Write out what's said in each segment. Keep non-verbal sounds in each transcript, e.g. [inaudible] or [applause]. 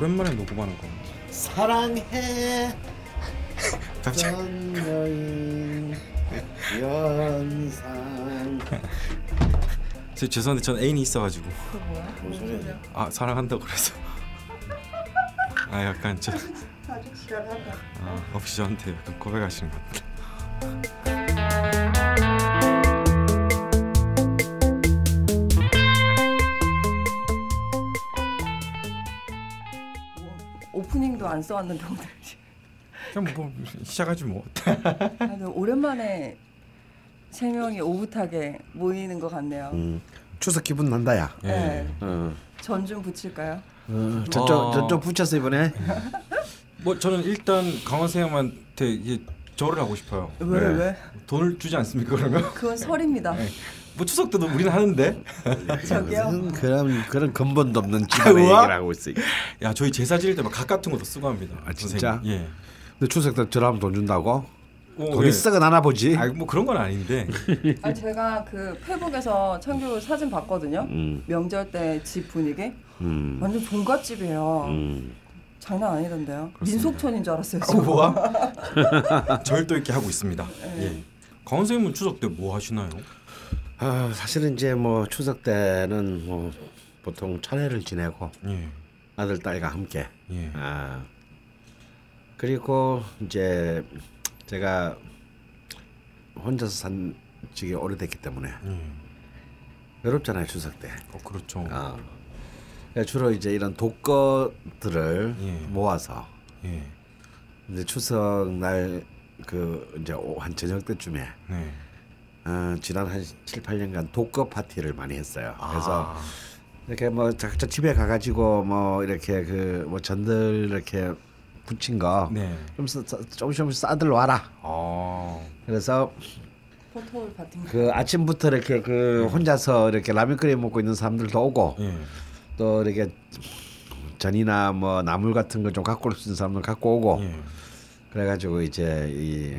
오랜만에 녹음하는 거. 사랑해 [laughs] 갑자기 연여인 연상 [laughs] 저 죄송한데 전 애인이 있어가지고 그 뭐야? 무슨 소리야? 아 사랑한다고 그래서 [laughs] 아 약간 저 아주 지랄한다. 아, 없이 저한테 약간 고백하시는 것 같아. 안 써왔는데 오늘. 그냥 뭐 시작하지 뭐. 오랜만에 세 명이 오붓하게 모이는 것 같네요. 음, 추석 기분 난다야 예. 네. 어, 전좀 붙일까요? 어, 저쪽 어. 저쪽 붙였어 이번에 [laughs] 뭐 저는 일단 강원 선생님한테 이게 절을 하고 싶어요. 왜 네. 왜? 돈을 주지 않습니까 그러면? 그건 설입니다. 네. 뭐 추석 때도 우리는 하는데. 저기요. 그런 그런 근본도 없는 우와? 집안의 얘기를 하고 있어 야 저희 제사 지낼 때 막 각 같은 것도 쓰고 합니다. 아, 진짜? 선생님. 예. 근데 추석 때 저라면 돈 준다고 어, 돈이 예. 썩어 나나 보지 아 뭐 그런 건 아닌데. [laughs] 아 제가 그 페북에서 청규 사진 봤거든요. 음, 명절 때 집 분위기 음, 완전 종갓집이에요. 음. 장난 아니던데요. 그렇습니다. 민속촌인 줄 알았어요. 어, 지금. 뭐야? [laughs] 절도 있게 하고 있습니다. 네. 예. 강원 선생님은 추석 때 뭐 하시나요? 아 사실은 이제 뭐 추석 때는 뭐 보통 차례를 지내고 예. 아들 딸과 함께 예. 아 그리고 이제 제가 혼자서 산 지가 오래됐기 때문에 예. 외롭잖아요 추석 때. 어 그렇죠. 아 그러니까 주로 이제 이런 독거들을 예. 모아서 예. 이제 추석 날 그 이제 오- 한 저녁 때쯤에 네. 어, 지난 한 7, 8년간 독거 파티를 많이 했어요. 그래서 아. 이렇게 뭐 각자 집에 가가지고 뭐 이렇게 그 뭐 전들 이렇게 붙인 거 네. 좀 싸- 싸- 조금씩 조금씩 싸들 와라. 아. 그래서. 그 아침부터 이렇게 그 혼자서 이렇게 라면 끓여 먹고 있는 사람들도 오고 예. 또 이렇게 전이나 뭐 나물 같은 거좀 갖고 올 수 있는 사람들 갖고 오고 예. 그래가지고 이제 이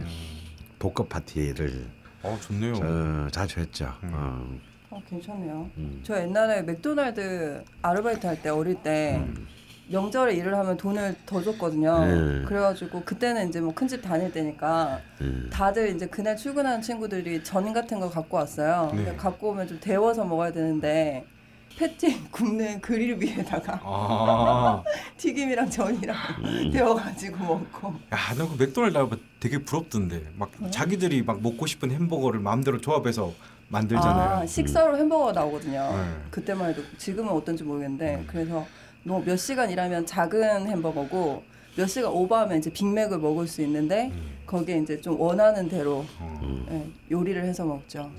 독거 파티를 어 좋네요. 어, 자주 했죠. 음. 어. 어 괜찮네요. 음. 저 옛날에 맥도날드 아르바이트 할 때 어릴 때 명절에 일을 하면 돈을 더 줬거든요. 네. 그래가지고 그때는 이제 뭐 큰 집 다닐 때니까 음. 다들 이제 그날 출근하는 친구들이 전 같은 거 갖고 왔어요. 네. 갖고 오면 좀 데워서 먹어야 되는데 패티 굽는 그릴 위에다가 아. [laughs] 튀김이랑 전이랑 음. 데워가지고 먹고. 야, 나그 맥도날드 알바 되게 부럽던데. 막 네. 자기들이 막 먹고 싶은 햄버거를 마음대로 조합해서 만들잖아요. 아, 식사로 햄버거가 나오거든요. 네. 그때만 해도 지금은 어떤지 모르겠는데 그래서 뭐 몇 시간 일하면 작은 햄버거고 몇 시간 오버하면 이제 빅맥을 먹을 수 있는데 음. 거기에 이제 좀 원하는 대로 어. 예, 요리를 해서 먹죠.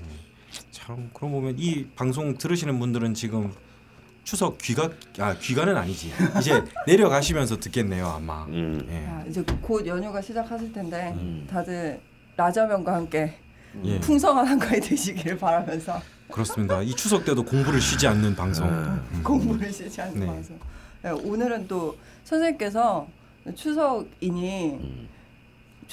참 그럼 보면 이 방송 들으시는 분들은 지금 추석 귀가 아 귀가는 아니지. 이제 [laughs] 내려가시면서 듣겠네요, 아마. 음. 예. 아, 이제 곧 연휴가 시작하실 텐데 음. 다들 라자면과 함께 예. 풍성한 한가위 되시기를 바라면서 그렇습니다. 이 추석 때도 공부를 쉬지 않는 방송. 아. 음. 공부를 쉬지 않는 네. 방송. 예, 오늘은 또 선생님께서 추석이니 음.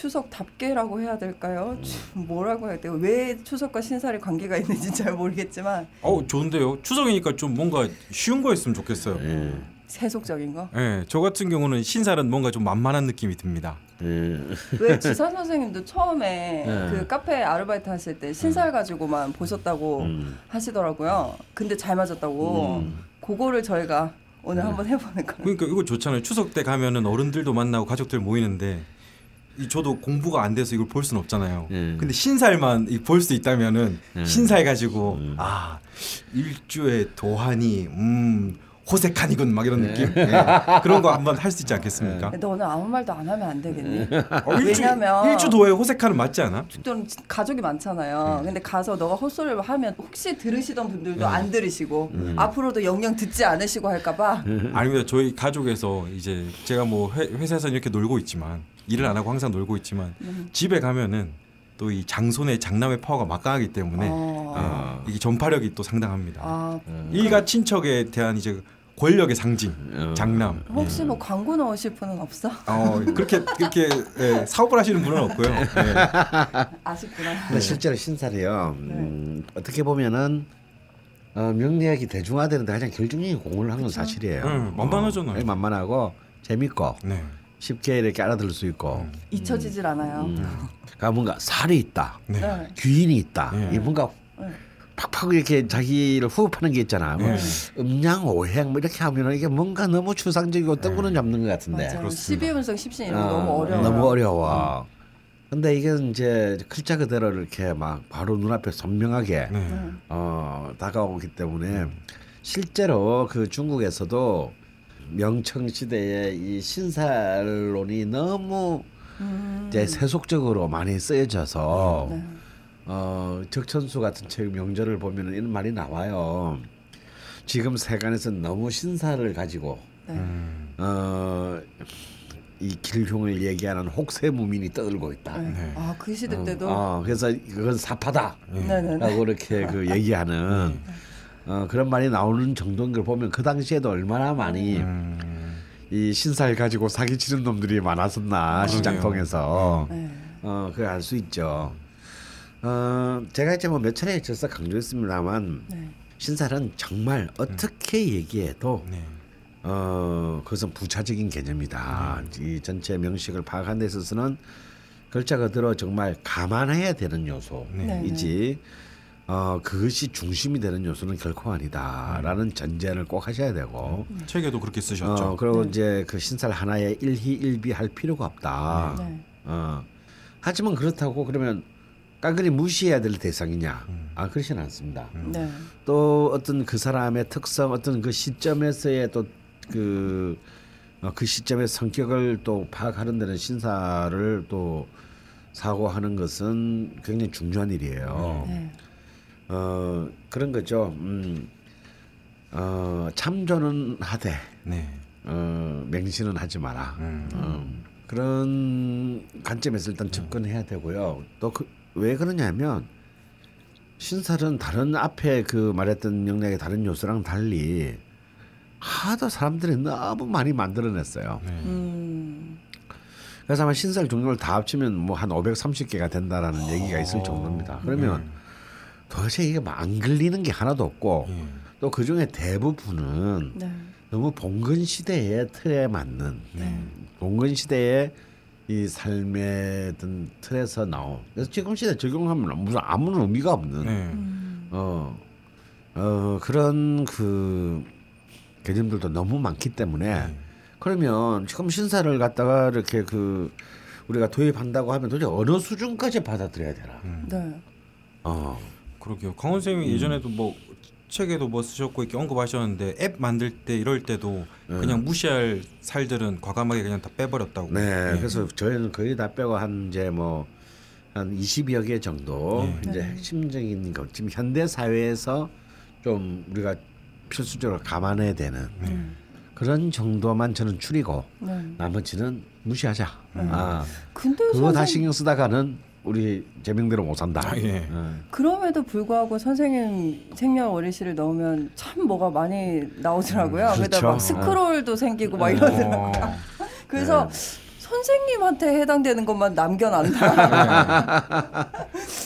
추석답게라고 해야 될까요? 추- 뭐라고 해야 돼요? 왜 추석과 신살이 관계가 있는지 잘 모르겠지만 어 좋은데요. 추석이니까 좀 뭔가 쉬운 거였으면 좋겠어요. 예. 세속적인 거. 예, 저 같은 경우는 신살은 뭔가 좀 만만한 느낌이 듭니다. 예. 왜 지사 선생님도 처음에 네. 그 카페 아르바이트 하실 때 신살 가지고만 보셨다고 음. 하시더라고요. 근데 잘 맞았다고. 음. 그거를 저희가 오늘 한번 해보는 거예요. 그러니까 이거 좋잖아요. 추석 때 가면은 어른들도 만나고 가족들 모이는데 이 저도 공부가 안 돼서 이걸 볼 수는 없잖아요. 음. 근데 신살만 볼 수 있다면은 음. 신살 가지고 음. 아 일주에 도하니 음 호색하니군 막 이런 네. 느낌 예. 그런 거 한번 할 수 있지 않겠습니까? 너는 아무 말도 안 하면 안 되겠니? 어, 일주, 왜냐면- 일주 도에 호색하는 맞지 않아? 좀 가족이 많잖아요. 근데 가서 너가 헛소리를 하면 혹시 들으시던 분들도 안 들으시고 앞으로도 영영 듣지 않으시고 할까봐 아닙니다. 저희 가족에서 이제 제가 뭐 회, 회사에서 이렇게 놀고 있지만 일을 안 하고 항상 놀고 있지만 집에 가면은 또 이 장손의 장남의 파워가 막강하기 때문에 어. 예, 이게 전파력이 또 상당합니다. 아, 일가 친척에 대한 이제 권력의 상징 어. 장남. 혹시 뭐 광고 넣으실 분은 없어? 어 그렇게 그렇게 예, 사업을 하시는 분은 없고요. 예. 아쉽구나. 근데 실제로 신살이요. 음, 어떻게 보면은 어, 명리학이 대중화되는데 가장 결정적인 공헌을 한 건 사실이에요. 응, 만만하잖아요. 어, 만만하고 재밌고 네. 쉽게 이렇게 알아들을 수 있고. 잊혀지질 않아요. 그러니까 뭔가 살이 있다, 네. 네. 귀인이 있다. 네. 이 뭔가 네. 팍팍 이렇게 자기를 후흡하는 게 있잖아. 뭐 네. 음양 오행 뭐 이렇게 하면 이게 뭔가 너무 추상적이고 뜬구름 잡는 것 같은데. 12분석 10신 이런 거 어, 너무 어려워요. 너무 어려워. 근데 이게 이제 글자 그대로 이렇게 막 바로 눈앞에 선명하게 네. 어, 다가오기 때문에 실제로 그 중국에서도 명청 시대에 이 신살론이 너무 음. 이제 세속적으로 많이 쓰여져서 네. 어, 적천수 같은 책 명절을 보면은 이런 말이 나와요. 지금 세간에서 너무 신사를 가지고 네. 음. 어, 이 길흉을 얘기하는 혹세무민이 떠들고 있다. 네. 네. 아, 그 시대 때도 어, 그래서 그건 사파다. 네네네. 라고 이렇게 그 얘기하는 어, 그런 말이 나오는 정도인 걸 보면 그 당시에도 얼마나 많이 음. 이 신사를 가지고 사기치는 놈들이 많았었나 시장통에서 네. 어 그걸 알 수 있죠. 어 제가 이제 뭐 몇 차례에 걸쳐서 강조했습니다만 네. 신살은 정말 어떻게 얘기해도 네. 어 그것은 부차적인 개념이다. 이 전체 명식을 파악하는 데 있어서는 글자 그대로 정말 감안해야 되는 요소이지 어 그것이 중심이 되는 요소는 결코 아니다라는 전제를 꼭 하셔야 되고 책에도 그렇게 쓰셨죠. 어 그리고 네. 이제 그 신살 하나에 일희일비할 필요가 없다. 네. 어 하지만 그렇다고 그러면 깡그리 무시해야 될 대상이냐? 음. 아 그렇진 않습니다. 네. 또 어떤 그 사람의 특성, 어떤 그 시점에서의 또그 어, 그 시점의 성격을 또 파악하는 데는 신사를 또 사고하는 것은 굉장히 중요한 일이에요. 네. 어 그런 거죠. 음, 어 참조는 하되 네. 어 맹신은 하지 마라. 음. 음, 그런 관점에서 일단 접근해야 되고요. 또 왜 그 러냐면 신살은 다른 앞에 그 말했던 영역의 다른 요소랑 달리 하도 사람들이 너무 많이 만들어냈어요. 네. 음. 그래서 아마 신살 종류를 다 합치면 뭐 한 530개가 된다라는 얘기가 있을 어. 정도입니다. 그러면 네. 도대체 이게 뭐안 걸리는 게 하나도 없고 예. 또그 중에 대부분은 네. 너무 봉건 시대의 틀에 맞는 네. 봉건 시대의 이 삶의 어떤 틀에서 나온 그래서 지금 시대 적용하면 무슨 아무런 의미가 없는 네. 음. 어, 어 그런 그 개념들도 너무 많기 때문에 네. 그러면 지금 신사를 갖다가 이렇게 그 우리가 도입한다고 하면 도대체 어느 수준까지 받아들여야 되나? 음. 네. 어, 그러게요. 강원 쌤이 예전에도 뭐 책에도 뭐 쓰셨고 이렇게 언급하셨는데 앱 만들 때 이럴 때도 그냥 무시할 살들은 과감하게 그냥 다 빼버렸다고. 네. 예. 그래서 저희는 거의 다 빼고 한 이제 뭐 한 20여 개 정도 네. 이제 네. 핵심적인 것 지금 현대 사회에서 좀 우리가 필수적으로 감안해야 되는 음. 그런 정도만 저는 줄이고 네. 나머지는 무시하자. 아, 근데 그거 다 선생 신경 쓰다가는 우리 제명대로 못 산다. 아, 예. 어. 그럼에도 불구하고 선생님 생년 월일시를 넣으면 참 뭐가 많이 나오더라고요. 음, 그렇죠. 막 스크롤도 생기고 막 이러더라고요. 어. [laughs] 그래서 네. 선생님한테 해당되는 것만 남겨놨다.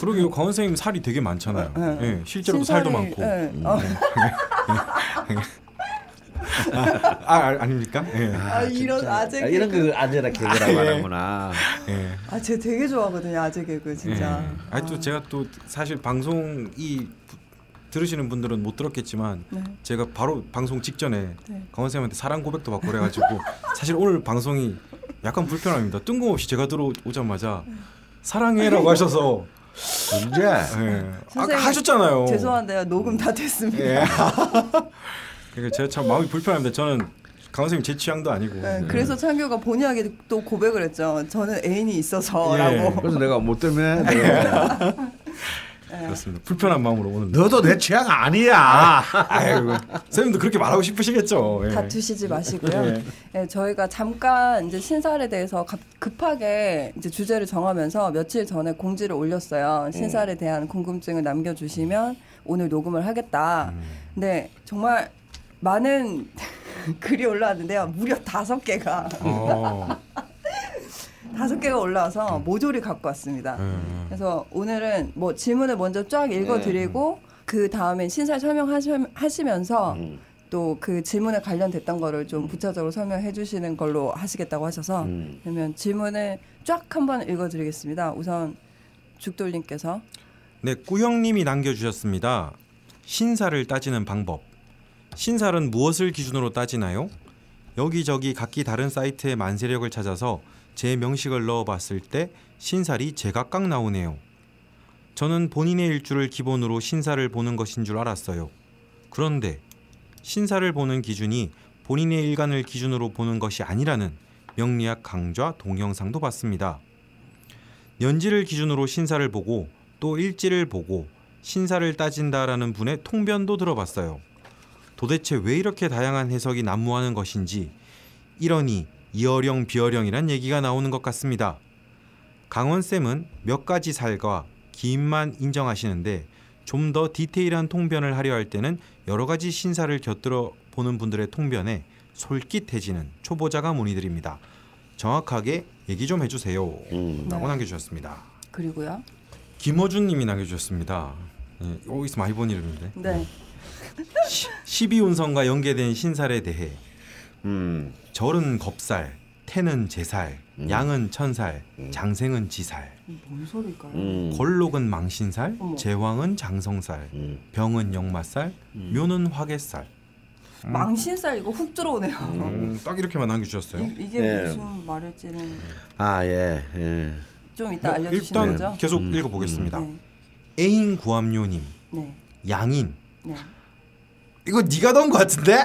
그러게요. 강원 쌤 살이 되게 많잖아요. 네. 예, 실제로도 살도 신살이- 많고. 네. 어, [laughs] 아, 아 아 닙니까? 예. 아, 이런 아재 아, 이런 개그. 그 아재라 개그라고 하는구나. 예. 아, 제가 되게 좋아하거든요. 아재 개그 진짜. 예. 아니 또 제가 또 사실 방송 이 부- 들으시는 분들은 못 들었겠지만 네. 제가 바로 방송 직전에 네. 강원 쌤한테 사랑 고백도 받고 그래가지고 [laughs] 사실 오늘 방송이 약간 불편합니다. 뜬금없이 제가 들어오자마자 사랑해라고 하셔서 문제. 예. 아까 선생님, 하셨잖아요. 죄송한데요. 녹음 다 됐습니다. [laughs] 예. 그러니까 제가 참 마음이 불편합니다. 저는 강원 쌤이 제 취향도 아니고. 네, 그래서 창규가 본의 하게 또 고백을 했죠. 저는 애인이 예. 있어서라고. 그래서 내가 뭐 때문에 내가 그렇습니다. 불편한 마음으로 오늘. 너도 내 취향 아니야. 아유, 쌤도 그렇게 말하고 싶으시겠죠. 예. 다투시지 마시고요. 예. 네, 저희가 잠깐 이제 신살에 대해서 갑- 급하게 이제 주제를 정하면서 며칠 전에 공지를 올렸어요. 신살에 대한 궁금증을 남겨주시면 오늘 녹음을 하겠다. 근데 정말 많은 [laughs] 글이 올라왔는데요. 무려 다섯 개가 어. [laughs] 다섯 개가 올라와서 모조리 갖고 왔습니다. 음. 그래서 오늘은 뭐 질문을 먼저 쫙 읽어드리고 그그 다음에 신살 설명하시면서 음. 또그 질문에 관련됐던 거를 좀 부차적으로 설명해 주시는 걸로 하시겠다고 하셔서 음. 그러면 질문을 쫙 한번 읽어드리겠습니다. 우선 죽돌님께서 네, 꾸형님이 남겨주셨습니다. 신사를 따지는 방법. 신살은 무엇을 기준으로 따지나요? 여기저기 각기 다른 사이트의 만세력을 찾아서 제 명식을 넣어봤을 때 신살이 제각각 나오네요. 저는 본인의 일주를 기본으로 신사를 보는 것인 줄 알았어요. 그런데 신사를 보는 기준이 본인의 일간을 기준으로 보는 것이 아니라는 명리학 강좌 동영상도 봤습니다. 년지를 기준으로 신사를 보고 또 일지를 보고 신사를 따진다라는 분의 통변도 들어봤어요. 도대체 왜 이렇게 다양한 해석이 난무하는 것인지 이러니 이어령 비어령이란 얘기가 나오는 것 같습니다. 강원 쌤은 몇 가지 살과 기인만 인정하시는데 좀 더 디테일한 통변을 하려 할 때는 여러 가지 신사를 곁들여 보는 분들의 통변에 솔깃해지는 초보자가 문의드립니다. 정확하게 얘기 좀 해주세요. 음. 라고 네. 남겨주셨습니다. 그리고요. 김어준님이 남겨주셨습니다. 예, 어디서 많이 본 이름인데 네. 12운성과 연계된 신살에 대해 음. 절은 겁살, 태는 제살, 양은 천살, 장생은 지살, 뭔 소리일까요? 음. 걸록은 망신살, 어머. 제왕은 장성살, 음. 병은 역마살, 묘는 화개살. 망신살 이거 훅 들어오네요. 음, 딱 이렇게만 남겨주셨어요. 이, 이게 네. 무슨 말일지는 아 예. 예. 좀 이따 네, 알려주시는 일단 거죠? 계속 읽어보겠습니다. 네. 애인 구암요님, 네. 양인. 네. 이거 네가 넣은 것 같은데? [laughs]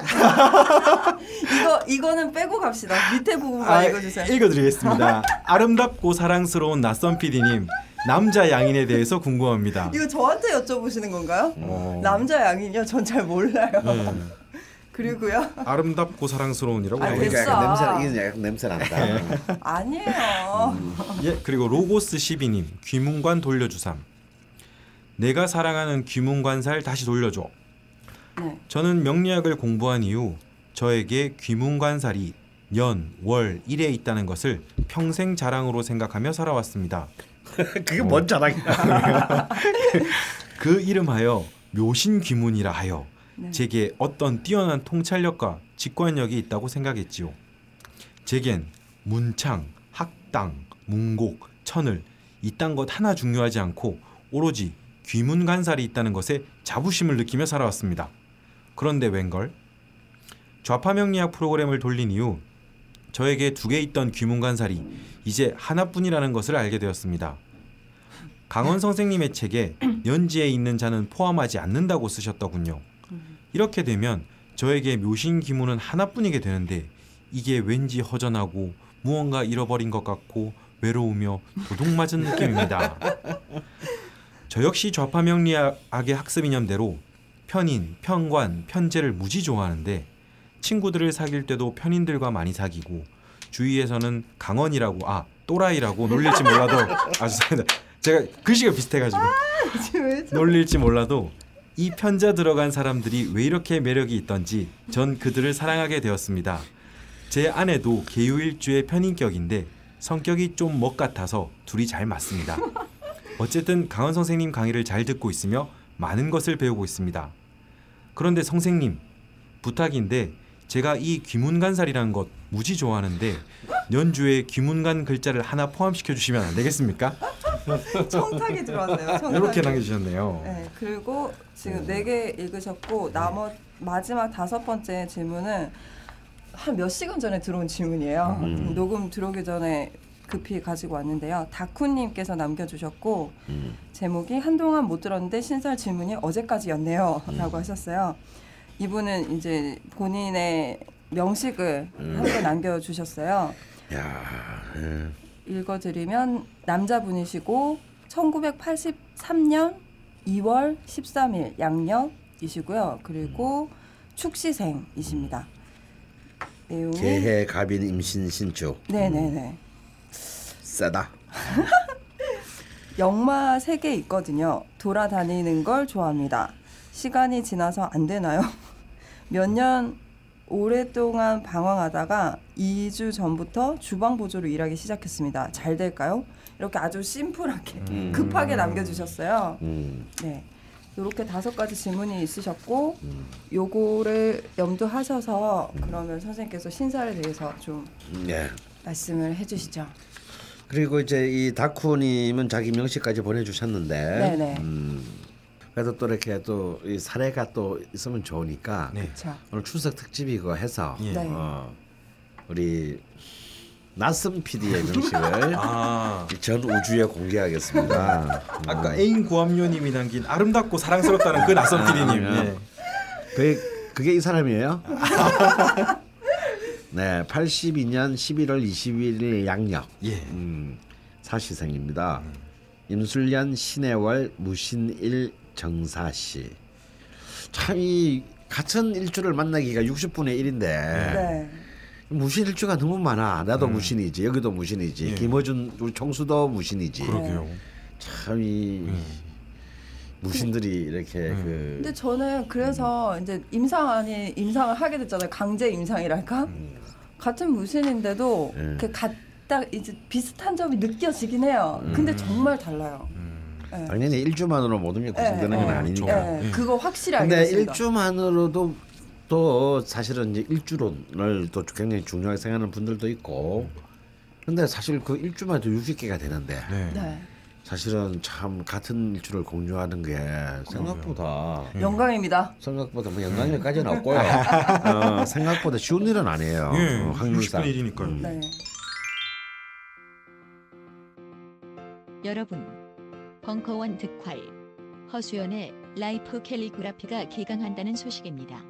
이거 이거는 빼고 갑시다. 밑에 부분만 아, 읽어주세요. 읽어드리겠습니다. [laughs] 아름답고 사랑스러운 낯선 PD님, 남자 양인에 대해서 궁금합니다. 이거 저한테 여쭤보시는 건가요? 어. 남자 양이요? 전 잘 몰라요. 네. [laughs] 그리고요. 아름답고 사랑스러운이라고 아. 있어요. 약간 냄새 이게 약간 냄새 난다. 아니에요. 예, 그리고 로고스 12님 귀문관 돌려주삼. 내가 사랑하는 귀문관살 다시 돌려줘. 네. 저는 명리학을 공부한 이후 저에게 귀문관살이 년, 월, 일에 있다는 것을 평생 자랑으로 생각하며 살아왔습니다. [laughs] 그게 뭔 자랑이야? [laughs] 그 이름하여 묘신귀문이라 하여 네. 제게 어떤 뛰어난 통찰력과 직관력이 있다고 생각했지요. 제겐 문창, 학당, 문곡, 천을 이딴 것 하나 중요하지 않고 오로지 귀문간살이 있다는 것에 자부심을 느끼며 살아왔습니다. 그런데 웬걸? 좌파 명리학 프로그램을 돌린 이후 저에게 두 개 있던 귀문간살이 이제 하나뿐이라는 것을 알게 되었습니다. 강원 선생님의 책에 연지에 있는 자는 포함하지 않는다고 쓰셨더군요. 이렇게 되면 저에게 묘신 기문은 하나뿐이게 되는데 이게 왠지 허전하고 무언가 잃어버린 것 같고 외로우며 도둑 맞은 느낌입니다. 저 역시 좌파 명리학의 학습 이념대로 편인, 편관, 편제를 무지 좋아하는데 친구들을 사귈 때도 편인들과 많이 사귀고 주위에서는 강원이라고 아 또라이라고 놀릴지 몰라도 [laughs] 아 죄송합니다. 제가 글씨가 비슷해가지고 왜 저- 놀릴지 몰라도 이 편자 들어간 사람들이 왜 이렇게 매력이 있던지 전 그들을 사랑하게 되었습니다. 제 아내도 개유일주의 편인격인데 성격이 좀멋 같아서 둘이 잘 맞습니다. [laughs] 어쨌든 강원 선생님 강의를 잘 듣고 있으며 많은 것을 배우고 있습니다. 그런데 선생님 부탁인데 제가 이 귀문간살이라는 것 무지 좋아하는데 연주에 귀문간 글자를 하나 포함시켜 주시면 안 되겠습니까? 청탁이 들어왔네요. 청탁이. 이렇게 남겨주셨네요. 네, 그리고 지금 네 개 읽으셨고 나머 마지막 다섯 번째 질문은 한 몇 시간 전에 들어온 질문이에요. 음. 녹음 들어오기 전에 급히 가지고 왔는데요. 다쿠님께서 남겨주셨고 음. 제목이 한동안 못 들었는데 신설 질문이 어제까지였네요. 라고 음. 하셨어요. 이분은 이제 본인의 명식을 음. 한번 남겨주셨어요. 야. 예. 읽어드리면 남자분이시고 1983년 2월 13일 양력이시고요. 그리고 축시생이십니다. 내용이 개해 갑인 임신 신축. 네네네. 세다. 영마 세개 있거든요. 돌아다니는 걸 좋아합니다. 시간이 지나서 안 되나요? [laughs] 몇 년 오랫동안 방황하다가 2주 전부터 주방 보조로 일하기 시작했습니다. 잘 될까요? 이렇게 아주 심플하게 음. 급하게 남겨주셨어요. 음. 네. 이렇게 다섯 가지 질문이 있으셨고 음. 요거를 염두하셔서 그러면 선생님께서 신사에 대해서 좀 예. 말씀을 해주시죠. 그리고 이제 이 다쿠님은 자기 명시까지 보내주셨는데, 네네. 음, 그래도 또 이렇게 또 이 사례가 또 있으면 좋으니까 네. 오늘 추석 특집이고 해서 예. 네. 어, 우리 나슨 PD의 명식을 [laughs] 아 전 우주에 공개하겠습니다. [laughs] 아까 애인 구함요님이 남긴 아름답고 사랑스럽다는 그 낯선 PD님. 예. 그게 그게 이 사람이에요? [laughs] 네, 82년 11월 21일 양력. 예. 음, 사시생입니다. 임술년 신해월 무신일 정사시. 참 이 같은 일주를 만나기가 60분의 1인데 네. 무신 일주가 너무 많아. 나도 무신이지. 여기도 무신이지. 음. 예. 김어준 우리 총수도 무신이지. 그러게요. 참이 무신들이 이렇게 그 근데 저는 그래서 이제 임상 아닌 임상을 하게 됐잖아요. 강제 임상이랄까? 같은 무신인데도 예. 이렇게 같다 이제 비슷한 점이 느껴지긴 해요. 근데 정말 달라요. 네. 당연히 일주만으로 모든 게 구성되는 예, 건 예. 아니니까. 예, 그거 확실히 알게 근데. 일주만으로도 또 사실은 이제 일주론을 또 굉장히 중요하게 생각하는 분들도 있고. 근데 사실 그 일주만 해도 60개가 되는데 네. 네. 사실은 참 같은 일주를 공유하는 게 생각보다 영광입니다. 생각보다 뭐 영광일까지는 없고요. [laughs] 어, 생각보다 쉬운 일은 아니에요. 예. 어, 확률상. 60분의 1이니까요. 음. 네. 여러분, 벙커원 득활 허수연의 life calligraphy가 개강한다는 소식입니다.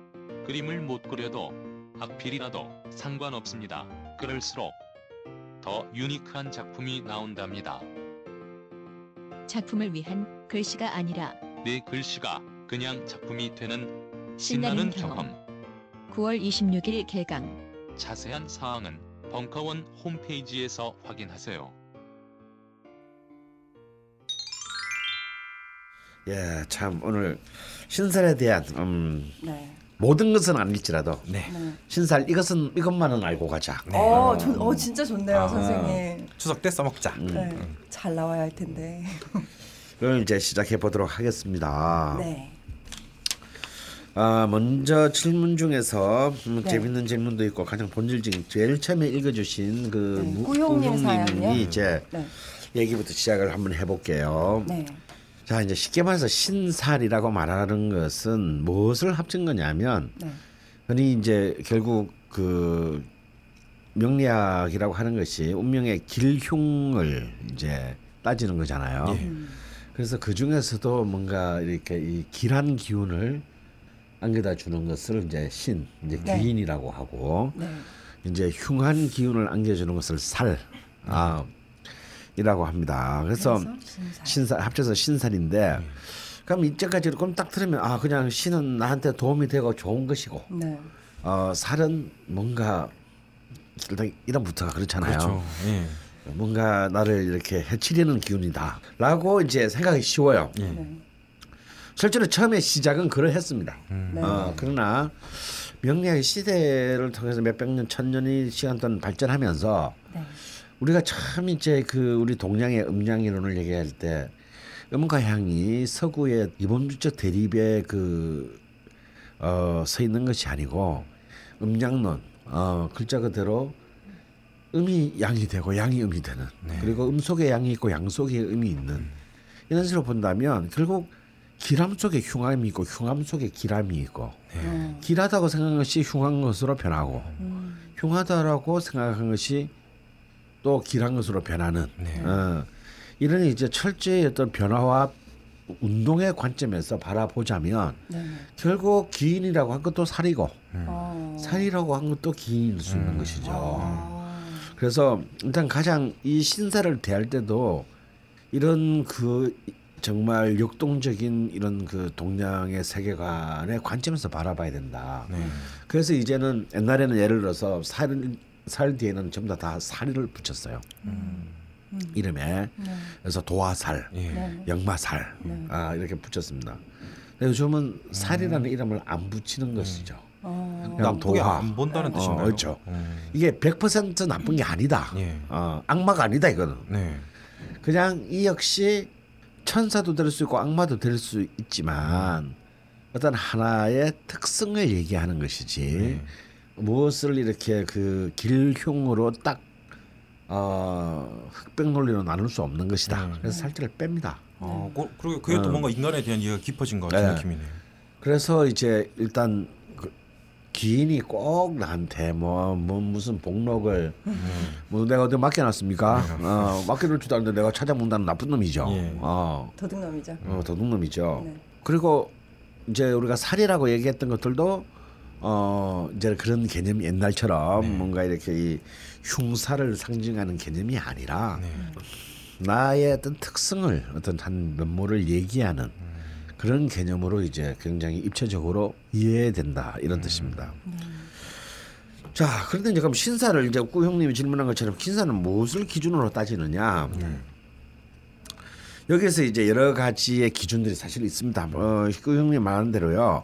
그림을 못 그려도 악필이라도 상관없습니다. 그럴수록 더 unique한 작품이 나온답니다. 작품을 위한 글씨가 아니라 내 글씨가 그냥 작품이 되는 신나는 신나는 경험. 경험. 9월 26일 개강. 자세한 사항은 벙커원 홈페이지에서 확인하세요. 예, 참 오늘 신설에 대한 음, 네. 모든 것은 아닐지라도 네. 네. 신살 이것은 이것만은 알고 가자. 어, 저, 어, 진짜 좋네요, 아. 선생님. 추석 때 써먹자. 네. 잘 나와야 할 텐데. [laughs] 그럼 이제 시작해 보도록 하겠습니다. 네. 아 먼저 질문 중에서 음, 네. 재밌는 질문도 있고 가장 본질적인 제일 처음에 읽어주신 그 네, 꾸용님 꾸용님이 사연이요? 이제 네. 얘기부터 시작을 한번 해볼게요. 네. 자 이제 쉽게 말해서 신살이라고 말하는 것은 무엇을 합친 거냐면 네. 흔히 이제 결국 그 명리학이라고 하는 것이 운명의 길흉을 이제 따지는 거잖아요. 예. 그래서 그 중에서도 뭔가 이렇게 이 길한 기운을 안겨다 주는 것을 이제 신, 이제 네. 귀인이라고 하고 네. 이제 흉한 기운을 안겨주는 것을 살, 아, 이라고 합니다. 그래서 그래서 신살. 신살 합쳐서 신살인데 그럼 이때까지 그럼 딱 들으면 아 그냥 신은 나한테 도움이 되고 좋은 것이고 네. 어 살은 뭔가 일단 이름부터가 그렇잖아요. 그렇죠. 예. 뭔가 나를 이렇게 해치려는 기운이다라고 이제 생각이 쉬워요. 예. 네. 실제로 처음에 시작은 그러했습니다. 네. 어, 그러나 명리학의 시대를 통해서 몇백 년, 천 년의 시간 동안 발전하면서 네. 우리가 참 이제 그 우리 동양의 음양 이론을 얘기할 때 음과 향이 서구의 이범주적 대립에 그 어, 서 있는 것이 아니고 음양론 어, 글자 그대로 음이 양이 되고 양이 음이 되는 그리고 음 속에 양이 있고 양 속에 음이 있는 이런 식으로 본다면 결국 기람 속에 흉함이 있고 흉함 속에 기람이 있고 음. 길하다고 생각한 것이 흉한 것으로 변하고 음. 흉하다라고 생각한 것이 또 길한 것으로 변하는 네. 어, 이런 이제 철저히 어떤 변화와 운동의 관점에서 바라보자면 네. 결국 기인이라고 한 것도 살이고 어. 살이라고 한 것도 기인일 수 있는 것이죠. 아. 그래서 일단 가장 이 신사를 대할 때도 이런 그 정말 역동적인 이런 그 동양의 세계관의 관점에서 바라봐야 된다. 네. 그래서 이제는 옛날에는 예를 들어서 살, 살 뒤에는 전부 다, 다 살을 붙였어요. 이름에 네. 그래서 도화살, 예. 네. 역마살 네. 아, 이렇게 붙였습니다. 요즘은 살이라는 이름을 안 붙이는 것이죠. 어. 그냥 도화. 안 본다는 어, 뜻인가요? 그렇죠. 음. 이게 100% 나쁜 게 아니다. 예. 어, 악마가 아니다 이거는. 네. 그냥 이 역시 천사도 될 수 있고 악마도 될 수 있지만 어떤 하나의 특성을 얘기하는 것이지 네. 무엇을 이렇게 그 길흉으로 딱 어, 흑백 논리로 나눌 수 없는 것이다. 네. 그래서 살짝을 뺍니다. 어, 그, 그리고 그게 또 어. 뭔가 인간에 대한 이해가 깊어진 것 같은 네. 느낌이네요. 그래서 이제 일단 그 기인이 꼭 나한테 뭐, 뭐 무슨 복록을 뭐 내가 어디 맡겨놨습니까? 어, 맡겨놓을 줄도 아는데 내가 찾아본다는 나쁜 놈이죠. 예. 어, 도둑놈이죠. 어, 도둑놈이죠. 네. 그리고 이제 우리가 살이라고 얘기했던 것들도 어 이제 그런 개념이 옛날처럼 네. 뭔가 이렇게 이 흉사를 상징하는 개념이 아니라 네. 나의 어떤 특성을 어떤 한 면모를 얘기하는 그런 개념으로 이제 굉장히 입체적으로 이해된다 이런 뜻입니다. 자 그런데 이제 그럼 신사를 이제 꾸 형님이 질문한 것처럼 신사는 무엇을 기준으로 따지느냐? 여기서 이제 여러 가지의 기준들이 사실 있습니다. 어, 꾸 형님 말한 대로요.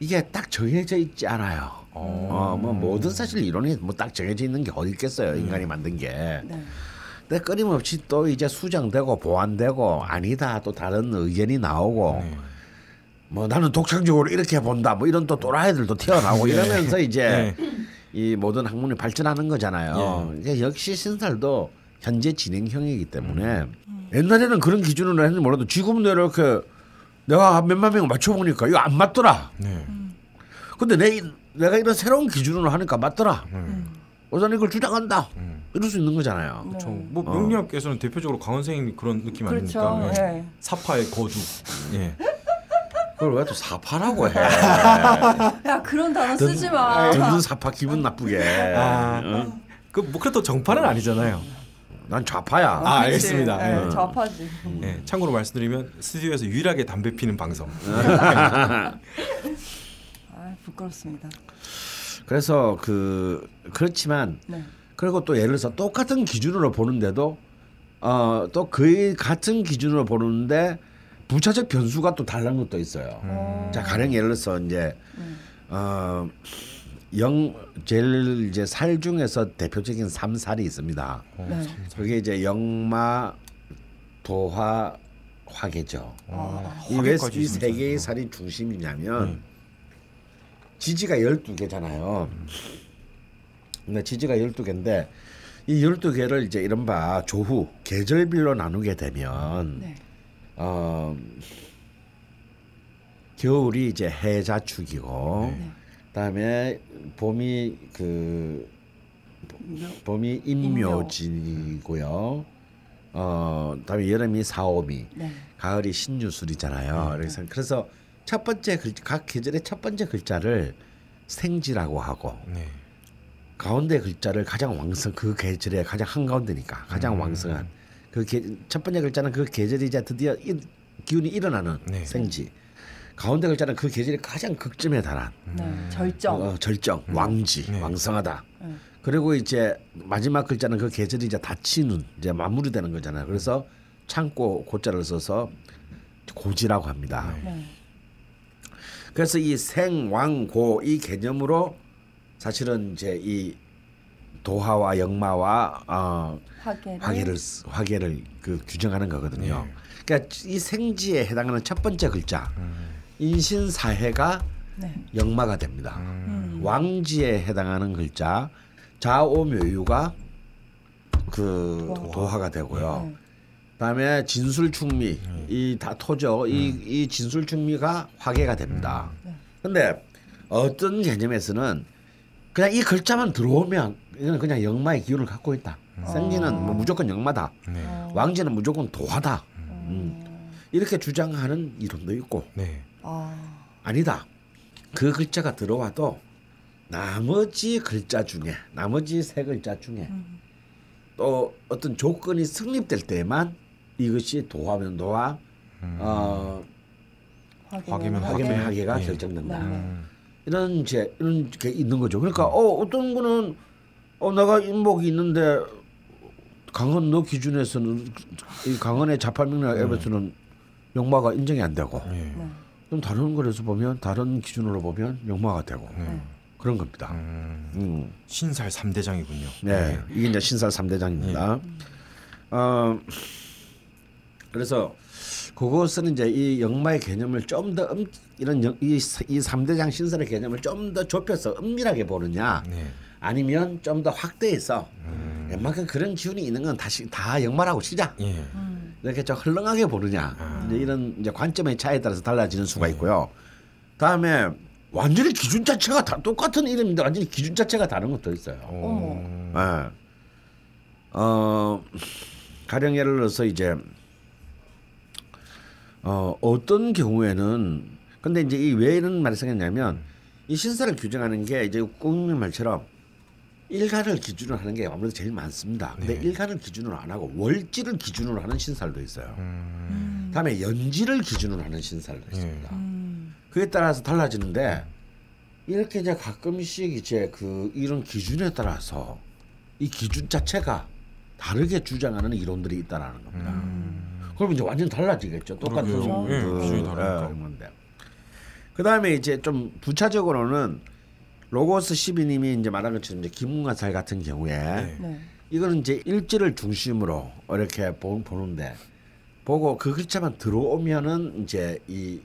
네. 이게 딱 정해져 있지 않아요. 어, 뭐 모든 사실 이론이 뭐 딱 정해져 있는 게 어디 있겠어요. 인간이 만든 게. 네. 근데 끊임없이 또 이제 수정되고 보완되고 아니다 또 다른 의견이 나오고 네. 뭐 나는 독창적으로 이렇게 본다 뭐 이런 또 또라이들도 튀어나오고 [laughs] 이러면서 이제 네. 이 모든 학문이 발전하는 거잖아요. 이게 역시 신살도 현재 진행형이기 때문에 옛날에는 그런 기준으로 했는지 몰라도 지금은 이렇게 내가 몇만 명 맞춰보니까 이거 안 맞더라. 네. 근데 내 이- 내가 이런 새로운 기준으로 하니까 맞더라. 네. 어전 이걸 주장한다. 음. 이럴 수 있는 거잖아요. 네. 그렇죠. 뭐 명리학에서는 대표적으로 강원 선생님이 그런 느낌 그렇죠. 아닙니까? 예. 네. 사파의 거주. 예. 그걸 왜 또 사파라고 해? [laughs] 야 그런 단어 쓰지 마. 듣는 사파 기분 나쁘게. 아. 응? 그뭐 그래도 정파는 아니잖아요. 난 좌파야. 아, 그치. 알겠습니다. 네, 예. 좌파지. 예. 참고로 말씀드리면 스튜디오에서 유일하게 담배 피는 방송. [laughs] 아 부끄럽습니다. 그래서 그 그렇지만 네. 그리고 또 예를 들어서 똑같은 기준으로 보는데도 어또 그 같은 기준으로 보는데 부차적 변수가 또 다른 것도 있어요. 어. 자 가령 예를 들어서 이제 음. 어 영 제일 이제 살 중에서 대표적인 삼살이 있습니다. 네. 그게 이제 영마 도화 화계죠. 아, 이왜 화계까지 이세 있습니다. 개의 살이 중심이냐면 음. 지지가 12개잖아요. 근데 지지가 12개인데 이 12개를 이제 이른바 조후 계절별로 나누게 되면 네. 어 겨울이 이제 해자축이고 네. 그다음에 봄이 그 봄이 임묘진이고요. 어, 그다음에 여름이 사오미, 네. 가을이 신유술이잖아요. 그래서 그래서 첫 번째 글, 각 계절의 첫 번째 글자를 생지라고 하고 네. 가운데 글자를 가장 왕성 그 계절의 가장 한 가운데니까 가장 음. 왕성한 그 첫 번째 글자는 그 계절이 이제 드디어 일, 기운이 일어나는 네. 생지. 가운데 글자는 그 계절이 가장 극점에 달한 네. 절정. 어, 절정, 왕지, 네. 왕성하다. 네. 그리고 이제 마지막 글자는 그 계절이 이제 닫히는 이제 마무리되는 거잖아요. 그래서 창고 고자를 써서 고지라고 합니다. 네. 그래서 이 생왕고 이 개념으로 사실은 이제 이 도하와 영마와 어, 화계를. 화계를 쓰- 화계를 그 규정하는 거거든요. 네. 그러니까 이 생지에 해당하는 첫 번째 글자 인신사해가 네. 영마가 됩니다. 음. 왕지에 해당하는 글자 자오묘유가 그 도화. 도화가 되고요. 네. 그다음에 진술충미 음. 이다 토죠. 이, 이 진술충미가 화계가 됩니다. 네. 근데 어떤 개념에서는 그냥 이 글자만 들어오면 이거는 그냥 영마의 기운을 갖고 있다. 생지는 뭐 무조건 영마다. 네. 어. 왕지는 무조건 도화다. 음. 이렇게 주장하는 이론도 있고 네. 아. 아니다. 그 글자가 들어와도 나머지 글자 중에 나머지 세 글자 중에 음. 또 어떤 조건이 성립될 때만 이것이 도화면 도화, 어, 화계면 화계면 하계면 화계. 하계가 예. 결정된다. 네. 음. 이런 이제 이런 게 있는 거죠. 그러니까 어 어떤 거는 어 내가 인목이 있는데 강원 너 기준에서는 이 강원의 자팔명령 앱에서는 영마가 인정이 안 되고 예. 네. 그럼 다른 거에서 보면 다른 기준으로 보면 영마가 되고 네. 그런 겁니다. 음. 음. 신살 3대장이군요. 네, 이게 이제 신살 삼대장입니다 어, 그래서 그것은 이제 이 영마의 개념을 좀더 음, 이런 영, 이, 이 3대장 신설의 개념을 좀 더 좁혀서 은밀하게 보느냐 네. 아니면 좀 더 확대해서 웬만큼 그런 기운이 있는 건 다시 다 영마라고 치자 예. 이렇게 좀 흘렁하게 보느냐 아. 이제 이런 이제 관점의 차이에 따라서 달라지는 수가 있고요. 다음에 완전히 기준 자체가 다 똑같은 이름인데 완전히 기준 자체가 다른 것도 있어요. 어. 예. 어 가령 예를 들어서 이제 어 어떤 경우에는 근데 이제 이 왜 이런 말이 생겼냐면 이 신사를 규정하는 게 이제 국민 말처럼 일간을 기준으로 하는 게 아무래도 제일 많습니다. 근데 네. 일간을 기준으로 안 하고 월지를 기준으로 하는 신살도 있어요. 음. 다음에 연지를 기준으로 하는 신살도 예. 있습니다. 음. 그에 따라서 달라지는데 이렇게 이제 가끔씩 이제 그 이런 기준에 따라서 이 기준 자체가 다르게 주장하는 이론들이 있다라는 겁니다. 그럼 이제 완전 달라지겠죠. 똑같은 음. 예, 그, 기준이 다르니까. 예, 건데. 그다음에 이제 좀 부차적으로는 로고스 12님이 이제 말한 것처럼 이제 김문가살 같은 경우에 네. 네. 이거는 이제 일지를 중심으로 이렇게 보, 보는데 보고 그 글자만 들어오면은 이제 이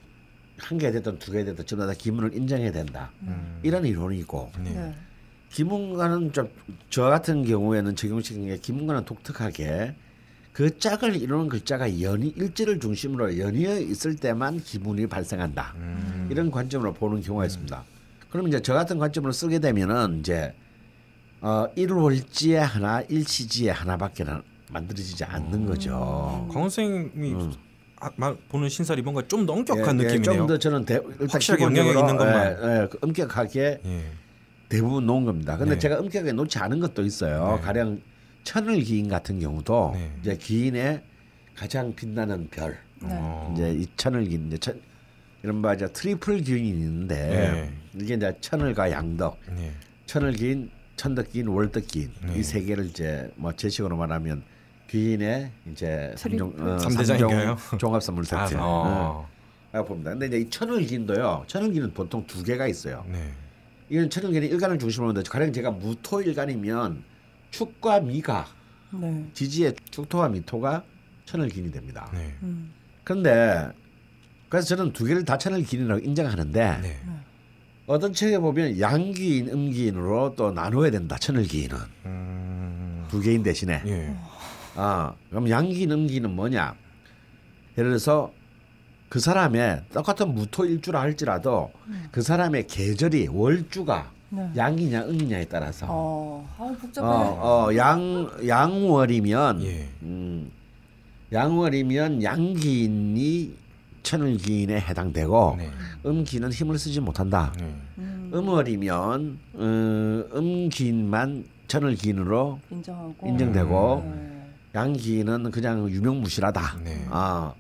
한개 됐든 두개 됐든 전부 다 기문을 인정해야 된다. 이런 이론이 있고 네. 네. 기문가는 좀 저 같은 경우에는 적용시킨 게 기문가는 독특하게 그 짝을 이루는 글자가 연이 일지를 중심으로 연이어 있을 때만 기문이 발생한다. 음. 이런 관점으로 보는 경우가 있습니다. 그럼 이제 저 같은 관점으로 쓰게 되면은 이제 어 일월지에 하나, 일시지에 하나밖에 는 만들어지지 않는 거죠. 강원 선생님이 음. 아, 말 보는 신살이 뭔가 좀더 엄격한 예, 예, 느낌이네요. 좀 더 저는 대, 일단 확실하게 영향이 있는 것만. 예, 예, 그 엄격하게 예. 대부분 놓은 겁니다. 근데 네. 제가 엄격하게 놓지 않은 것도 있어요. 네. 가령 천을 귀인 같은 경우도 네. 이제 귀인의 가장 빛나는 별 네. 어. 이제 이 천을 귀인 이제 천, 이른바 이제 triple 귀인이 있는데 네. 이게 이제 천을과 양덕, 네. 천을 귀인, 천덕 귀인, 월덕 귀인 네. 이 세 개를 이제 뭐 제 식으로 말하면 귀인의 이제 삼종 어, 삼대장인가요? 삼종 종합 선물 세트. 아, 어. 아, 봅니다. 근데 이제 이 천을 기인도요. 천을기는 보통 두 개가 있어요. 네. 이건 천을기는 일간을 중심으로 하는데 가령 제가 무토 일간이면 축과 미가 네. 지지의 축토와 미토가 천을 기인이 됩니다. 네. 음. 그런데 그래서 저는 두 개를 다 천을 기인이라고 인정하는데 네. 어떤 책에 보면 양기인, 음기인으로 또 나눠야 된다. 천을 기인은 음. 두 개인 대신에. 예. 아, 그럼 양기 음기는 뭐냐? 예를 들어서 그 사람의 똑같은 무토일주라 할지라도 그 사람의 계절이 월주가 네. 양이냐 음이냐에 따라서 어, 아 복잡해. 어, 어, 양 양월이면 예. 음, 양월이면 양기인이 천을기인에 해당되고 네. 음기는 힘을 쓰지 못한다. 네. 음, 음월이면 어, 음기인만 천을기인으로 인정하고. 인정되고 네. 양기는 그냥 유명무실하다. 네. 아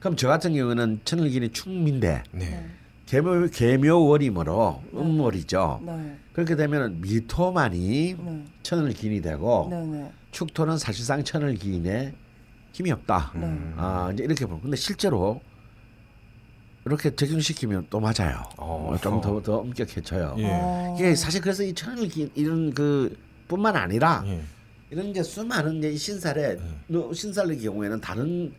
그럼 저 같은 경우는 천을기는 충민데 네. 개묘 개묘월이므로 음월이죠. 네. 그렇게 되면 미토만이 네. 천을기인이 되고 네. 네. 축토는 사실상 천을기인에 힘이 없다. 네. 아 이제 이렇게 보면 근데 실제로 이렇게 적용시키면 또 맞아요. 어. 좀더더 엄격해져요. 예. 어. 이게 사실 그래서 이 천을기인 이런 그 뿐만 아니라 예. 이런 이제 수많은 이제 이 신살의 너- 신살의 경우에는 다른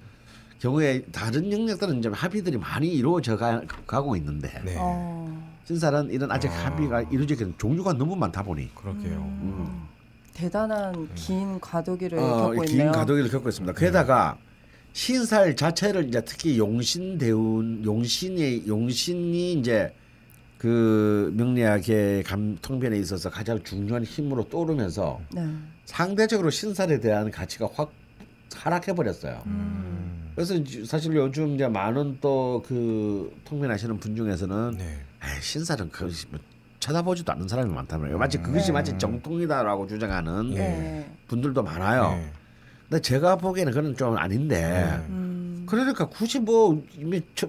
경우에 다른 영역들은 이제 합의들이 많이 이루어져 가, 가고 있는데 네. 어. 신살은 이런 아직 아. 합의가 이루어지는 종류가 너무 많다 보니 그러게요. 음. 대단한 긴 과도기를 어, 겪고 긴 있네요. 가도기를 겪고 있습니다. 게다가 신살 자체를 이제 특히 용신 대운 용신이 용신이 이제 그 명리학의 감 통변에 있어서 가장 중요한 힘으로 떠오르면서 네. 상대적으로 신살에 대한 가치가 확 하락해 버렸어요. 음. 그래서 사실 요즘 이제 많은 또 그 통변하시는 분 중에서는 네. 에이, 신살은 그 뭐 쳐다보지도 않는 사람이 많다면 마치 그것이 네. 마치 정통이다라고 주장하는 예. 네. 분들도 많아요. 네. 근데 제가 보기에는 그건 좀 아닌데 음. 그러니까 굳이 뭐 이미 저-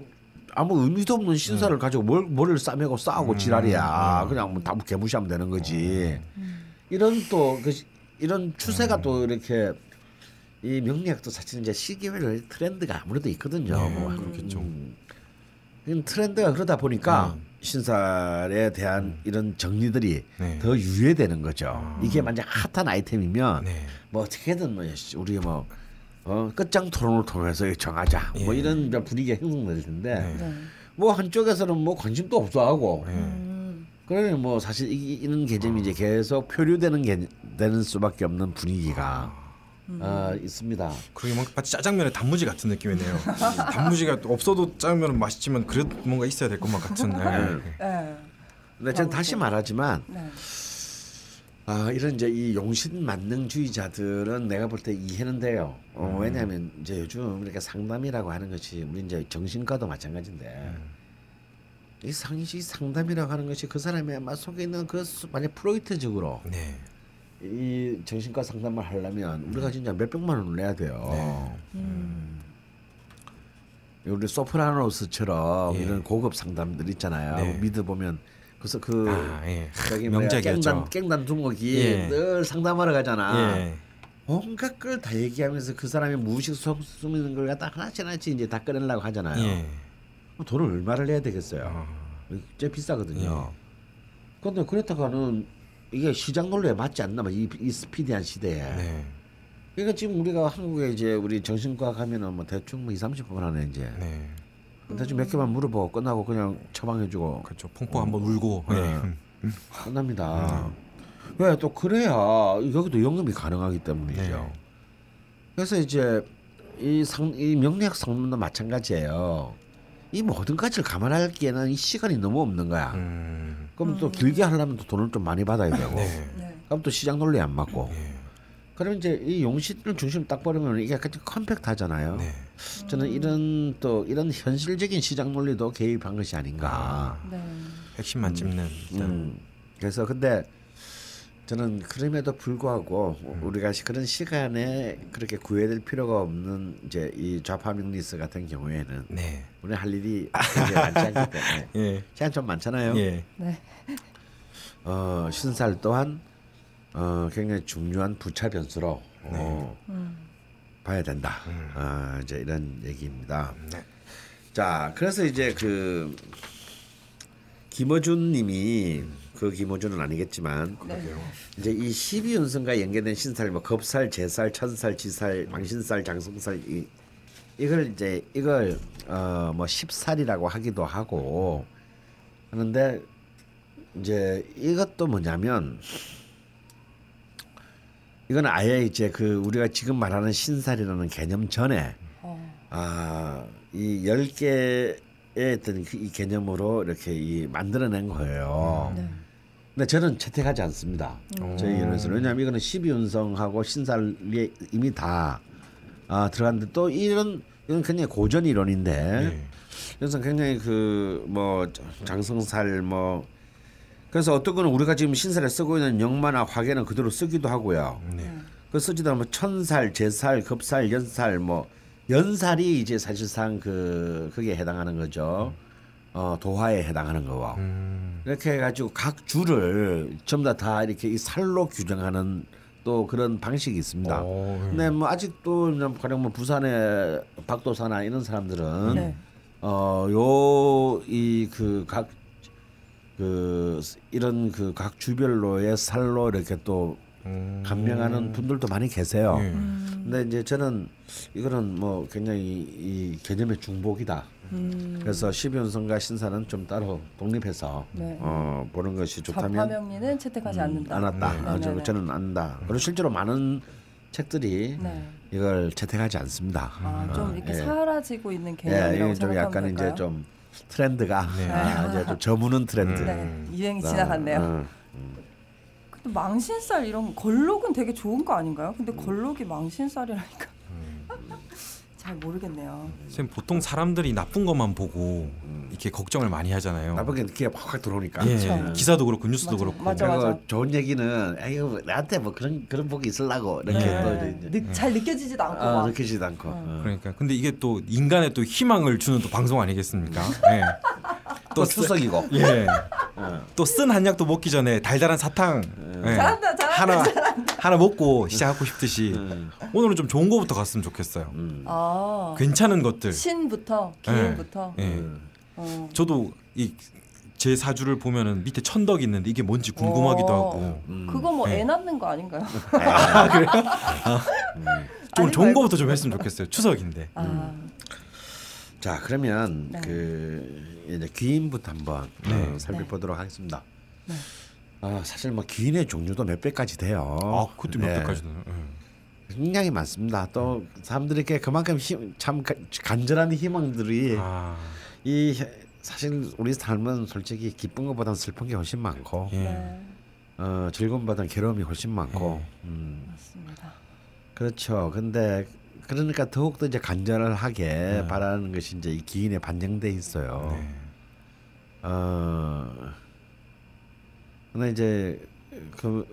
아무 의미도 없는 네. 신사를 가지고 뭘 뭐를 싸매고 음. 싸우고 지랄이야. 그냥 뭐다 개무시하면 되는 거지. 음. 이런 또 그 이런 추세가 음. 또 이렇게 이 명리학도 사실 이제 시기별 트렌드가 아무래도 있거든요. 네, 뭐 그렇겠죠. 음, 트렌드가 그러다 보니까 음. 신살에 대한 이런 정리들이 네. 더 유예되는 거죠. 아. 이게 만약 핫한 아이템이면 네. 뭐 어떻게든 뭐 우리 뭐 어, 끝장 토론을 통해서 정하자. 뭐 예. 이런 이제 분위기가 형성될 텐데 네. 네. 뭐 한쪽에서는 뭐 관심도 없어하고 네. 음. 그러면 뭐 사실 이, 이런 개념이 이제 계속 표류되는 게 되는 수밖에 없는 분위기가 어, 있습니다. 그러게 뭔가 마치 짜장면의 단무지 같은 느낌이네요. 단무지가 없어도 짜장면은 맛있지만 그래도 뭔가 있어야 될 것만 같은. 네. 네. 근데 저는 다시 말하지만 네. 아, 이런 이제 이 용신 만능주의자들은 내가 볼 때 이해는 돼요. 어, 왜냐하면 이제 요즘 이렇게 상담이라고 하는 것이 우리 이제 정신과도 마찬가지인데 이 상시 상담이라고 하는 것이 그 사람의 아마 속에 있는 그 수- 만약 프로이트적으로 네. 이 정신과 상담을 하려면 우리가 진짜 몇 백만 원을 내야 돼요. 음. 우리 소프라노스처럼 예. 이런 고급 상담들 있잖아요. 네. 미드 보면 그래서 그 아, 예. 명작이었죠. 깽단 깽단 두목이 예. 늘 상담하러 가잖아. 예. 온갖 걸 다 얘기하면서 그 사람의 무의식 속 숨는 걸 갖다 하나씩 하나씩 이제 다 꺼내려고 하잖아요. 예. 그럼 돈을 얼마를 내야 되겠어요? 아, 꽤 비싸거든요. 예. 그런데 그렇다가는 이게 시장 논리에 맞지 않나 봐. 이, 이 스피디한 시대에. 네. 그러니까 지금 우리가 한국에 이제 우리 정신과 가면은 뭐 대충 뭐 2, 30분 하네 이제. 네. 대충 몇 개만 물어보고 끝나고 그냥 처방해주고 그렇죠. 펑펑 한번 울고. 네. 예. 끝납니다. 왜또 그래야 여기도 영업이 가능하기 때문이죠. 네. 그래서 이제 이 상 이 명리학 상담도 마찬가지예요. 이 모든 가지를 감안하기에는 이 시간이 너무 없는 거야. 음. 그럼 또 길게 하려면 또 돈을 좀 많이 받아야 되고. 네. 네. 그럼 또 시장 논리 안 맞고. 예. 그럼 이제 이 용신을 중심 딱 버리면 이게 약간 좀 컴팩트하잖아요. 네. 저는 이런 또 이런 현실적인 시장 논리도 개입한 것이 아닌가. 네. 핵심만 찝는. 일단. 음, 그래서 근데 저는 그럼에도 불구하고 우리가 시- 그런 시간에 그렇게 구애될 필요가 없는 이제 이 좌파 명리스 같은 경우에는 네. 우리 할 일이 굉장히 많지 않기 때문에 [laughs] 예. 시간 좀 많잖아요. 예. 네. 어, 신살 또한 어, 굉장히 중요한 부차 변수로 어, 음. 봐야 된다. 아, 이제 이런 얘기입니다. 네. 자, 그래서 이제 그 김어준님이 그 김어준은 아니겠지만 네. 이제 이 12운성과 연계된 신살, 뭐 겁살, 제살, 천살, 지살, 망신살, 장성살 이 이걸 이제 이걸 어뭐 10살이라고 하기도 하고 하는데 이제 이것도 뭐냐면 이건 아예 이제 그 우리가 지금 말하는 신살이라는 개념 전에 어. 아이 10개의 어떤 그이 개념으로 이렇게 이 만들어낸 거예요. 네. 근데 저는 채택하지 않습니다. 저희 의견에서는 왜냐하면 이거는 12운성하고 신살이 이미 다 아, 들어갔는데 또 이런 이건 굉장히 고전 이론인데 네. 그래서 굉장히 그 뭐 장성살 뭐 그래서 어떤 거는 우리가 지금 신살에 쓰고 있는 영마나 화계는 그대로 쓰기도 하고요. 네. 그 쓰지도 않으면 천살, 제살, 급살, 연살 뭐 연살이 이제 사실상 그 그게 해당하는 거죠. 어 도화에 해당하는 거고. 음. 이렇게 해가지고 각 줄을 전부 다, 다 이렇게 이 살로 규정하는 또 그런 방식이 있습니다. 오, 예. 근데 뭐 아직도 가령 뭐 부산의 박도사나 이런 사람들은 네. 어요 이 그 각그 이런 그 각 주별로의 살로 이렇게 또 음. 감명하는 분들도 많이 계세요. 예. 음. 근데 이제 저는 이거는 뭐 굉장히 이 개념의 중복이다. 음. 그래서 12연성과 신사는 좀 따로 독립해서 네. 어, 보는 것이 좋다면 좌파명리는 채택하지 않는다. 안 왔다. 네. 아, 저, 네네네. 저는 안다. 그리고 실제로 많은 책들이 네. 이걸 채택하지 않습니다. 아, 좀 이렇게 예. 사라지고 있는 예, 개념이라고 이게 좀 약간 될까요? 이제 좀 트렌드가 네. 아, 이제 좀 저무는 트렌드. 네, 유행이 아, 지나갔네요. 망신살 이런 걸록은 되게 좋은 거 아닌가요? 근데 걸록이 망신살이라니까 [laughs] 잘 모르겠네요. 선생님 보통 사람들이 나쁜 것만 보고 이렇게 걱정을 많이 하잖아요. 나쁜 게 이렇게 확 들어오니까. 예, 그렇죠. 기사도 그렇고 뉴스도 맞아, 그렇고. 맞아. 그리고 좋은 얘기는 아유 나한테 뭐 그런 그런 복이 있으려고 이렇게 네. 또 이제 느, 잘 느껴지지도 않고 아, 막. 느끼지도 않고. 어. 그러니까 근데 이게 또 인간의 또 희망을 주는 또 방송 아니겠습니까? [laughs] 예. 또 추석이고. [laughs] 예. 어. 또쓴 한약도 먹기 전에 달달한 사탕 예. 잘한다, 잘한다, 하나 하나 먹고 시작하고 싶듯이 음. 오늘은 좀 좋은 거부터 갔으면 좋겠어요. 음. 아, 괜찮은 것들. 신부터 기운부터. 예. 음. 어. 저도 이 제 사주를 보면은 밑에 천덕이 있는데 이게 뭔지 궁금하기도 어. 하고 음. 그거 뭐 애 네. 낳는 거 아닌가요? [laughs] [laughs] 좀 아니, 좋은 말고. 거부터 좀 했으면 좋겠어요. 추석인데. 아, 자 그러면 네. 그 이제 귀인부터 한번 네. 어, 살펴보도록 하겠습니다. 아 사실 뭐 귀인의 종류도 몇 배까지 돼요. 아, 그것도 몇 네. 배까지 되나요? 예. 굉장히 많습니다. 또 사람들에게 그만큼 힘, 참 가- 간절한 희망들이 아, 이 사실 우리 삶은 솔직히 기쁜 것보다는 슬픈 게 훨씬 많고 예. 네, 어, 즐거움보다는 괴로움이 훨씬 많고 네. 음, 맞습니다. 그렇죠. 근데 그러니까 더욱더 이제 간절하게 네. 바라는 것이 이제 이 기인에 반영돼 있어요. 네. 어 근데 이제 그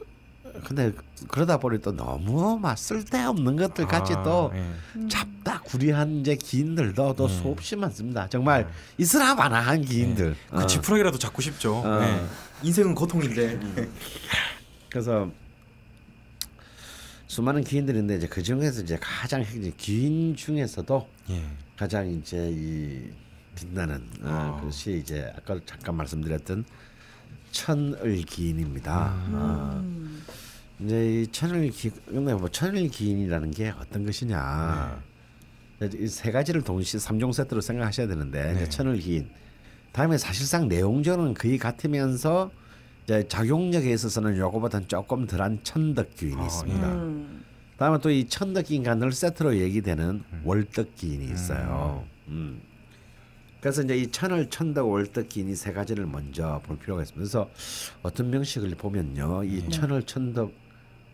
근데 그러다 보니 또 너무 막 쓸데없는 것들 같이 아, 또 예. 잡다 구리한 이제 기인들도 또 네. 수없이 많습니다. 정말 있으나 마나한 기인들. 그 어. 지푸라기라도 잡고 싶죠. 어. 예. 인생은 고통인데. 그래서 수많은 기인들인데 이제 그 중에서 이제 가장 핵- 이제 기인 중에서도 예. 가장 이제 이 빛나는 어, 아. 것이 이제 아까 잠깐 말씀드렸던 천을 기인입니다. 어, 음, 이제 이 천을 기 근데 뭐 천을 기인이라는 게 어떤 것이냐? 이세 가지를 동시에 삼종 세트로 생각하셔야 되는데 이제 네. 천을 기인. 다음에 사실상 내용적으로는 거의 같으면서 작용력에 있어서는 요거보다는 조금 덜한 천덕기인이 아, 있습니다. 음, 다음에 또 이 천덕기인과 늘 세트로 얘기되는 월덕기인이 있어요. 음. 그래서 이제 이 천을 천덕 월덕기인이 세 가지를 먼저 볼 필요가 있습니다. 그래서 어떤 명식을 보면요, 이 천을 천덕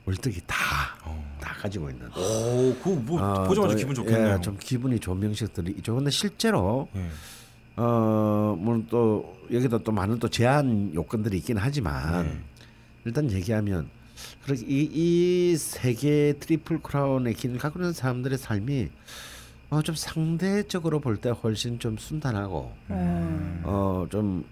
월덕이 다다 어. 가지고 있는. 오, 그거 뭐 어, 보자마자 또, 기분 좋겠네요. 예, 좀 기분이 좋은 명식들이 있죠. 근데 실제로 예. 어 물론 또 여기도 또 많은 또 제한 요건들이 있긴 하지만 네. 일단 얘기하면 그렇게 이 이 세 개 triple crown의 귀인을 갖고 있는 사람들의 삶이 어 좀 상대적으로 볼 때 훨씬 좀 순탄하고 음. 어 좀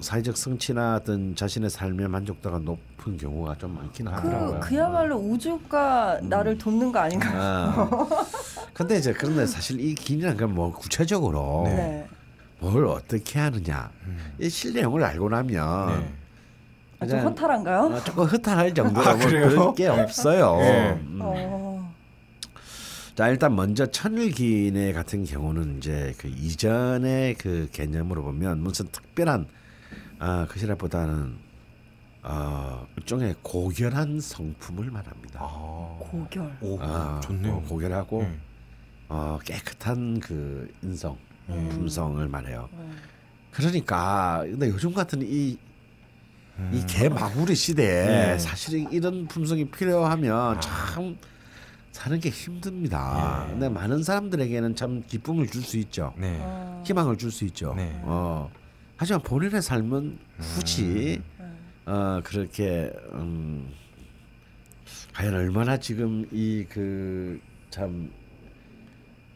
사회적 성취나 어떤 자신의 삶의 만족도가 높은 경우가 좀 많긴 하더라고요. 그 그야말로 우주가 나를 돕는 거 아닌가요? 아. 근데 이제 그런데 사실 이 길이라는 건뭐 구체적으로 네. 뭘 어떻게 하느냐 이 실내용을 알고 나면 음. 네. 아, 좀 허탈한가요? 어, 조금 허탈할 정도로 아? 그런 게 없어요. 네. 음. 어, 자 일단 먼저 천일기인의 같은 경우는 이제 그 이전의 그 개념으로 보면 무슨 특별한 아 것이라보다는 어 일종의 고결한 성품을 말합니다. 아. 고결. 오, 아, 좋네요. 어, 고결하고 예. 어, 깨끗한 그 인성, 음. 품성을 말해요. 네. 그러니까 근데 요즘 같은 이 음. 이 개마구리 시대에 네. 사실 이런 품성이 필요하면 참 사는 게 힘듭니다. 예. 근데 많은 사람들에게는 참 기쁨을 줄 수 있죠. 네. 어, 희망을 줄 수 있죠. 네. 어. 하지만 본인의 삶은 굳이 네. 어, 그렇게 음, 과연 얼마나 지금 이 그 참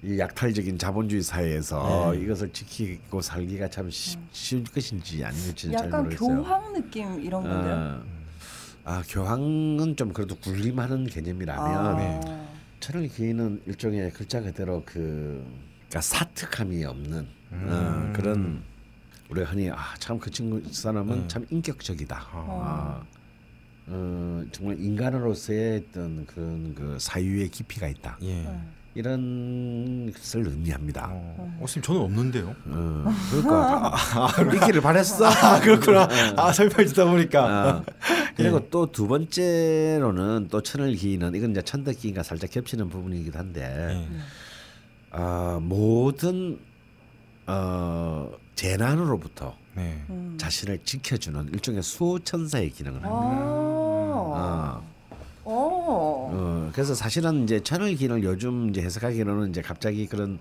이 약탈적인 자본주의 사회에서 네. 이것을 지키고 살기가 참 쉬, 쉬울 것인지 아닌지 잘 약간 모르겠어요. 교황 느낌 이런 건데요. 어, 아 교황은 좀 그래도 군림하는 개념이라면 네. 아, 천을 기인은 일종의 글자 그대로 그 그러니까 사특함이 없는 음. 어, 그런 우리가 흔히 아 참 그 친구 이 사람은 네. 참 인격적이다. 어. 아, 어, 정말 인간으로서의 어떤 그런 그 사유의 깊이가 있다. 예. 네. 이런 것을 의미합니다. 어, 어, 선생님 저는 없는데요. 어, 그러니까 위키를 바랬어. [laughs] 아 그렇구나. 아 설명 듣다 보니까. 아, 그리고 또두 번째로는 또 천을 기인은 이건 이제 천덕 기인과 살짝 겹치는 부분이기도 한데 예. 아, 모든 어, 재난으로부터 네. 음. 자신을 지켜주는 일종의 수호천사의 기능을 아. 합니다. 어, 어. 어, 그래서 사실은 이제 천을 기인을 요즘 이제 해석하기로는 이제 갑자기 그런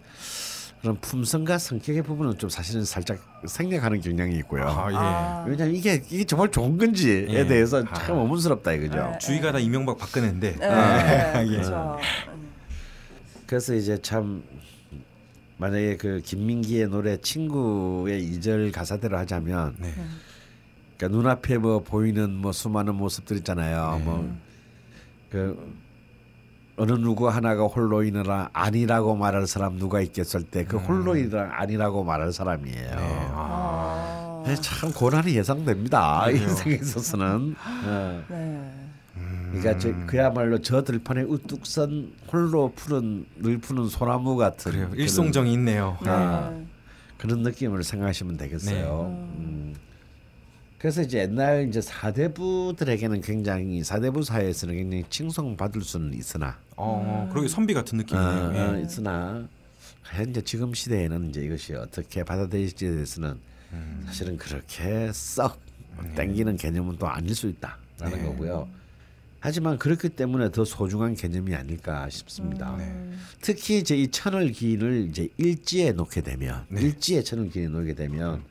그런 품성과 성격의 부분은 좀 사실은 살짝 생략하는 경향이 있고요. 아 예. 아. 왜냐하면 이게 이게 정말 좋은 건지에 예. 대해서 아. 참 의문스럽다 이거죠. 네. 주의가 다 이명박 박근혜인데. 네, 아, 예. 그렇죠. 그래서 이제 참 만약에 그 김민기의 노래 친구의 이절 가사대로 하자면 네. 그러니까 눈앞에 뭐 보이는 뭐 수많은 모습들 있잖아요. 네. 뭐 그 어느 누구 하나가 홀로인이라 아니라고 말할 사람 누가 있겠을 때 그 홀로인이라 아니라고 말할 사람이에요. 네. 아. 아. 네, 참 고난이 예상됩니다. 그래요. 인생에 있어서는. 어. 네. 그러니까 저, 그야말로 저 들판에 우뚝 선 홀로 푸른 늘 푸는 소나무 같은 그래요. 일송정이 있네요. 네. 아. 그런 느낌을 생각하시면 되겠어요. 음. 그래서 이제 옛날 이제 사대부들에게는 굉장히 사대부 사회에서는 굉장히 칭송받을 수는 있으나 어, 그러게 선비 같은 느낌이네요. 어, 예. 어, 있으나 현재 지금 시대에는 이제 이것이 어떻게 받아들일지에 대해서는 음. 사실은 그렇게 썩 땡기는 개념은 또 아닐 수 있다라는 네. 거고요. 하지만 그렇기 때문에 더 소중한 개념이 아닐까 싶습니다. 네. 특히 이제 이 천을 기인을 이제 일지에 놓게 되면 네. 일지에 천을 기인에 놓게 되면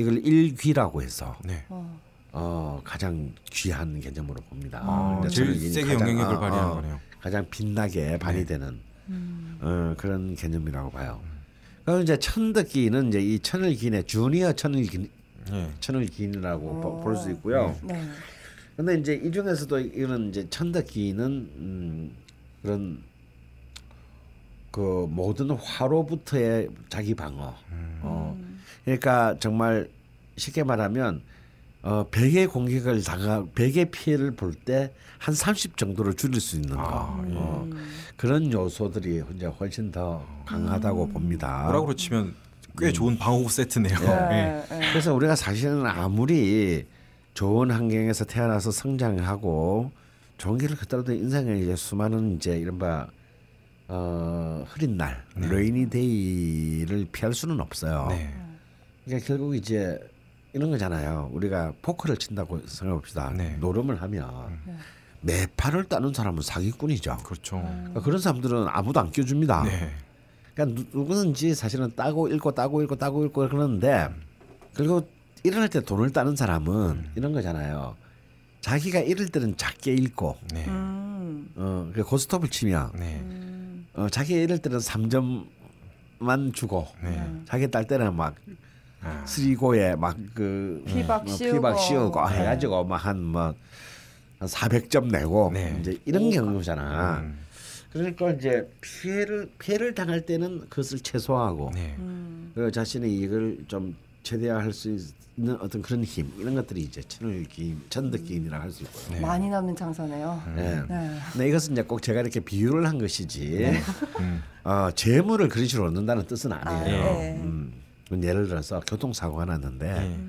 이걸 일귀라고 해서 네. 어. 어, 가장 귀한 개념으로 봅니다. 아, 근데 제일 세게 가장, 영향력을 어, 발휘하는 어, 거네요. 가장 빛나게 발휘되는 어, 그런 개념이라고 봐요. 그럼 이제 천덕기는 이제 이 천을 기인의 주니어 천을 기 예. 천을 기인이라고 볼 수 있고요. 네. 근데 이제 이 중에서도 이런 이제 천덕기는 음, 그런 그 모든 화로부터의 자기 방어. 어, 그러니까 정말 쉽게 말하면 어, 벽의 공격을 당하 벽의 피해를 볼 때 한 30 정도로 줄일 수 있는 거. 아, 예. 어, 그런 요소들이 이제 훨씬 더 강하다고 봅니다. 뭐라고 치면 꽤 좋은 방어구 세트네요. 예. 네. 네. 그래서 우리가 사실은 아무리 좋은 환경에서 태어나서 성장하고 좋은 길을 걷더라도 인생에 이제 수많은 이제 이른바 어, 흐린 날, 레이니 데이를 피할 수는 없어요. 네. 그러니까 결국 이제 이런 거잖아요. 우리가 포커를 친다고 생각해봅시다. 네. 노름을 하면 매 판을 따는 사람은 사기꾼이죠. 그렇죠. 그러니까 그런 사람들은 아무도 안 껴줍니다. 네. 그러니까 누- 누구든지 사실은 따고 읽고 따고 읽고 따고 읽고 그러는데 그리고 일어날 때 돈을 따는 사람은 이런 거잖아요. 자기가 이럴 때는 작게 읽고 네. 음. 어, 그 고스톱을 치면 네. 어, 자기 이럴 때는 3점만 주고 네. 자기 딸 때는 막 아. 스리고에 막그 피박 씌우고. 피박 씌우고 네. 해가지고 막한뭐 400점 내고 네. 이제 이런 경우잖아. 음. 그러니까 이제 피해를 피해를 당할 때는 그것을 최소화하고 네. 음. 그 자신의 이익을 좀 최대화할 수 있는 어떤 그런 힘 이런 것들이 이제 천을 기임, 천득 기임이라 할 수 있고요. 네. 많이 남는 장사네요. 네. 네. 근데 이것은 이제 꼭 제가 이렇게 비유를 한 것이지 음. 어, 재물을 그런 식으로 얻는다는 뜻은 아니에요. 아, 네. 음, 예를 들어서 교통사고가 났는데 네.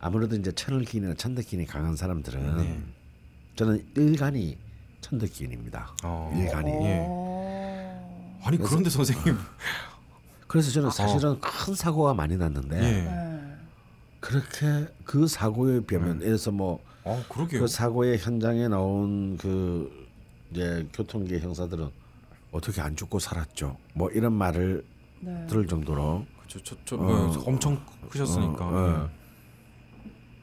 아무래도 이제 천을 기인이나 천득 기인이 강한 사람들은 네. 저는 일간이 천득 기인입니다. 어. 일간이. 예. 어. 아니 그런데 선생님. 그래서 저는 사실은 큰 사고가 많이 났는데 예. 네. 그렇게 그 사고에 비하면 예를 들어서 뭐어 그러게요. 그 사고의 현장에 나온 그 이제 교통계 형사들은 어떻게 안 죽고 살았죠? 뭐 이런 말을 네. 들을 정도로 저저 저, 어. 어, 엄청 크셨으니까. 어, 어.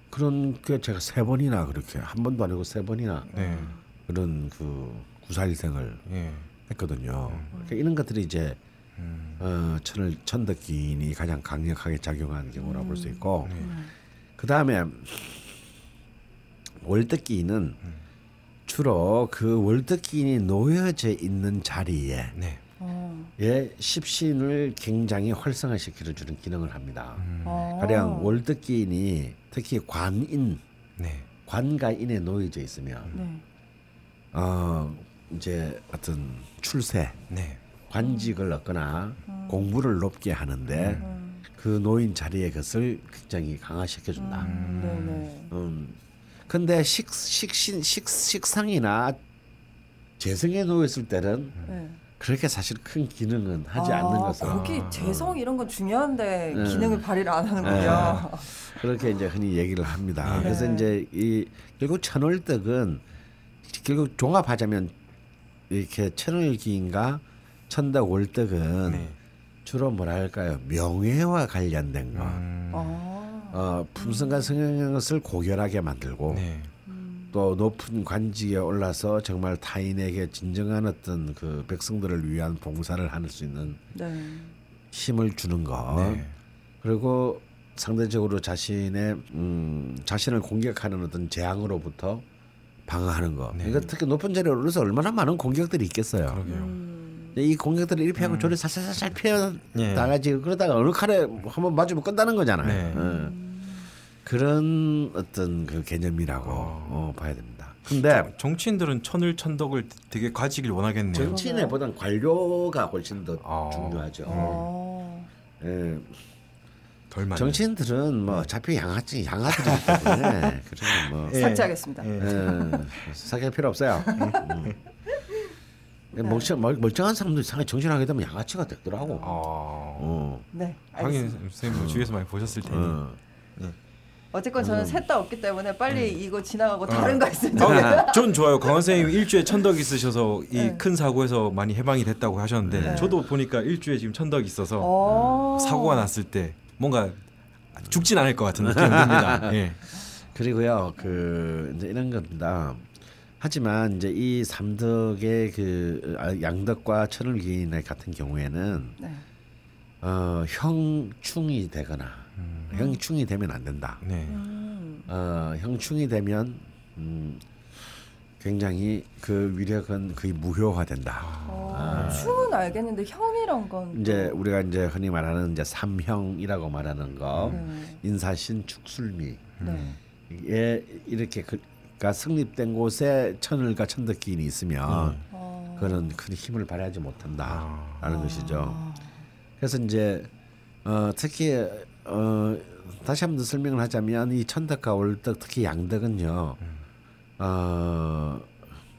그런 게 제가 세 번이나 그렇게 한 번도 아니고 세 번이나 네. 그런 그 구사일생을 예. 했거든요. 그러니까 이런 것들이 이제 음. 어, 천을 천덕기인이 가장 강력하게 작용하는 경우라 볼수 있고 네. 그 다음에 월덕기인은 주로 그 월덕기인이 놓여져 있는 자리에 네. 어. 예, 십신을 굉장히 활성화시켜 주는 기능을 합니다. 어. 가령 월덕기인이 특히 관인, 네. 관가인에 놓여져 있으면 네. 어 이제 어떤 출세, 네. 관직을 얻거나 공부를 높게 하는데 음. 그 놓인 자리의 것을 굉장히 강화시켜 준다. 음. 네네. 음. 근데 식 식신 식 식상이나 재성에 놓였을 때는 네. 그렇게 사실 큰 기능은 하지 아, 않는 것으로 거기 재성 이런 건 중요한데 네. 기능을 발휘를 안 하는군요. 그렇게 이제 흔히 얘기를 합니다. 네. 그래서 이제 이 결국 천월덕은 결국 종합하자면 이렇게 천월기인가 천덕 월덕은 네. 주로 뭐랄까요 명예와 관련된 거, 음. 아. 어, 품성과 성향의 것을 고결하게 만들고 네. 또 높은 관직에 올라서 정말 타인에게 진정한 어떤 그 백성들을 위한 봉사를 할 수 있는 네. 힘을 주는 거 네. 그리고 상대적으로 자신의 음, 자신을 공격하는 어떤 재앙으로부터 방어하는 거. 네. 그러니까 특히 높은 자리에 올라서 얼마나 많은 공격들이 있겠어요. 그러게요. 음. 이 공격들을 이렇게 하고 저리 살살살살 피해 예. 나가지 그러다가 어느 칼에 한번 맞으면 끝나는 거잖아요. 네. 예. 그런 어떤 그 개념이라고 어, 봐야 됩니다. 근데 정치인들은 천을 천덕을 되게 가지길 원하겠네요. 정치인보다는 관료가 훨씬 더 아. 중요하죠. 어. 예, 덜. 정치인들은 뭐 어차피 양아치 양아들이기 때문에 [laughs] 그래서 뭐 예. 삭제하겠습니다. 예. 예, 사귈 필요 없어요. [laughs] 음. 멀쩡, 멀- 멀쩡한 사람도 이상하게 정신하게 되면 양아치가 되더라고. 아, 어. 네. 알겠습니다. 선생님 뭐 주위에서 많이 보셨을 테니. 어. 어쨌건 저는 셋 다 없기 때문에 빨리 음. 이거 지나가고 다른 거 있으면 좋겠어요. 아, 전 좋아요. 강원 선생님 일주에 [laughs] 천덕 있으셔서 이 네. 큰 사고에서 많이 해방이 됐다고 하셨는데 네. 저도 보니까 일주에 지금 천덕 있어서 어. 사고가 났을 때 뭔가 죽진 않을 것 같은 느낌이 듭니다. [laughs] 예. 그리고요 그 이제 이런 겁니다. 하지만 이제 이 삼덕의 그 아, 양덕과 천을 기인 같은 경우에는 네. 어, 형충이 되거나 형충이 되면 안 된다. 네. 음. 어, 형충이 되면 음, 굉장히 그 위력은 거의 무효화된다. 어, 충은 알겠는데 형이란 건 이제 우리가 이제 흔히 말하는 이제 삼형이라고 말하는 거 네. 인사신 축술미 네. 에 이렇게 그가 성립된 곳에 천을과 천덕기인이 있으면 어. 그는 큰 힘을 발휘하지 못한다라는 것이죠. 아. 그래서 이제 어, 특히 어, 다시 한 번 더 설명을 하자면 이 천덕과 월덕 특히 양덕은요. 어,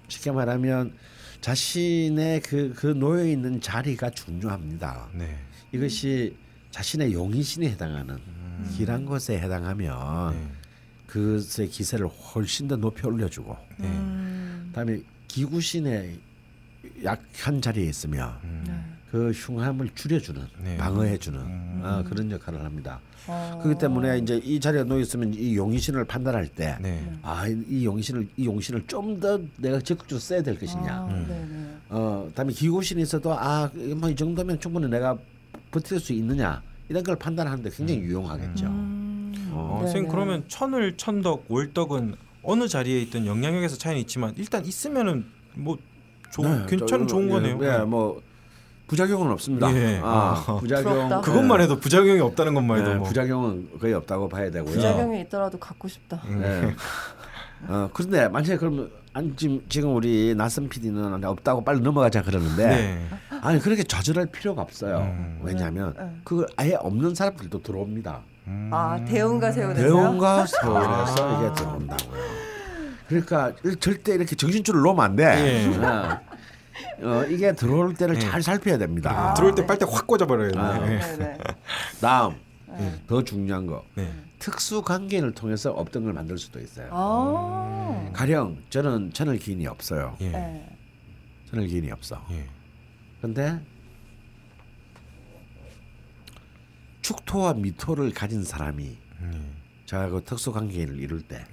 쉽게 말하면 자신의 그, 그 놓여 있는 자리가 중요합니다. 네. 이것이 자신의 용의신에 해당하는 길한 것에 해당하면 네. 그것의 기세를 훨씬 더 높이 올려주고 네. 음. 그다음에 기구신의 약한 자리에 있으면 음. 네. 그 흉함을 줄여주는 네. 방어해주는 음. 어, 그런 역할을 합니다. 어. 그렇기 때문에 이제 이 자리에 놓여 있으면 이 용의신을 판단할 때 네. 아, 이- 이 용신을 이 용신을 좀 더 내가 적극적으로 써야 될 것이냐. 아, 음. 네네. 어, 그다음에 기구신이 있어도 아, 뭐이 정도면 충분히 내가 버틸 수 있느냐 이런 걸 판단하는데 굉장히 유용하겠죠. 음. 어, 네네. 선생님 그러면 천을 천덕 월덕은 어느 자리에 있든 영향력에서 차이는 있지만 일단 있으면은 뭐 좋은 네, 괜찮은 저- 좋은 예, 거네요. 예, 뭐 부작용은 없습니다. 예. 아, 아. 부작용 부럽다. 그것만 해도 부작용이 없다는 것만 해도 예, 뭐. 부작용은 거의 없다고 봐야 되고요. 부작용이 있더라도 갖고 싶다. 예. 어, 그런데 만약에 그러면 아니, 지금 지금 우리 나선 PD는 없다고 빨리 넘어가자 그러는데 네. 아니 그렇게 좌절할 필요가 없어요. 음. 왜냐하면 네. 그걸 아예 없는 사람들도 들어옵니다. 음. 아 대운과 세운에서요? 대원과 세월에서 이게 들어온다고요. 그러니까 일- 절대 이렇게 정신줄을 놓으면 안 돼. 예. 어. 어, 이게 들어올 때를 잘 살펴야 됩니다. 아, 들어올 때 빨대 확 꽂아버려요. 아. 네. 네네. 다음 네. 더 중요한 거 네. 특수 관계를 통해서 걸 만들 수도 있어요. 아. 가령 저는 천을 기인이 없어요. 예. 네. 천을 기인이 없어. 예. 근데 축토와 미토를 가진 사람이 음. 저하고 특수 관계를 이룰 때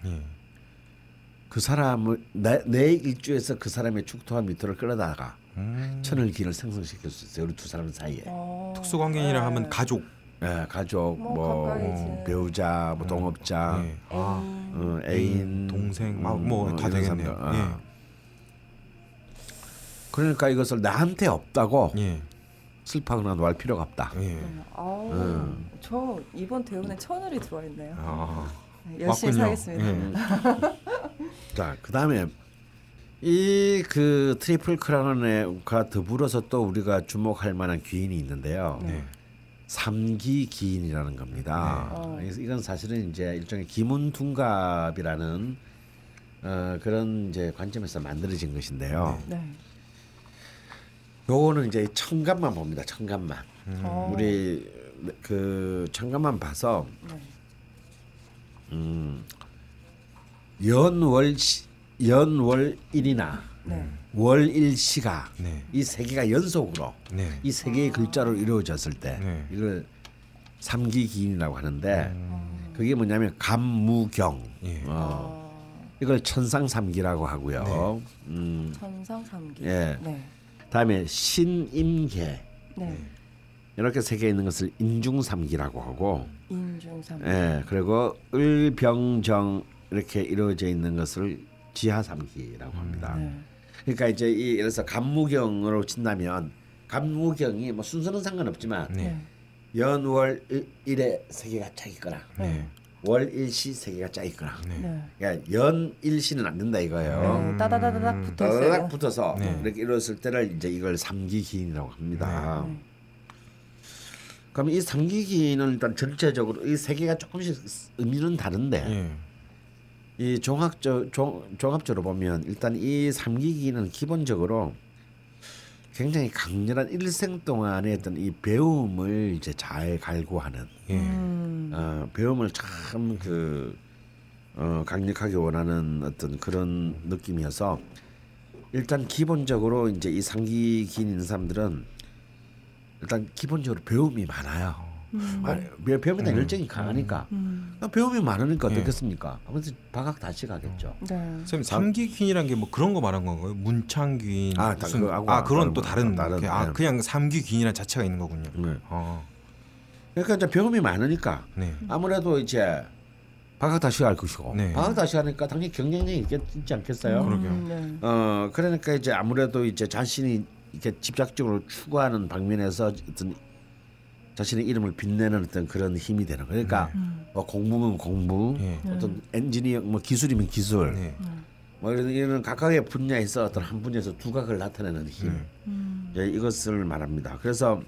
그 예. 사람을 내, 내 일주에서 그 사람의 축토와 미토를 끌어다가 음. 천을 기를 생성시킬 수 있어요. 우리 두 사람 사이에. 어. 특수 관계인이라 네. 하면 가족. 예, 가족, 뭐 뭐. 어, 배우자, 뭐 동업자, 예. 아. 음. 어, 애인, 동생, 아, 음, 뭐다 이런 되겠네요. 어. 그러니까 이것을 나한테 없다고 예. 슬퍼하거나 노할 필요가 없다. 예. 아우, 음. 저 이번 대운에 천을이 들어와 있네요. 아. 네, 열심히 맞군요. 살겠습니다. 예. [laughs] 자, 그다음에 이 그 triple crown과 더불어서 또 우리가 주목할 만한 귀인이 있는데요. 네. 삼기 귀인이라는 겁니다. 네. 어. 이- 이건 사실은 이제 일종의 기문둔갑이라는 어, 그런 이제 관점에서 만들어진 것인데요. 네. 요거는 이제 청감만 봅니다. 청감만. 어. 우리 그 청감만 봐서 네. 음, 연월 시- 연월 일이나 네. 월일시가 네. 이세 개가 연속으로 네. 이세 개의 글자로 이루어졌을 때 네. 이걸 삼기 기인이라고 하는데 그게 뭐냐면 감무경 예. 어, 어, 이걸 천상삼기라고 하고요. 음, 천상삼기. 예. 네. 다음에 신임계 네. 이렇게 세 개 있는 것을 인중삼기라고 하고 인중삼기. 예, 그리고 을병정 이렇게 이루어져 있는 것을 지하삼기라고 합니다. 네. 그러니까 이제 이 들어서 감무경으로 친다면 감무경이 뭐 순서는 상관없지만 네. 네. 연월 일- 일에 세 개가 차 있거나 네. 월 일시 세 개가 짜 있거나. 네. 그러니까 연 일시는 안 된다 이거예요. 네, 따다다다닥 붙어 따닥 있어요. 붙어서 네. 이렇게 이뤘을 때를 이제 이걸 삼기기인이라고 합니다. 네. 그럼 이 삼기기인은 일단 전체적으로 이 세 개가 조금씩 의미는 다른데 예. 이 종합적 종, 종합적으로 보면 일단 이 삼기기는 기본적으로 굉장히 강렬한 일생 동안의 어떤 이 배움을 이제 잘 갈구하는 예. 음. 어, 배움을 참그 어, 강력하게 원하는 어떤 그런 느낌이어서 일단 기본적으로 이제 이 상기기인 사람들은 일단 기본적으로 배움이 많아요. 아, 배- 배움에 대한 열정이 강하니까 음. 아, 배움이 많으니까 예. 어떻겠습니까? 아무튼 박학 다시 가겠죠. 네. 선생님 삼기귀인이란 게 뭐 그런 거 말한 건가요? 문창귀인 아, 다 무슨 그거하고 아 그런 또 다른 다른, 다른, 아 네. 그냥 삼귀귀인이란 자체가 있는 거군요. 네. 어, 그러니까 이제 배움이 많으니까 네. 아무래도 이제 박학 다시 갈 것이고 네. 박학 다시 하니까 당연히 경쟁력이 있겠지 않겠어요? 그러게요. 음, 네. 어 그러니까 이제 아무래도 이제 자신이 이렇게 집착적으로 추구하는 방면에서 어떤 자신의 이름을 빛내는 어떤 그런 힘이 되는 거예요. 그러니까 뭐 공부면 공부, 네. 어떤 엔지니어 뭐 기술이면 기술, 네. 뭐 이런 이런 각각의 분야에서 어떤 한 분야에서 두각을 나타내는 힘, 음. 예, 이것을 말합니다. 그래서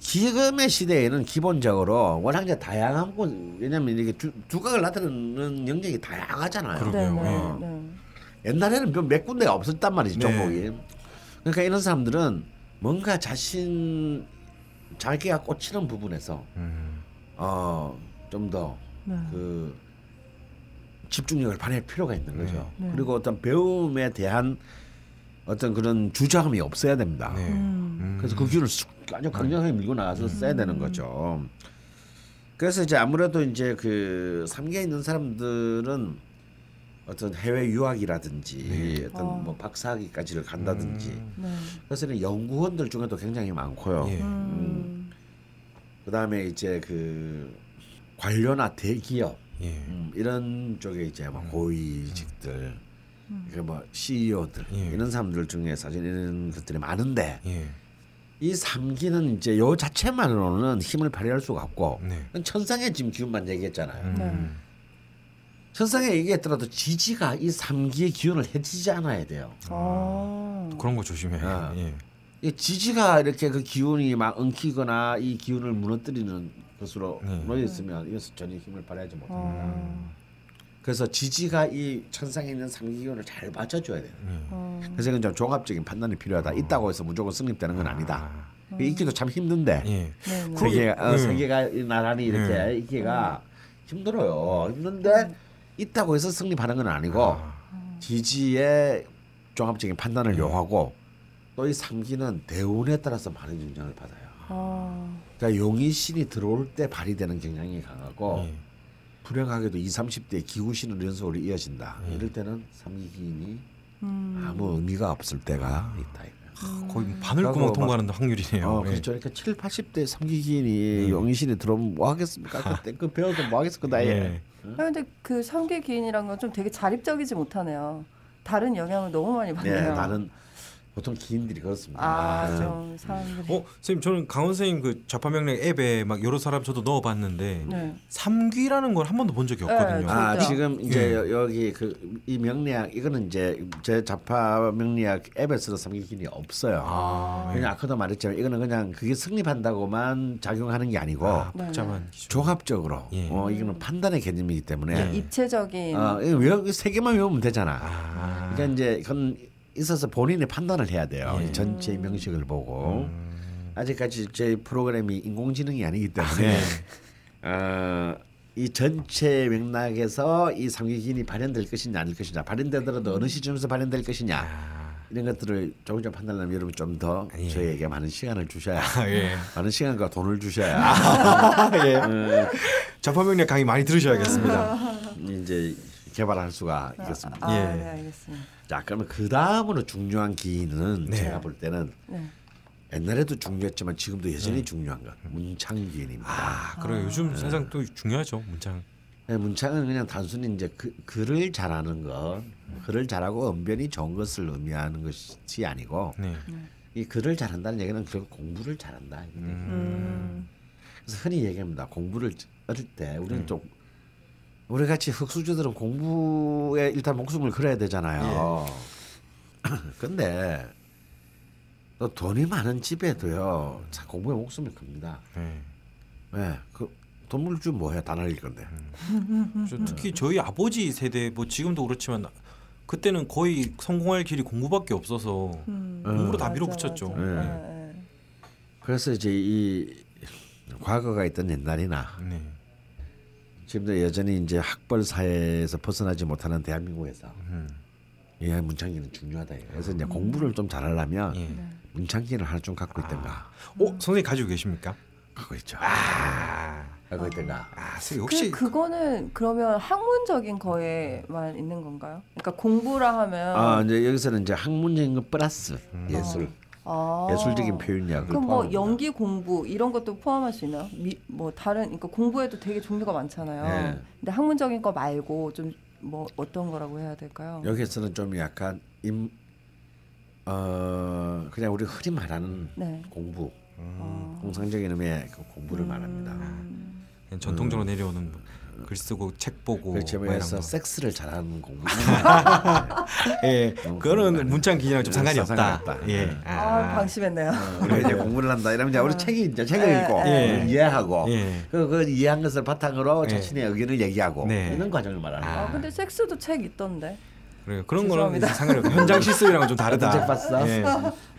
지금의 시대에는 기본적으로 워낙 이제 다양한 곳 왜냐하면 이게 두, 두각을 나타내는 영역이 다양하잖아요. 그러게요. 네, 네, 어. 네. 옛날에는 몇- 몇 군데가 없었단 말이지 네. 종목이. 그러니까 이런 사람들은 뭔가 자신 자기가 꽂히는 부분에서 음, 어좀 더 네. 그 집중력을 발휘할 필요가 있는 거죠. 네. 그리고 어떤 배움에 대한 어떤 그런 주저함이 없어야 됩니다. 네. 음. 그래서 그 기운을 쑥 아주 강력하게 밀고 나가서 써야 되는 거죠. 그래서 이제 아무래도 이제 그 삼계에 있는 사람들은 어떤 해외 유학이라든지 어떤 어. 뭐 박사학위까지를 간다든지 네. 그래서 연구원들 중에도 굉장히 많고요. 예. 음. 그다음에 이제 그 관료나 대기업 예. 음, 이런 쪽에 이제 뭐 고위직들 그뭐 CEO들 예. 이런 사람들 중에 사실 이런 것들이 많은데 예. 이 삼기는 이제 요 자체만으로는 힘을 발휘할 수가 없고 네. 천상의 지금 기운만 얘기했잖아요. 음. 천상에 얘기했더라도 지지가 이 삼기의 기운을 해지지 않아야 돼요. 아. 그런 거 조심해. 아. 예. 이 지지가 이렇게 그 기운이 막 엉키거나 이 기운을 무너뜨리는 것으로 네. 놓여 있으면 이것은 전혀 힘을 발휘하지 못합니다. 아. 그래서 지지가 이 천상에 있는 삼기 기운을 잘 받쳐줘야 돼요. 아. 그래서 이건 좀 종합적인 판단이 필요하다. 있다고 해서 무조건 승립되는 건 아니다. 아. 있기도 참 힘든데 예. 네, 네. 세계가 어, 음. 세계가 나란히 이렇게 음. 있기가 힘들어요. 힘든데 있다고 해서 승리하는 건 아니고 지지의 종합적인 판단을 요하고 또 이 삼기는 대운에 따라서 많은 영향을 받아요. 아. 그러니까 용의신이 들어올 때 발휘되는 경향이 강하고 예. 불행하게도 20, 30대 기후신으로 연속으로 이어진다. 이럴 때는 삼기기인이 음. 아무 의미가 없을 때가 있다. 이거예요. 거의 바늘구멍 그러고 통과하는 확률이네요. 어, 예. 그렇죠. 그러니까 7, 80대 삼기기인이 용의신이 들어오면 뭐 하겠습니까? [laughs] 그때 그 배워서 뭐 하겠습니까? 예. 예. 아, 근데 그 상계 기인이란 건 좀 되게 자립적이지 못하네요. 다른 영향을 너무 많이 네, 받네요. 나는 보통 기인들이 그렇습니다. 아, 네. 좀 사람들이. 어, 선생님 저는 강원 선생님 그 좌파 명령 앱에 막 여러 사람 저도 넣어 봤는데 네. 삼귀라는 걸 한 번도 본 적이 없거든요. 네, 아. 지금 이제 예. 여- 여기 그 이 명리학 이거는 이제 제 자파 명리학 앱에서도 삼기기인이 없어요. 아, 그냥 아까도 말했지만 이거는 그냥 그게 승립한다고만 작용하는 게 아니고 아, 네. 종합적으로 예. 어 이거는 판단의 개념이기 때문에 입체적인. 어, 이거 외- 세 개만 외우면 되잖아. 아, 그러니까 이제 그건 있어서 본인이 판단을 해야 돼요. 예. 이 전체 명식을 보고 음. 아직까지 제 프로그램이 인공지능이 아니기 네. 때문에 [laughs] 어, 이 전체 맥락에서 이 삼기기인이 발현될 것이냐 아닐 것이냐 발현되더라도 어느 시점에서 발현될 것이냐 아, 이런 것들을 조금 좀 판단하려면 여러분 좀더 예. 저희에게 많은 시간을 주셔야 아, 예. [laughs] 많은 시간과 돈을 주셔야 아, [laughs] 예. 어, 좌파명령 강의 많이 들으셔야겠습니다. 이제 개발할 수가 있겠습니다. 아, 예. 네, 알겠습니다. 자 그러면 그 다음으로 중요한 기인은 네. 제가 볼 때는 네. 옛날에도 중요했지만 지금도 여전히 중요한 것 문창 기인입니다. 아, 그래요. 요즘 세상 또 중요하죠 문장. 네, 문창은 그냥 단순히 이제 그, 글을 잘하는 것, 글을 잘하고 언변이 좋은 것을 의미하는 것이 아니고 네. 이 글을 잘한다는 얘기는 결국 공부를 잘한다. 음. 그래서 흔히 얘기합니다. 공부를 어릴 때 우리는 좀 우리 같이 흑수저들은 공부에 일단 목숨을 걸어야 되잖아요. 예. [clears throat] 근데 또 돈이 많은 집에도요 자, 공부에 목숨이 큽니다. 네. 예, 그 돈물 주면 뭐해 다 날릴 건데. 저 특히 저희 아버지 세대 뭐 지금도 그렇지만 그때는 거의 성공할 길이 공부밖에 없어서 음, 공부로 다 맞아, 밀어붙였죠. 맞아. 예. 예, 예. 그래서 이제 이 과거가 있던 옛날이나 네. 지금도 여전히 이제 학벌 사회에서 벗어나지 못하는 대한민국에서 음. 이 문창기는 중요하다. 그래서 이제 공부를 좀 잘하려면 예. 문창기를 하나 좀 갖고 있던가. 어 선생님 가지고 계십니까? 갖고 있죠. 아, 갖고 있던가. 아 선생님 혹시 그 그거는 그러면 학문적인 거에만 있는 건가요? 그러니까 공부라 하면 아 이제 여기서는 이제 학문적인 거 플러스 음. 예술 아. 예술적인 표현이야. 그럼 뭐 연기 공부 이런 것도 포함할 수 있나요? 미, 뭐 다른 그러니까 공부에도 되게 종류가 많잖아요. 네. 근데 학문적인 거 말고 좀 뭐 어떤 거라고 해야 될까요? 여기서는 좀 약간 임, 어 그냥 우리 흔히 말하는 네. 공부, 어. 통상적인 의미의 그 공부를 말합니다. 음. 그냥 전통적으로 내려오는 글 쓰고 책 보고 그렇지 뭐 이런 그래서 거. 섹스를 잘하는 공부. [laughs] 예, 어, 그거는 문창 기념랑 좀 상관이 상관이 없다. 예. 음. 아, 방심했네요. 우리가 이제 공부를 한다 이러면 이제 우리 책이 이제 책을 네, 읽고 네. 이해하고 예. 그, 그 이해한 것을 바탕으로 네. 자신의 의견을 얘기하고 네. 이런 과정을 말하는 아. 거야. 아, 근데 섹스도 책 있던데. 그래요. 그런 거는 죄송합니다. 상관이 없고 현장 실습이랑은 좀 다르다. 책 봤어? 예.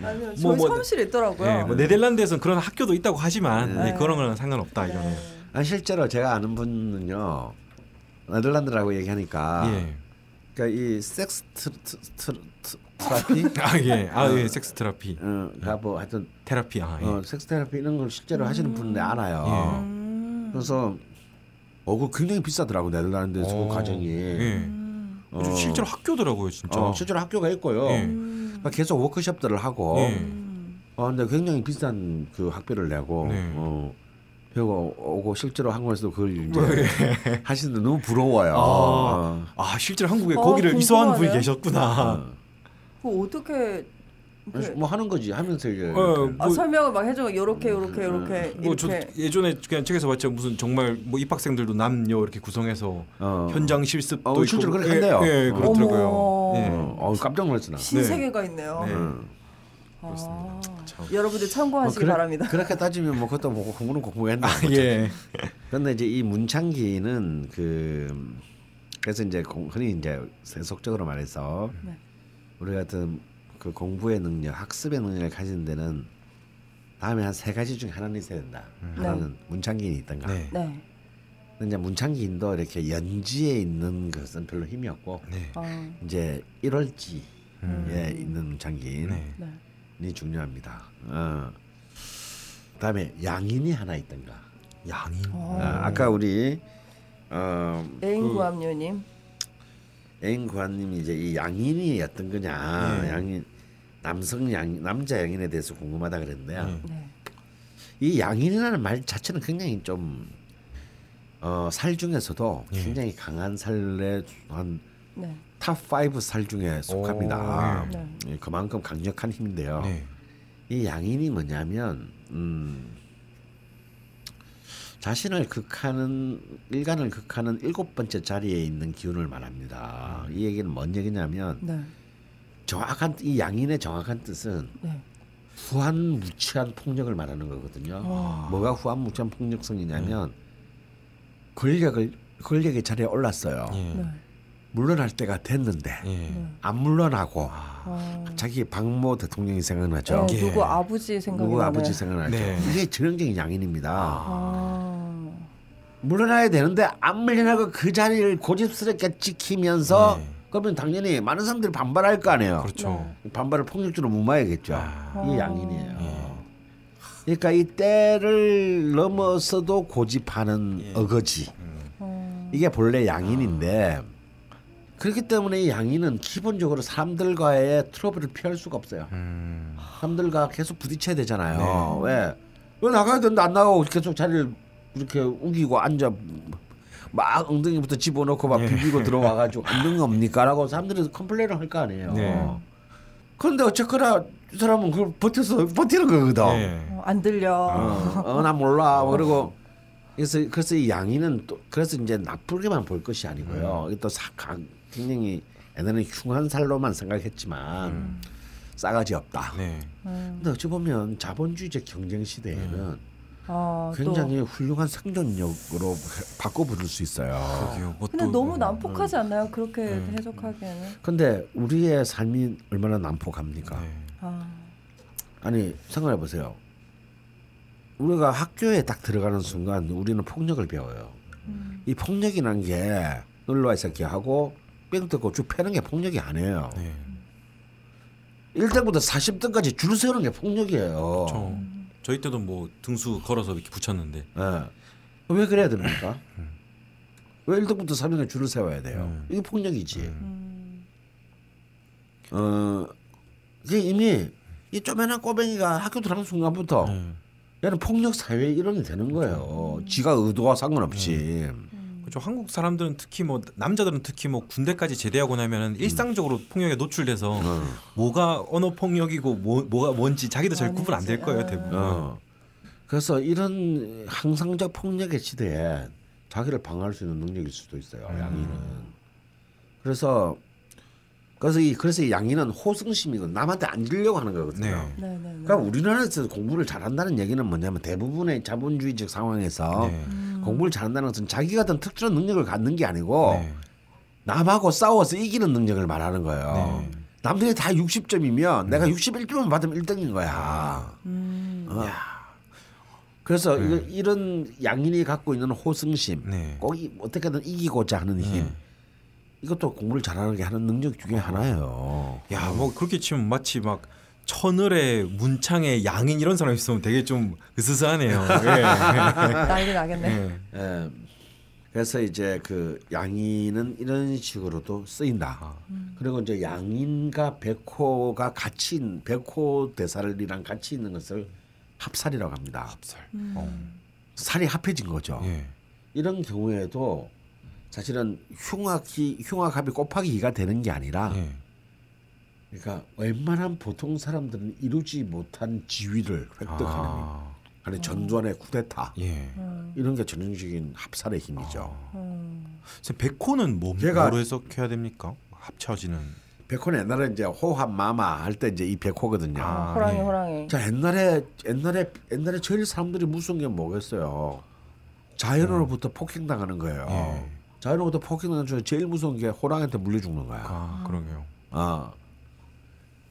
아니요, 저희 뭐, 뭐, 사무실에 있더라고요. 예, 뭐 네덜란드에서는 그런 학교도 있다고 하지만 네. 예, 그런 거는 상관없다 이거는. 아, 실제로 제가 아는 분은요 네덜란드라고 얘기하니까 예. 그러니까 이 섹스 트, 트, 트, 트, 트라피 [laughs] 아 예. 아 예. 섹스 테라피. 어, 뭐 하여튼 테라피. 아 예. 어, 섹스 테라피 이런 걸 실제로 하시는 분들 알아요. 음. 그래서 어, 그 굉장히 비싸더라고 네덜란드에서 그 어, 과정이. 예. 음. 어, 실제로 학교더라고요, 진짜. 어, 실제로 학교가 있고요. 예. 음. 그러니까 계속 워크숍들을 하고. 예. 음. 어, 근데 굉장히 비싼 그 학비를 내고 네. 어, 배우고 오고 실제로 한국에서도 그걸 이제 하시는데 너무 부러워요. 아. 어. 아 실제로 한국에 어, 거기를 이수하는 분이. 계셨구나. 어. 그거 어떻게 이렇게- 뭐 하는 거지 하면서 이제 어, 이렇게. 아, 뭐- 설명을 막 해줘 요렇게 요렇게 요렇게 뭐저 이렇게 예전에 그냥 책에서 봤죠 무슨 정말 뭐 입학생들도 남녀 이렇게 구성해서 어. 현장 실습도 어, 실제로 그렇게 예, 한대요. 예, 그렇더라고요. 어머. 예. 어, 어, 깜짝 놀랐어 나. 신세계가 있네요. 네. 어. 아, 참. 여러분들 어, 참고하시기 그래- 바랍니다. 그렇게 따지면 뭐 그것도 뭐 공부는 공부했나. 아, 예. 그런데 이제 이 문창기는 그 그래서 이제 공- 흔히 이제 세속적으로 말해서 네. 우리 같은 그 공부의 능력, 학습의 능력을 가진 데는 다음에 한 세 가지 중에 하나는 있어야 된다. 하나는 문창기인이 있던가. 네. 네. 근데 이제 문창기인도 이렇게 연지에 있는 것은 별로 힘이 없고 네. 아, 이제 1월지에 음. 있는 문창기인이 네. 네. 중요합니다. 어. 그다음에 양인이 하나 있던가. 양인. 어. 어, 아까 우리 어, 애인 그 구함녀님. 애인 구한님이 이제 이 양인이 어떤 거냐, 네. 양인 남성 양 남자 양인에 대해서 궁금하다 그랬는데요. 네. 네. 이 양인이라는 말 자체는 굉장히 좀 어, 살 중에서도 예. 굉장히 강한 살의 한 네. top5 살 중에 속합니다. 오, 네. 예, 그만큼 강력한 힘인데요. 네. 이 양인이 뭐냐면 음, 자신을 극하는 일간을 극하는 일곱 번째 자리에 있는 기운을 말합니다. 이 얘기는 뭔 얘기냐면 네. 정확한 이 양인의 정확한 뜻은 네. 후안무치한 폭력을 말하는 거거든요. 와. 뭐가 후안무치한 폭력성이냐면 권력을 권력의 자리에 올랐어요. 예. 네. 물러날 때가 됐는데 예. 네. 안 물러나고 아. 자기 박모 대통령이 생각나죠. 네, 예. 누구 아버지 생각이 누구 나네요. 아버지 생각나죠. 네. 이게 전형적인 양인입니다. 아. 물러나야 되는데 안 물러나고 그 자리를 고집스럽게 지키면서 네. 그러면 당연히 많은 사람들이 반발할 거 아니에요. 그렇죠. 반발을 폭력적으로 무마해야겠죠. 아. 이 아. 양인이에요. 예. 그러니까 이 때를 넘어서도 고집하는 예. 어거지. 어. 이게 본래 양인인데 그렇기 때문에 이 양인은 기본적으로 사람들과의 트러블을 피할 수가 없어요. 음. 사람들과 계속 부딪혀야 되잖아요. 네. 왜? 왜 나가야 되는데 안 나가고 계속 자리를 이렇게 우기고 앉아 막 엉덩이부터 집어넣고 막 예. 비비고 들어와가지고 엉덩이 없니까라고 사람들이 컴플레인을 할 거 아니에요. 네. 그런데 어쨌거나 이 사람은 그걸 버텨서 버티는 거거든. 예. 어, 안 들려. 어, 어, 나 몰라. 뭐 그리고 그래서 그래서 이 양이는 또 그래서 이제 나쁘게만 볼 것이 아니고요. 음. 또 사, 가, 굉장히 옛날에는 흉한 살로만 생각했지만 싸가지 없다. 음. 네. 근데 어찌 보면 자본주의적 경쟁 시대에는 아, 또 굉장히 훌륭한 생존력으로 바꿔 부를 수 있어요. 그러게요. 뭐 근데 또- 너무 난폭하지 않나요? 그렇게 음. 해석하기에는. 근데 우리의 삶이 얼마나 난폭합니까? 네. 아, 아니 생각해 보세요. 우리가 학교에 딱 들어가는 순간 우리는 폭력을 배워요. 음. 이 폭력이라는 게 놀러와 새끼 하고 뺑 뜯고 쭉 패는 게 폭력이 아니에요. 네. 1등부터 40등까지 줄 세우는 게 폭력이에요. 저 저희 때도 뭐 등수 걸어서 이렇게 붙였는데. 예. 왜 그래야 됩니까? 왜 1등부터 3등에 줄을 세워야 돼요? 음. 이게 폭력이지. 음. 어, 이게 이미 이 쪼매난 꼬맹이가 학교 들어간 순간부터 네. 얘는 폭력 사회의 일원이 되는 거예요. 지가 의도와 상관없이. 그렇죠. 한국 사람들은 특히 뭐 남자들은 특히 뭐 군대까지 제대하고 나면은 일상적으로 폭력에 노출돼서 어. 뭐가 언어 폭력이고 뭐, 뭐가 뭔지 자기도 잘. 구분 안 될 거예요 대부분. 어. 그래서 이런 항상적 폭력의 시대에 자기를 방어할 수 있는 능력일 수도 있어요. 양이는. 그래서 그래서 이 그래서 이 양이는 호승심이고 남한테 안 지려고 하는 거거든요. 네. 네, 네, 네. 그러니까 우리나라에서 공부를 잘한다는 얘기는 뭐냐면 대부분의 자본주의적 상황에서 네. 공부를 잘한다는 것은 자기가 어떤 특별한 능력을 갖는 게 아니고 네. 남하고 싸워서 이기는 능력을 말하는 거예요. 네. 남들이 다 60점이면 내가 61점만 받으면 1등인 거야. 음. 어. 그래서 이거, 이런 양인이 갖고 있는 호승심, 네. 꼭 이, 어떻게든 이기고자 하는 힘, 네. 이것도 공부를 잘하는 게 하는 능력 중에 하나예요. 야, 뭐 그렇게 치면 마치 막 천을의 문창의 양인 이런 사람 있으면 되게 좀 으스스하네요. [laughs] 예. 난리 나겠네. 예. 예. 그래서 이제 그 양인은 이런 식으로도 쓰인다. 아. 그리고 이제 양인과 백호가 같이 있는- 백호 대살이랑 같이 있는 것을 합살이라고 합니다. 합살. 음. 어. 살이 합해진 거죠. 예. 이런 경우에도 사실은 흉악이 흉악합이 곱하기 2가 되는 게 아니라 예. 그러니까 웬만한 보통 사람들은 이루지 못한 지위를 획득하는 힘. 아. 아니 전두환의 쿠데타 예. 음. 이런 게 전형적인 합살의 힘이죠. 아. 음. 백호는 뭐, 걔가- 뭐로 해석해야 됩니까? 합쳐지는. 백호는 옛날에 이제 호합 마마 할 때 이제 이 백호거든요. 아, 호랑이 예. 호랑이. 자 옛날에 옛날에 옛날에 제일 사람들이 무서운 게 뭐겠어요? 자연으로부터 폭행당하는 거예요. 예. 자연으로부터 폭행당하는 중에 제일 무서운 게 호랑이한테 물려 죽는 거야. 아, 그러게요. 아.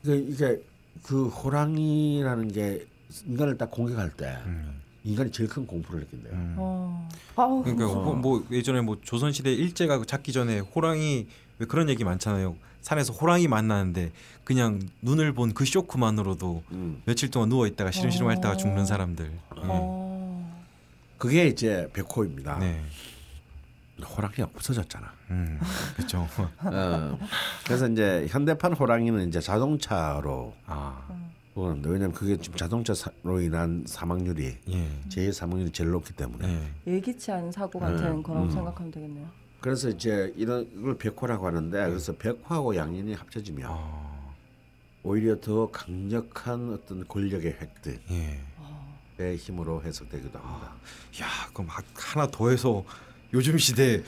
이게, 이게 그 호랑이라는 게 인간을 딱 공격할 때 음. 인간이 제일 큰 공포를 느낀대요. 음. 어. 아우. 그러니까 호- 뭐 예전에 뭐 조선 시대 일제가 잡기 전에 호랑이 왜 그런 얘기 많잖아요. 산에서 호랑이 만나는데 그냥 눈을 본 그 쇼크만으로도 음. 며칠 동안 누워 있다가 시름시름 앓다가 죽는 사람들. 예. 어. 그게 이제 백호입니다. 네. 호랑이가 없어졌잖아. 음. 그렇죠. [laughs] 어. 그래서 이제 현대판 호랑이는 이제 자동차로 아. 보는데 왜냐면 그게 지금 자동차로 인한 사망률이 예. 제일 사망률이 제일 높기 때문에. 예. 예기치 않은 사고 같은 네. 거라고 음. 생각하면 되겠네요. 그래서 이제 이런 이걸 백호라고 하는데 그래서 백호하고 양인이 합쳐지면 아. 오히려 더 강력한 어떤 권력의 획득의 예. 힘으로 해석되기도 합니다. 야, 그럼 하- 하나 더해서 요즘 시대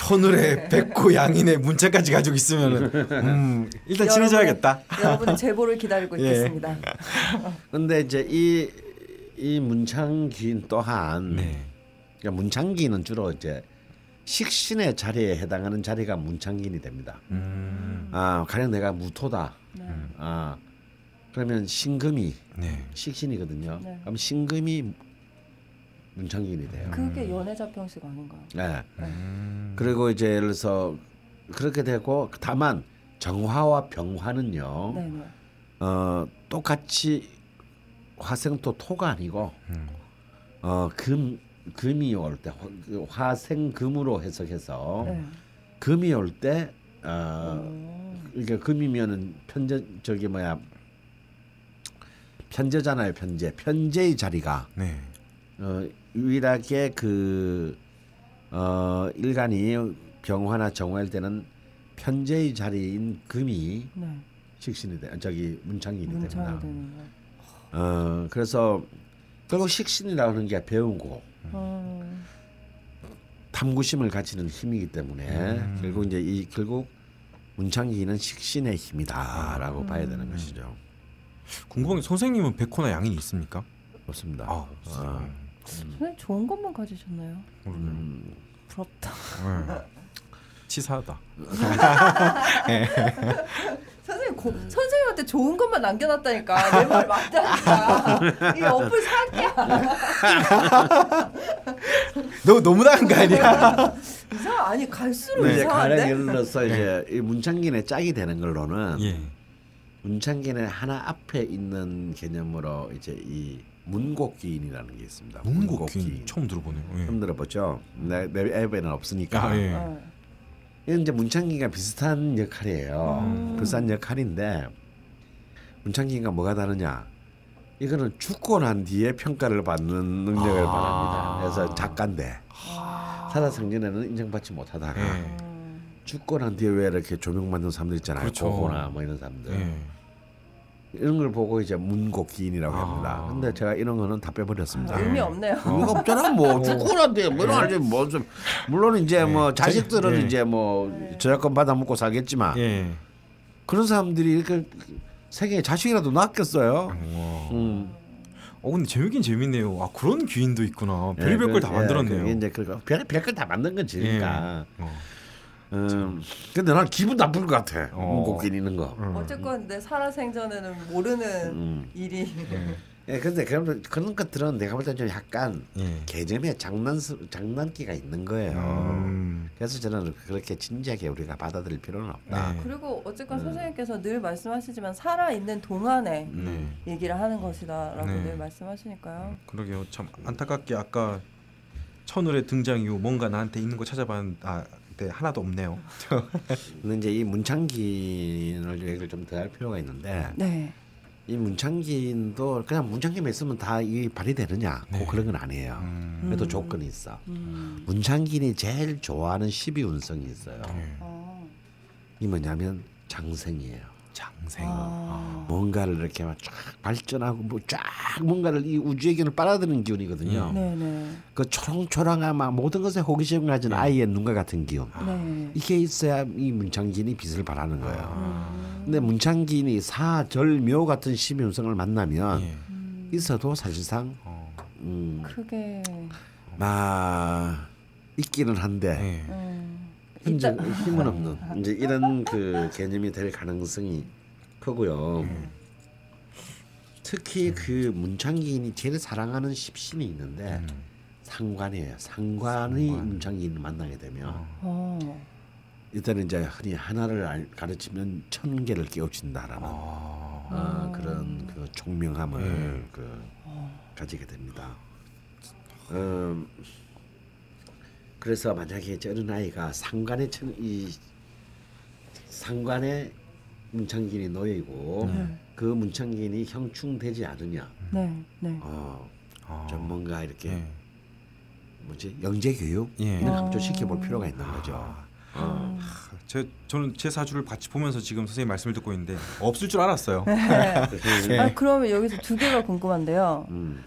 천을의 백호 양인의 문자까지 가지고 있으면은 음, 일단 친해져야겠다. 여러분의 제보를 기다리고 [laughs] 예. 있겠습니다. 근데 이제 이, 이 문창기인 또한 네. 그러니까 문창기는 주로 이제 식신의 자리에 해당하는 자리가 문창기인이 됩니다. 음. 아 가령 내가 무토다. 네. 아 그러면 신금이 네. 식신이거든요. 네. 그럼 신금이 문창기인이 돼요. 그게 연애자 평식 아닌가요? 네. 음. 그리고 이제 예를 들어서 그렇게 되고 다만 정화와 병화는요. 네네. 어 똑같이 화생토 토가 아니고 음. 어금 금이 올 때 화생금으로 해석해서 네. 금이 올때 어, 오. 이게 금이면은 편제 저기 뭐야 편제잖아요 편제 편제의 자리가 네. 어, 유일하게 그 어, 일간이 병화나 정화일 때는 편제의 자리인 금이 네. 식신이 돼 저기 문창이 됩니다. 되는 거. 어 그래서 결국 식신이라고 하는 게 배우고 음. 탐구심을 가지는 힘이기 때문에 음. 결국 이제 이 결국 문창기는 식신의 힘이다라고 봐야 되는 음. 것이죠. 궁금한 게 선생님은 백호나 양인이 있습니까? 그렇습니다. 아, 아, 선생님 좋은 것만 가지셨나요? 음, 부럽다. 네. 치사하다. [laughs] 선생님 고, 선생님한테 좋은 것만 남겨놨다니까 내 말 맞다니까 이 어플 사기야 너 [laughs] 너무 나은 거 아니야? [laughs] 이상 아니 갈수록 이제 가령 이상한데 들어서 이제 이 문창기의 짝이 되는 걸로는 예. 문창기의 하나 앞에 있는 개념으로 이제 이 문곡기인이라는 게 있습니다. 문곡긴 처음 들어보네요. 예. 처음 들어보죠. 내, 내 앱에는 없으니까. 아, 예. 어. 이건 이제 문창기가 비슷한 역할이에요. 음. 비슷한 역할인데 문창기가 뭐가 다르냐? 이거는 죽고 난 뒤에 평가를 받는 능력을 아. 바랍니다. 그래서 작가인데 아. 살아생전에는 인정받지 못하다가 예. 음. 죽고 난 뒤에 왜 이렇게 조명받는 사람들 있잖아요. 그렇죠. 고고나 뭐 이런 사람들 예. 이런 걸 보고 이제 문곡기인이라고 아. 합니다. 근데 제가 이런 거는 다 빼버렸습니다. 아, 의미 없네요 의미가 없잖아 뭐 죽고 난 뒤에 뭐 알지 뭐좀 물론 이제 뭐 자식들은 예. 이제 뭐 저작권 받아 먹고 살겠지만 예. 그런 사람들이 이렇게 세계에 자식이라도 낳겠어요. 와. 음. 어 근데 재밌긴 재밌네요. 아 그런 귀인도 있구나. 예, 별별 그- 걸다 예, 만들었네요. 이제 그거 별 별걸 다 만든 거지. 그러니까. 예. 어. 음. 근데 난 기분 나쁠 것 같아. 어. 있는 거. 음. 어쨌건 내 살아생전에는 모르는 음. 일이 예, 근데 그런 그런 것들은 내가 볼 때 좀 약간 예. 개념에 장난 장난기가 있는 거예요. 음. 그래서 저는 그렇게 진지하게 우리가 받아들일 필요는 없다. 네. 그리고 어쨌건 음. 선생님께서 늘 말씀하시지만 살아 있는 동안에 네. 얘기를 하는 것이다라고 네. 늘 말씀하시니까요. 그러게요. 참 안타깝게 아까 천울의 등장 이후 뭔가 나한테 있는 거 찾아봤는데 아, 네, 하나도 없네요. [laughs] 근데 이제 이 문창기인을 얘기를 좀 더 할 필요가 있는데 네. 이 문창기인도 그냥 문창기만 있으면 다 이 발휘되느냐? 네. 뭐 그런 건 아니에요. 음. 그래도 음. 조건이 있어. 음. 문창기인이 제일 좋아하는 12운성이 있어요. 네. 어. 이 뭐냐면 장생이에요. 장생. 아. 뭔가를 이렇게 막 쫙 발전하고 뭐 쫙 뭔가를 이 우주의 기운을 빨아들이는 기운이거든요. 네 네. 그 초롱초롱한 막 모든 것에 호기심을 가진 아이의 눈과 같은 기운. 네. 이게 있어야 이 문창기인이 빛을 발하는 거예요. 음. 근데 문창기인이 사절묘 같은 심윤성을 만나면 예. 있어도 사실상 어. 음, 크게. 막 있기는 한데 예. 음. 현재 이따- 힘은 없는 이제 이런 그 개념이 될 가능성이 크고요. 특히 그 문창기인이 제일 사랑하는 십신이 있는데 음. 상관이에요. 상관이 상관. 문창기인을 만나게 되면 어. 일단은 이제 흔히 하나를 알- 가르치면 천 개를 깨우친다라는 아. 어, 그런 그 총명함을 네. 그 가지게 됩니다. 음, 그래서 만약에 저 어린 아이가 상관의 천, 이 상관의 문창기인이 놓이고 네. 그 문창기인이 형충되지 않으냐, 네. 네. 어, 아. 좀 뭔가 이렇게 예. 뭐지 영재 교육 예. 이런 합조시켜 볼 필요가 있는 거죠. 아. 어. 제 저는 제 사주를 같이 보면서 지금 선생님 말씀을 듣고 있는데 없을 줄 알았어요. 그래서, [laughs] 아, 그러면 여기서 두 개가 궁금한데요. 음,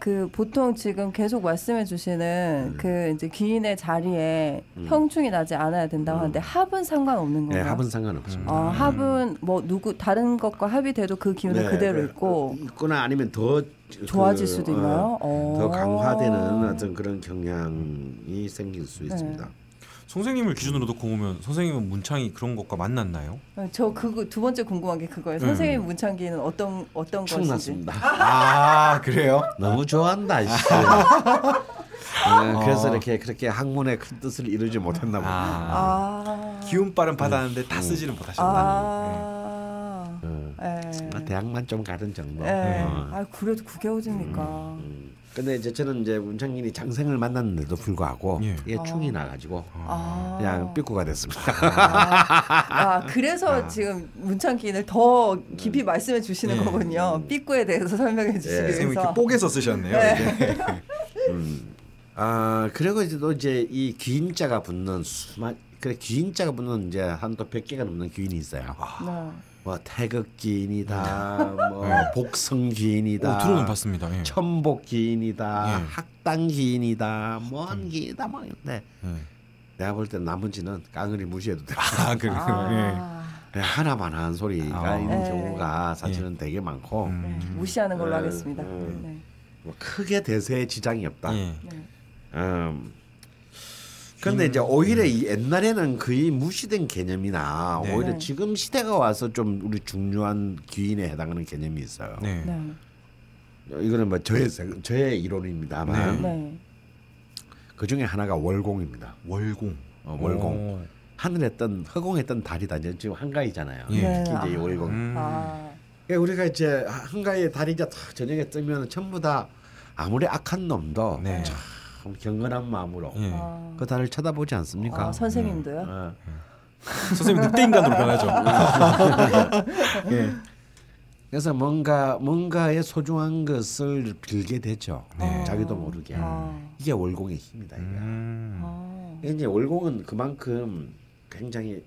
그 보통 지금 계속 말씀해 주시는 음. 그 이제 귀인의 자리에 음. 형충이 나지 않아야 된다고 음. 하는데 합은 상관없는 네, 건가요? 합은 상관없습니다. 어, 합은 뭐 누구 다른 것과 합이 돼도 그 기운은 네, 그대로 그, 있고 어, 있거나 아니면 더 좋아질 그, 수도 어, 있나요? 어. 더 강화되는 어떤 그런 경향이 생길 수 네. 있습니다. 선생님을 기준으로 놓고 보면 선생님은 문창이 그런 것과 만났나요? 저 그거 두 번째 궁금한 게 그거예요. 음. 선생님 문창기는 어떤 어떤 것인지. 충났습니다. 아 그래요? 너무 좋아한다. 씨. [laughs] 네, 그래서 이렇게 그렇게 학문의 큰 뜻을 이루지 못했나 보다. 아, 아. 기운빨은 받았는데 다 쓰지는 못하셨다. 아. 어. 예. 아, 대학만 좀 가는 정도. 예. 어. 아 그래도 그게 오집니까? 음. 근데 이제 저는 이제 문창인이 장생을 만났는데도 불구하고 예. 이게 충이 나가지고 아. 그냥 삐꾸가 됐습니다. 아, 아, 그래서 지금 문창기인을 더 깊이 말씀해 주시는 예. 거군요. 삐꾸에 대해서 설명해 주시기 예. 위해서. 이렇게 뽀개서 쓰셨네요. 이게. [laughs] 음. 아 그리고 이제 또 이제 이 귀인자가 붙는 수만 그래 귀인자가 붙는 이제 한또 100개가 넘는 귀인이 있어요. 네. 뭐 태극기인이다, 뭐 복성기인이다, 오, 들어는 봤습니다. 예. 천복기인이다, 예. 학당기인이다, 뭔 기인이다 뭐 이런데 예. 내가 볼 때 나머지는 깡그리 무시해도 돼. 아, 그, 예. 아, 그냥 하나만 하는 소리가 아. 있는 네. 경우가 사실은 되게 많고 네, 음. 무시하는 걸로 음, 하겠습니다. 음. 네. 뭐 크게 대세에 지장이 없다. 예. 네. 음. 근데 이제 오히려 이 옛날에는 거의 무시된 개념이나 네. 오히려 네. 지금 시대가 와서 좀 우리 중요한 귀인에 해당하는 개념이 있어요. 네. 네. 이거는 뭐 저의 생- 저의 이론입니다만 네. 그 중에 하나가 월공입니다. 월공. 어, 월공. 오. 하늘에 뜬 허공에 뜬 달이다. 이제 지금 한가위잖아요. 예. 네. 특히 이제 이 아. 월공. 음. 아, 그러니까 우리가 이제 한가위의 달이 이제 다 저녁에 뜨면 전부 다 아무리 악한 놈도 네. 참 경건한 마음으로 예. 아. 그 달을 쳐다보지 않습니까? 아, 선생님도요? 어. 선생님 늑대 인간으로 변하죠. [laughs] 예. 그래서 뭔가 뭔가의 소중한 것을 빌게 되죠. 네. 자기도 모르게 아. 이게 월공의 힘이다. 이거야. 음. 아. 이제 월공은 그만큼 굉장히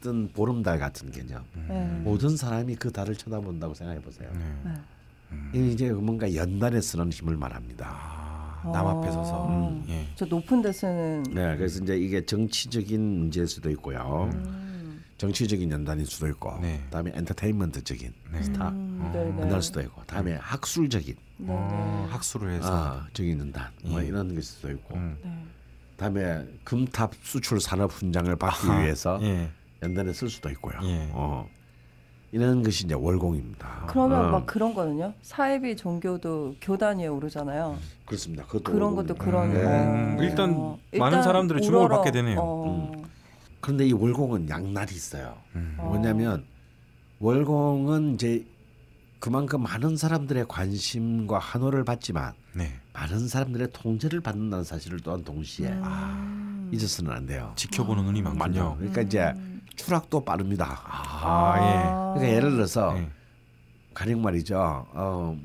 뜬 보름달 같은 개념. 네. 모든 사람이 그 달을 쳐다본다고 생각해 보세요. 네. 네. 이게 이제 뭔가 연단에 쓰는 힘을 말합니다. 아, 남 앞에 서서. 음. 예. 저 높은 데 쓰는 네, 그래서 이제 이게 정치적인 문제일 수도 있고요. 음. 정치적인 연단일 수도 있고, 네. 그다음에 엔터테인먼트적인 네. 스타 음, 네, 네. 연단일 수도 있고, 다음에 학술적인 네, 어, 네. 학술을 해서. 아, 적인 연단 뭐 예. 이런 게 수도 있고, 음. 네. 다음에 금탑 수출 산업 훈장을 받기 아하, 위해서 예. 연단에 쓸 수도 있고요. 예. 어, 이런 것이 이제 월공입니다. 그러면 어, 막 그런 거는요? 사회비 종교도 교단 위에 오르잖아요. 그렇습니다. 그것도 그런 월공입니다. 것도 그런 네. 음, 거. 일단 어, 많은 사람들의 주목을 우러러- 받게 되네요. 어. 그런데 이 월공은 양날이 있어요. 음. 어. 뭐냐면 월공은 이제 그만큼 많은 사람들의 관심과 환호를 받지만 네. 많은 사람들의 통제를 받는다는 사실을 또한 동시에 음. 잊어서는 안 돼요. 지켜보는 눈이 많군요. 그러니까 이제 추락도 빠릅니다. 아, 그러니까 예를 들어서 예. 예. 가령 말이죠. 어,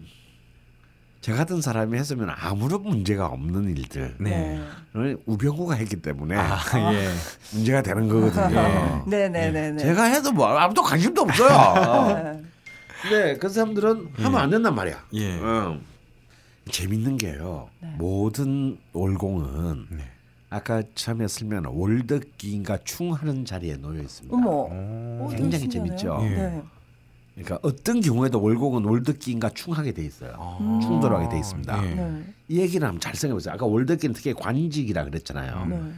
저 같은 사람이 했으면 아무런 문제가 없는 일들 네. 을 우병우가 했기 때문에 아, 예. 문제가 되는 거거든요. 네, 네, 네, 네. 제가 해도 뭐 아무도 관심도 없어요. 네. 근데 그 사람들은 하면 안 된단 말이야. 예. 응. 재밌는 게요. 네. 모든 월공은 네. 아까 처음에 설명한 월덕기인가 충하는 자리에 놓여 있습니다. 어머. 오. 굉장히. 재밌죠. 예. 네. 그러니까 어떤 경우에도 월곡은 월덕기인가 충하게 돼 있어요. 아. 충돌하게 돼 있습니다. 예. 네. 이 얘기를 한번 잘 생각해 보세요. 아까 월덕기는 특히 관직이라 그랬잖아요. 네.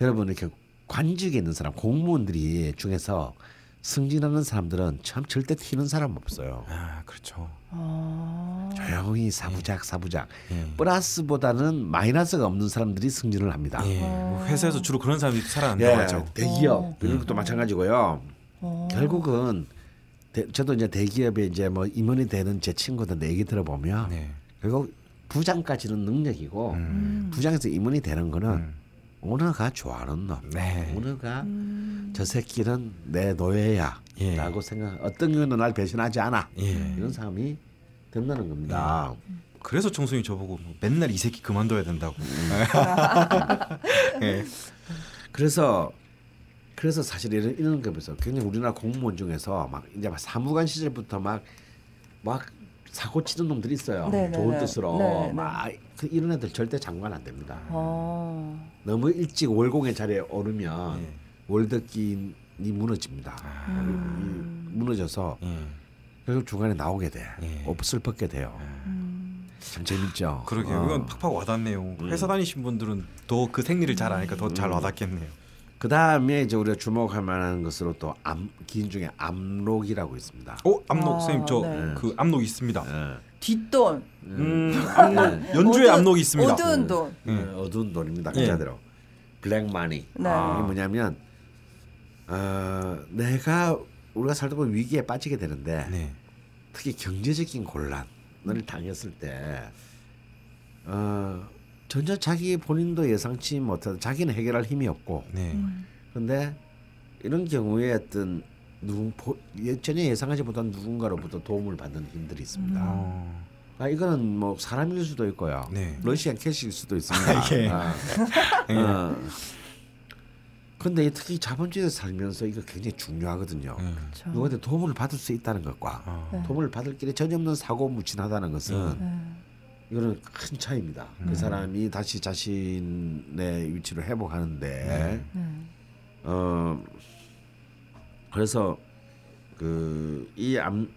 여러분 이렇게 관직에 있는 사람 공무원들이 중에서 승진하는 사람들은 참 절대 튀는 사람 없어요. 아, 그렇죠. 아. 조용히 사부작 사부작. 예. 플러스보다는 마이너스가 없는 사람들이 승진을 합니다. 예. 뭐 회사에서 주로 그런 사람들이 살아 예, 하죠. 대기업 어. 이런 것도 마찬가지고요. 어. 결국은 대, 저도 이제 대기업에 이제 뭐 임원이 되는 제 친구들한테 얘기 들어보면 네. 결국 부장까지는 능력이고 음. 부장에서 임원이 되는 거는 음. 오너가 좋아하는 놈, 네. 오너가 음. 저 새끼는 내 노예야라고 예. 생각. 어떤 경우는 날 배신하지 않아. 예. 이런 사람이 된다는 겁니다. 그래서 청소년이 저보고 뭐 맨날 이 새끼 그만둬야 된다고. 예. [laughs] 그래서 그래서 사실 이런 이런 거 보세요. 굉장히 우리나라 공무원 중에서 막 이제 막 사무관 시절부터 막막 사고 치는 놈들이 있어요. 네네네. 좋은 뜻으로 네네. 막그 이런 애들 절대 장관 안 됩니다. 어. 너무 일찍 월공의 자리에 오르면 예. 월덕기인이 무너집니다. 음. 이- 무너져서 예. 결국 중간에 나오게 돼. 예. 옷을 벗게 돼요. 음. 참 재밌죠. 그러게요. 어. 이건 팍팍 와닿네요. 회사 다니신 분들은 더 그 생리를 잘 아니까 더 잘 와닿겠네요. 그 다음에 이제 우리가 주목할 만한 것으로 또 암, 기인 중에 암록이라고 있습니다. 어, 암록 아, 선생님 저 네. 그 암록 있습니다. 예. 뒷돈. 음, 암록 연주에 어두- 암록이 있습니다. 어두운 돈. 예. 어, 어두운 돈입니다. 예. 그자대로 블랙마니. 네. 이게 뭐냐면 어, 내가 우리가 살다 보면 위기에 빠지게 되는데 네. 특히 경제적인 곤란을 당했을 때 어, 전혀 자기 본인도 예상치 못한 자기는 해결할 힘이 없고 네. 그런데 이런 경우에 어떤 누군 보- 예- 전혀 예상하지 못한 누군가로부터 도움을 받는 힘들이 있습니다. 어. 아 이거는 뭐 사람일 수도 있고요. 네. 러시안 캐시일 수도 있습니다. 예. 아, [laughs] 예. 어. 근데 특히 자본주의에 살면서 이거 굉장히 중요하거든요. 네. 그렇죠. 누구한테 도움을 받을 수 있다는 것과 아. 네. 도움을 받을 길에 전혀 없는 사고 무친하다는 것은 네. 이거는 큰 차이입니다. 그 사람이 다시 자신의 위치를 회복하는데 네. 어 그래서 그이암이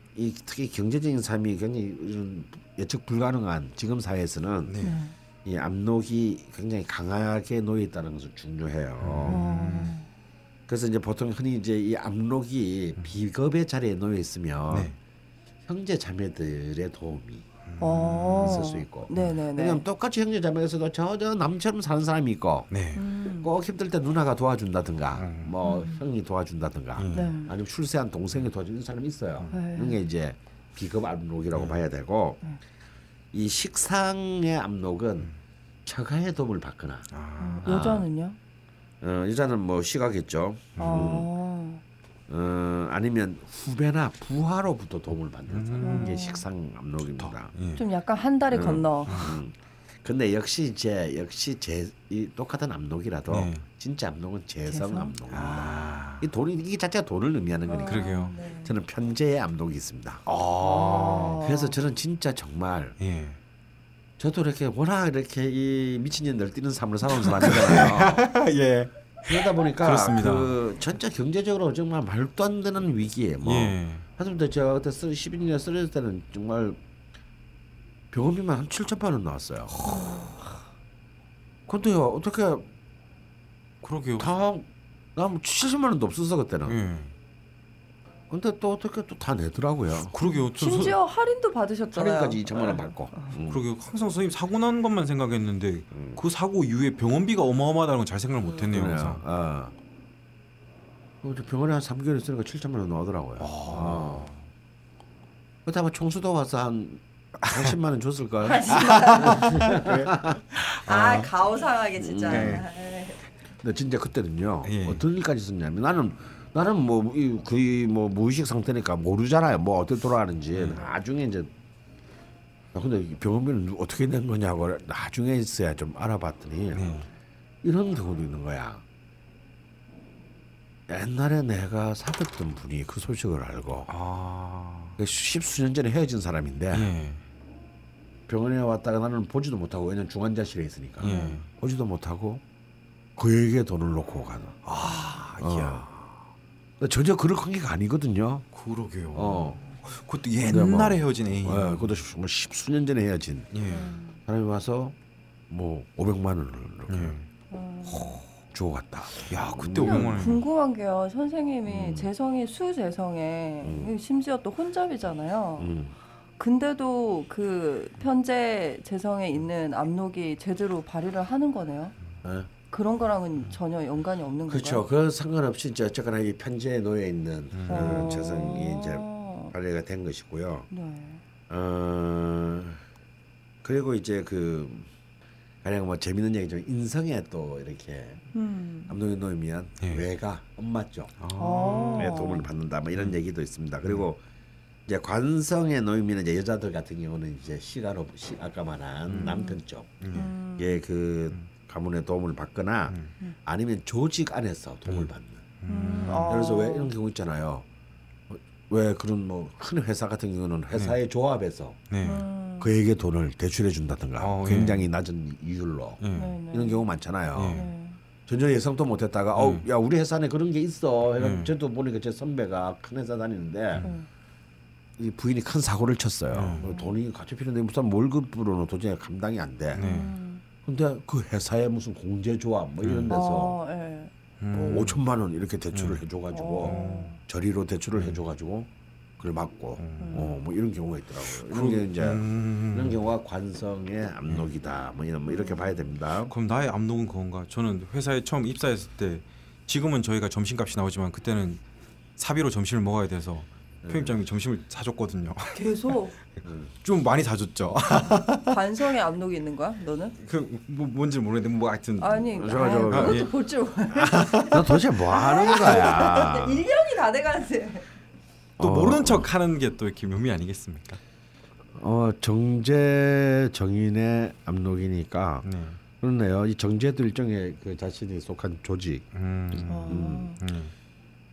특히 경제적인 삶이 굉장히 이런 예측 불가능한 지금 사회에서는 네. 네. 이 압록이 굉장히 강하게 놓여 있다는 것은 중요해요. 어. 그래서 이제 보통 흔히 이제 이 압록이 비겁의 자리에 놓여 있으면 네. 형제 자매들의 도움이 어. 있을 수 있고. 네네네. 왜냐면 똑같이 형제 자매에서도 저저 남처럼 사는 사람이 있고 네. 음. 꼭 힘들 때 누나가 도와준다든가 음. 뭐 형이 도와준다든가 음. 네. 아니면 출세한 동생이 도와주는 사람이 있어요. 네. 이런 게 이제 비겁 압록이라고 봐야 되고 네. 이 식상의 압록은 처가의 도움을 받거나 아. 여자는요? 어, 여자는 뭐 시가겠죠. 아. 어, 아니면 후배나 부하로부터 도움을 받는 사람 음. 이게 식상 압록입니다. 예. 좀 약간 한 다리 건너. 음. 근데 역시 이제 역시 제 이 똑같은 압록이라도 네. 진짜 압록은 재성 재성? 압록입니다. 아. 이 돈이 이게 자체가 돈을 의미하는 거니까. 그러게요. 네. 저는 편재의 압록이 있습니다. 아. 그래서 저는 진짜 정말 예. 저도 이렇게 워낙 이렇게 이 미친년들 뛰는 삶을 살아오면서 만나잖아요. [laughs] 예. 그러다 보니까 그렇습니다. 그 전체 경제적으로 정말 말도 안 되는 위기에 뭐 예. 하여튼 제가 그때 12년에 쓰러질 때는 정말 병원비만 한 7천만 원 나왔어요. 근데요 어떻게 그러게요. 다난 70만 원도 없었어 그때는. 예. 근데 또 어떻게 또 다 내더라고요. 그러게요. 심지어 할인도 받으셨잖아요. 할인까지 2천만 원 받고. 음. 그러게요. 항상 선생님 사고 난 것만 생각했는데 그 사고 이후에 병원비가 어마어마하다는 건잘 생각을 못 했네요. 그래요. 항상. 어. 어, 저 병원에 한 3개월 있으니까 7천만 원 나오더라고요. 어. 그때 아마 총수도 와서 한 80만 원 줬을 거예요. 아 가오상하게 진짜. 네. 아, 근데 진짜 그때는요 예. 어떤 일까지 있었냐면 나는 나는 뭐 이- 거의 뭐 무의식 상태니까 모르잖아요. 뭐 어떻게 돌아가는지 나중에 이제 아, 근데 이 병원비는 어떻게 낸 거냐고 나중에 있어야 좀 알아봤더니 네. 이런 경우도 있는 거야. 옛날에 내가 사귀었던 분이 그 소식을 알고 아. 그 십수년 전에 헤어진 사람인데 예. 병원에 왔다가 나는 보지도 못하고 왜냐면 중환자실에 있으니까 예. 보지도 못하고 그에게 돈을 놓고 가는. 아, 어. 이야. 전혀 그럴 관계가 아니거든요. 그러게요. 어. 그것도 옛날에 뭐- 헤어진 애인. 예, 그것도 뭐 십수년 전에 헤어진 예. 사람이 와서 뭐 500만 원을 이렇게 예. 주고 갔다. 야, 그때 음. 500만 원. 궁금한 게요. 선생님이 음. 재성이 수재성에 음. 심지어 또 혼잡이잖아요. 음. 근데도 그 편제 재성에 있는 압록이 제대로 발휘를 하는 거네요. 예. 그런 거랑은 전혀 연관이 없는 그렇죠. 건가요? 그 상관없이 이제 어쨌거나 이 편지에 놓여 있는 음. 그런 재성이 이제 어. 발휘가 된 것이고요. 네. 어 그리고 이제 그 가령 뭐 재밌는 얘기죠. 인성에 또 이렇게 음. 암동에 놓이면 예. 외가 엄마 쪽 어. 의 도움을 받는다. 뭐 이런 얘기도 있습니다. 그리고 이제 관성에 놓이면 이제 여자들 같은 경우는 이제 시가로 시, 아까 말한 남편 쪽 음. 예, 그 가문의 도움을 받거나 음. 아니면 조직 안에서 도움을 받는. 음. 어. 그래서 왜 이런 경우 있잖아요. 어, 왜 그런 뭐 큰 회사 같은 경우는 회사의 조합에서 네. 음. 그에게 돈을 대출해 준다든가 어, 예. 굉장히 낮은 이율로 예. 네, 네. 이런 경우 많잖아요. 예. 네. 전혀 예상도 못했다가 어, 야 우리 회사 안에 그런 게 있어. 해가 음. 저도 보니까 제 선배가 큰 회사 다니는데 음. 이 부인이 큰 사고를 쳤어요. 음. 그 돈이 같이 필요한데 무슨 월급으로는 도저히 감당이 안 돼. 네. 음. 근데 그 회사에 무슨 공제 조합 뭐 이런 데서 어, 예. 음. 뭐 5천만 원 이렇게 대출을 해줘가지고 어. 저리로 대출을 해줘가지고 그걸 막고 어, 뭐 이런 경우가 있더라고요. 이런 게 이제 음. 이런 경우가 관성의 압록이다. 뭐 이런 뭐 이렇게 봐야 됩니다. 그럼 나의 압록은 그건가? 저는 회사에 처음 입사했을 때 지금은 저희가 점심값이 나오지만 그때는 사비로 점심을 먹어야 돼서 편집장님이 점심을 사줬거든요. 계속 [laughs] 좀 많이 사줬죠. [laughs] 관성의 압록이 있는 거야? 너는? 그 뭐, 뭔지 모르겠는데 뭐 하여튼 아니, 저, 아, 저, 그것도 예. 볼 줄. 너 도대체 뭐 하는 거야? [laughs] 1년이 다 돼가는데. 또 어. 모르는 척 하는 게 또 이렇게 묘미 아니겠습니까? 어 정제 정인의 압록이니까 네. 그렇네요. 이 정제도 일종의 그 자신이 속한 조직, 음. 어. 음.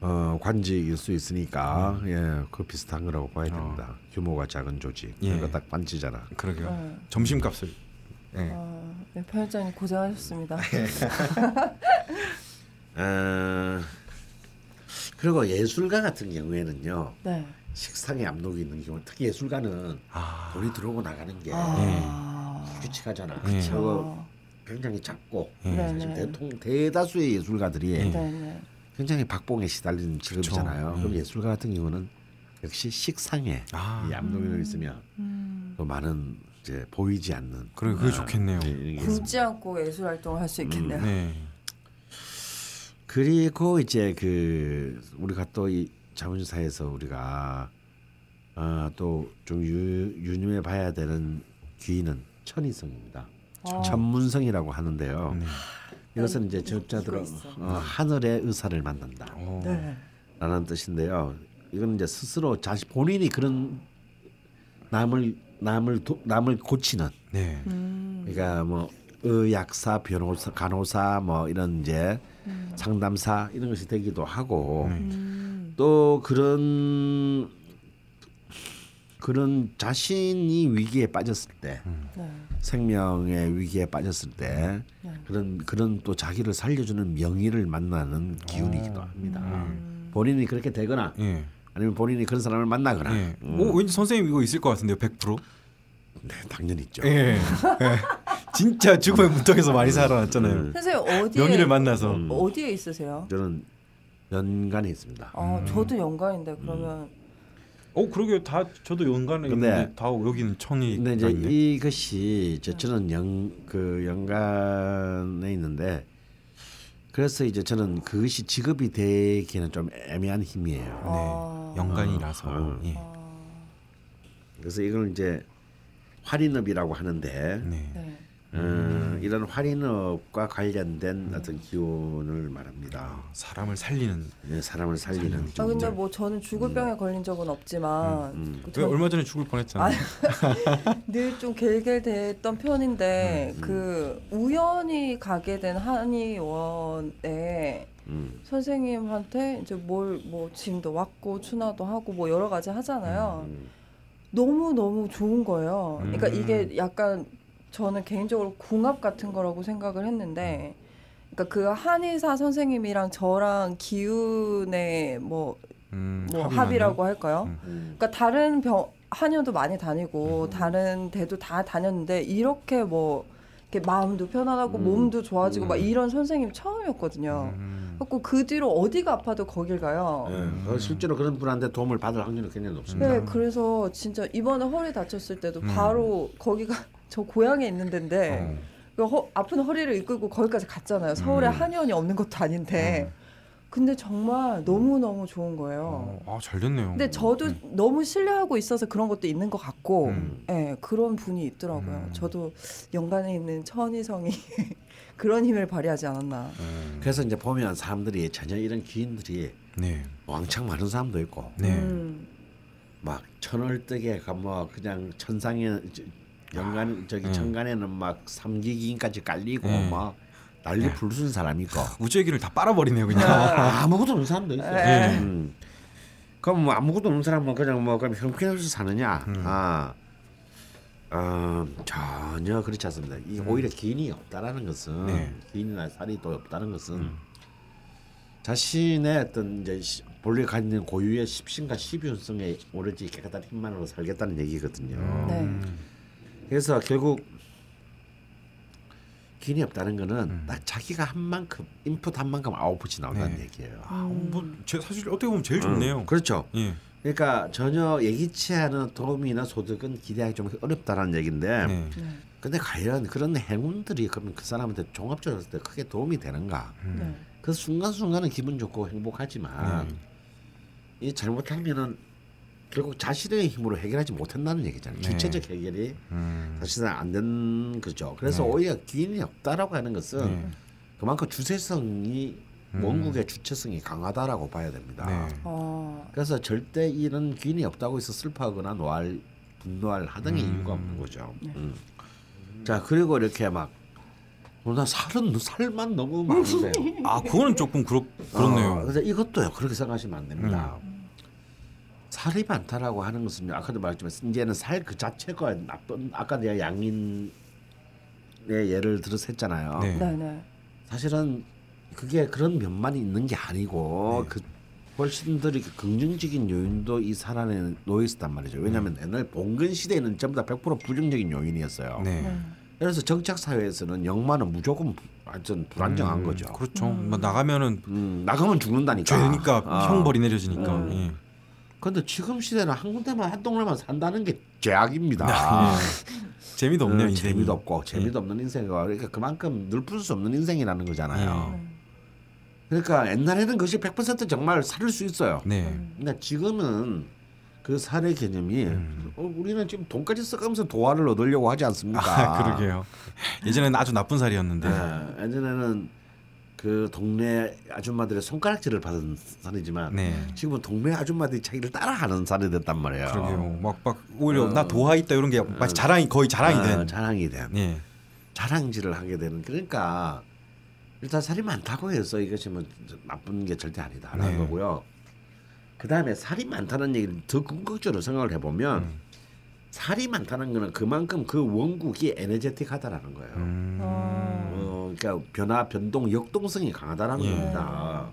어, 관직일 수 있으니까 예, 그 비슷한 거라고 봐야 됩니다. 규모가 작은 조직, 예. 그거 딱 관치잖아. 그러게요. 네. 점심값을. 예. 어, 네, 편집장님 고생하셨습니다. 어, [laughs] 그리고 예술가 같은 경우에는요, 네. 식상에 압록이 있는 경우, 특히 예술가는 아. 돈이 들어오고 나가는 게 아. 규칙하잖아. 예. 그리고 어. 굉장히 작고 예. 네, 사실 네. 대통 대다수의 예술가들이 예. 네, 네. 굉장히 박봉에 시달리는 직업이잖아요. 그쵸. 그럼 예. 예술가 같은 경우는 역시 식상에 아. 이 압록이 있으면 음. 또 많은 이제 보이지 않는 그래 그게 아, 좋겠네요. 예, 굶지 않고 예술 활동을 할 수 있겠네요. 네. 그리고 이제 그 우리가 또 이 자문사에서 우리가 아, 또좀 유념해 봐야 되는 귀인은 천이성입니다. 아. 천문성이라고 하는데요. 네. 이것은 이제 있어. 어, 하늘의 의사를 만난다. 어. 네. 라는 뜻인데요. 이건 이제 스스로 자신 본인이 그런 남을 남을 도, 남을 고치는 네. 음. 그러니까 뭐 의약사, 변호사, 간호사 뭐 이런 이제 상담사 이런 것이 되기도 하고 음. 또 그런 그런 자신이 위기에 빠졌을 때 네. 생명의 위기에 빠졌을 때 네. 그런 그런 또 자기를 살려주는 명의를 만나는 기운이기도 합니다. 음. 본인이 그렇게 되거나 예. 아니면 본인이 그런 사람을 만나거나 예. 음, 오 왠지 선생님 이거 있을 것 같은데요. 100%. 네, 당연히 있죠. 예. 예. 진짜 죽음의 문턱에서 많이 살아났잖아요. 음. 선생님 어디에 명의를 만나서. 음. 어디에 있으세요? 저는 연간에 있습니다. 아, 저도 연가인데 그러면 어 그러게 다 저도 연간에 근데- 있는데 다 여기는 천이 근데 이제 있네. 이것이 저 저는 영그 연간에 있는데 그래서 이제 저는 그것이 직업이 되기는 좀 애매한 힘이에요. 아. 네. 연간이라서. 어. 예. 그래서 이걸 이제 활인업이라고 하는데 네. 네. 어, 이런 활인업과 관련된 어떤 기운을 말합니다. 아, 사람을 살리는. 예, 사람을 살리는. 아 근데 뭐 저는 죽을 병에 걸린 적은 없지만 음. 그왜 전- 얼마 전에 죽을 뻔했잖아요. [laughs] 늘좀 gelgel댔던 편인데 음, 그 우연히 가게 된 한의원에 음, 선생님한테 이제 뭘 뭐 짐도 왔고 추나도 하고 뭐 여러 가지 하잖아요. 음, 너무 너무 좋은 거예요. 그러니까 음. 이게 약간 저는 개인적으로 궁합 같은 거라고 생각을 했는데, 그러니까 그 한의사 선생님이랑 저랑 기운의 뭐, 음, 뭐 합이 합이라고 할까요? 음. 음. 그러니까 다른 병 한의원도 많이 다니고 다른 데도 다 다녔는데 이렇게 뭐 이렇게 마음도 편안하고 음. 몸도 좋아지고 막 음. 이런 선생님 처음이었거든요. 음. 그래서 그 뒤로 어디가 아파도 거길 가요. 예, 어, 실제로 그런 분한테 도움을 받을 확률이 굉장히 높습니다. 네, 그래서 진짜 이번에 허리 다쳤을 때도 음. 바로 거기가 저 고향에 있는 데인데 어. 그 허- 아픈 허리를 이끌고 거기까지 갔잖아요. 서울에 음. 한의원이 없는 것도 아닌데. 근데 정말 너무 너무 좋은 거예요. 어, 아, 잘 됐네요. 근데 저도 음. 너무 신뢰하고 있어서 그런 것도 있는 것 같고, 음. 예, 그런 분이 있더라고요. 음. 저도 연간에 있는 천이성이 [laughs] 그런 힘을 발휘하지 않았나. 음. 그래서 이제 보면 사람들이 전혀 이런 귀인들이 네. 왕창 많은 사람도 있고 네. 음, 막 천월떡에 가뭐 그냥 천상에 저- 연간 저기 네. 천간에는 막 삼기기인까지 깔리고 네. 막 난리 네. 부르는 사람이 있고 우주의 길을 다 빨아버리네요, 그냥. 아무것도 없는 사람도 있어. 네. 음. 그럼 뭐 아무것도 없는 사람은 그냥 뭐 그럼 형편없이 사느냐? 음. 아, 어, 전혀 그렇지 않습니다. 이 오히려 기인이 없다라는 것은 음. 네. 기인이나 살이 또 없다는 것은 음. 자신의 어떤 이제 시- 본래 가진 고유의 십신과 십윤성에 오로지 깨끗한 힘만으로 살겠다는 얘기거든요. 네. 음. 그래서 결국 기인이 없다는 거는 음. 딱 자기가 한 만큼 인풋 한 만큼 아웃풋이 나온다는 네. 얘기예요. 아, 뭐, 제, 사실 어떻게 보면 제일 좋네요. 음, 그렇죠. 예. 그러니까 전혀 예기치 않은 도움이나 소득은 기대하기 좀 어렵다라는 얘기인데 네. 네. 근데 과연 그런 행운들이 그러면 그 사람한테 종합적으로 때 크게 도움이 되는가 음. 네. 그 순간순간은 기분 좋고 행복하지만 네. 이 잘못하면은 결국 자신의 힘으로 해결하지 못한다는 얘기잖아요 네. 주체적 해결이 음. 사실은 안 되는 거죠 그래서 네. 오히려 기인이 없다라고 하는 것은 네. 그만큼 주체성이 음. 원국의 주체성이 강하다라고 봐야 됩니다 네. 어, 그래서 절대 이런 귀인이 없다고 해서 슬퍼하거나 노할 분노할 하등의 음. 이유가 없는 거죠. 네. 음. 자 그리고 이렇게 막 어, 나 살은 살만 너무 많은데. 아 그거는 조금 그렇 그렇네요. 어, 그래서 이것도요. 그렇게 생각하시면 안 됩니다. 살이 많다라고 하는 것은 아까도 말했지만 이제는 살 그 자체가 나쁜 아까 내가 양인의 예를 들어서 했잖아요. 네. 네네. 사실은 그게 그런 면만 있는 게 아니고 네. 그 훨씬 더 이렇게 긍정적인 요인도 이살 안에 놓여 있었단 말이죠. 왜냐하면 옛날 봉건 시대에는 전부 다 100% 부정적인 요인이었어요. 네. 그래서 정착 사회에서는 영마는 무조건 완전 불안정한 음, 거죠. 그렇죠. 뭐 나가면은 음, 나가면 죽는다니까. 죄니까 아. 형벌이 내려지니까. 음. 예. 근데 지금 시대는 한 군데만 한 동네만 산다는 게 죄악입니다. 예. [laughs] 재미도 없네요. 어, 인생이. 재미도 없고 재미도 없는 인생과 그러니까 그만큼 늘풀 수 없는 인생이라는 거잖아요. 예. 그러니까 옛날에는 그것이 100% 정말 살을 수 있어요. 네. 근데 지금은 그 살의 개념이 음. 어, 우리는 지금 돈까지 써가면서 도화를 얻으려고 하지 않습니까? 아, 그러게요. 예전에는 아주 나쁜 살이었는데. 네, 예전에는 그 동네 아줌마들의 손가락질을 받은 살이지만 네. 지금은 동네 아줌마들이 자기를 따라하는 살이 됐단 말이에요. 그러게요. 막, 막 오히려 어. 나 도화 있다 이런 게 마치 자랑이 거의 자랑이 아, 된. 자랑이 된 예. 자랑질을 하게 되는 그러니까 일단 살이 많다고 해서 이것이 뭐 나쁜 게 절대 아니다라는 네. 거고요. 그 다음에 살이 많다는 얘기를 더 궁극적으로 생각을 해보면 음. 살이 많다는 거는 그만큼 그 원국이 에너제틱하다라는 거예요. 음. 어, 그러니까 변화, 변동, 역동성이 강하다라는 예. 겁니다.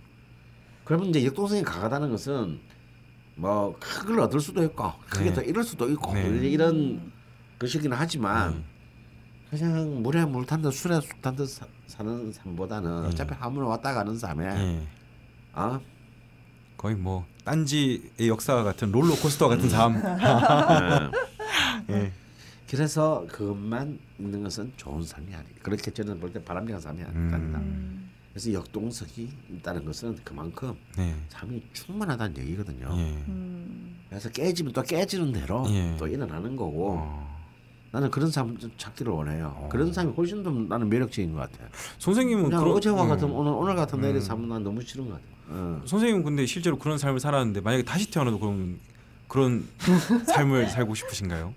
그러면 이제 역동성이 강하다는 것은 뭐큰걸 얻을 수도 있고 크게 네. 더 잃을 수도 있고 네. 이런 것이긴 하지만 음. 그냥 물에 물 탄듯 술에 술 탄듯 사, 사는 삶보다는 예. 어차피 아무나 왔다 가는 삶에 예. 어? 거의 뭐 딴지의 역사와 같은 롤러코스터 같은 삶. [laughs] 네. 예. 그래서 그것만 있는 것은 좋은 삶이 아니. 그렇게 저는 볼 때 바람직한 삶이 아니다. 음. 그래서 역동성이 있다는 것은 그만큼 네. 삶이 충만하다는 얘기거든요. 예. 음. 그래서 깨지면 또 깨지는 대로 예. 또 일어나는 거고 어. 나는 그런 삶 찾기를 원해요. 그런 삶이 훨씬 더 나는 매력적인 것 같아요. 선생님은 그냥 그런- 어제와 음. 같은 오늘 오늘 같은 내일의 삶은 난 너무 싫은 것 같아요. 어. 선생님은 근데 실제로 그런 삶을 살았는데 만약에 다시 태어나도 그럼 그런 [laughs] 삶을 살고 싶으신가요?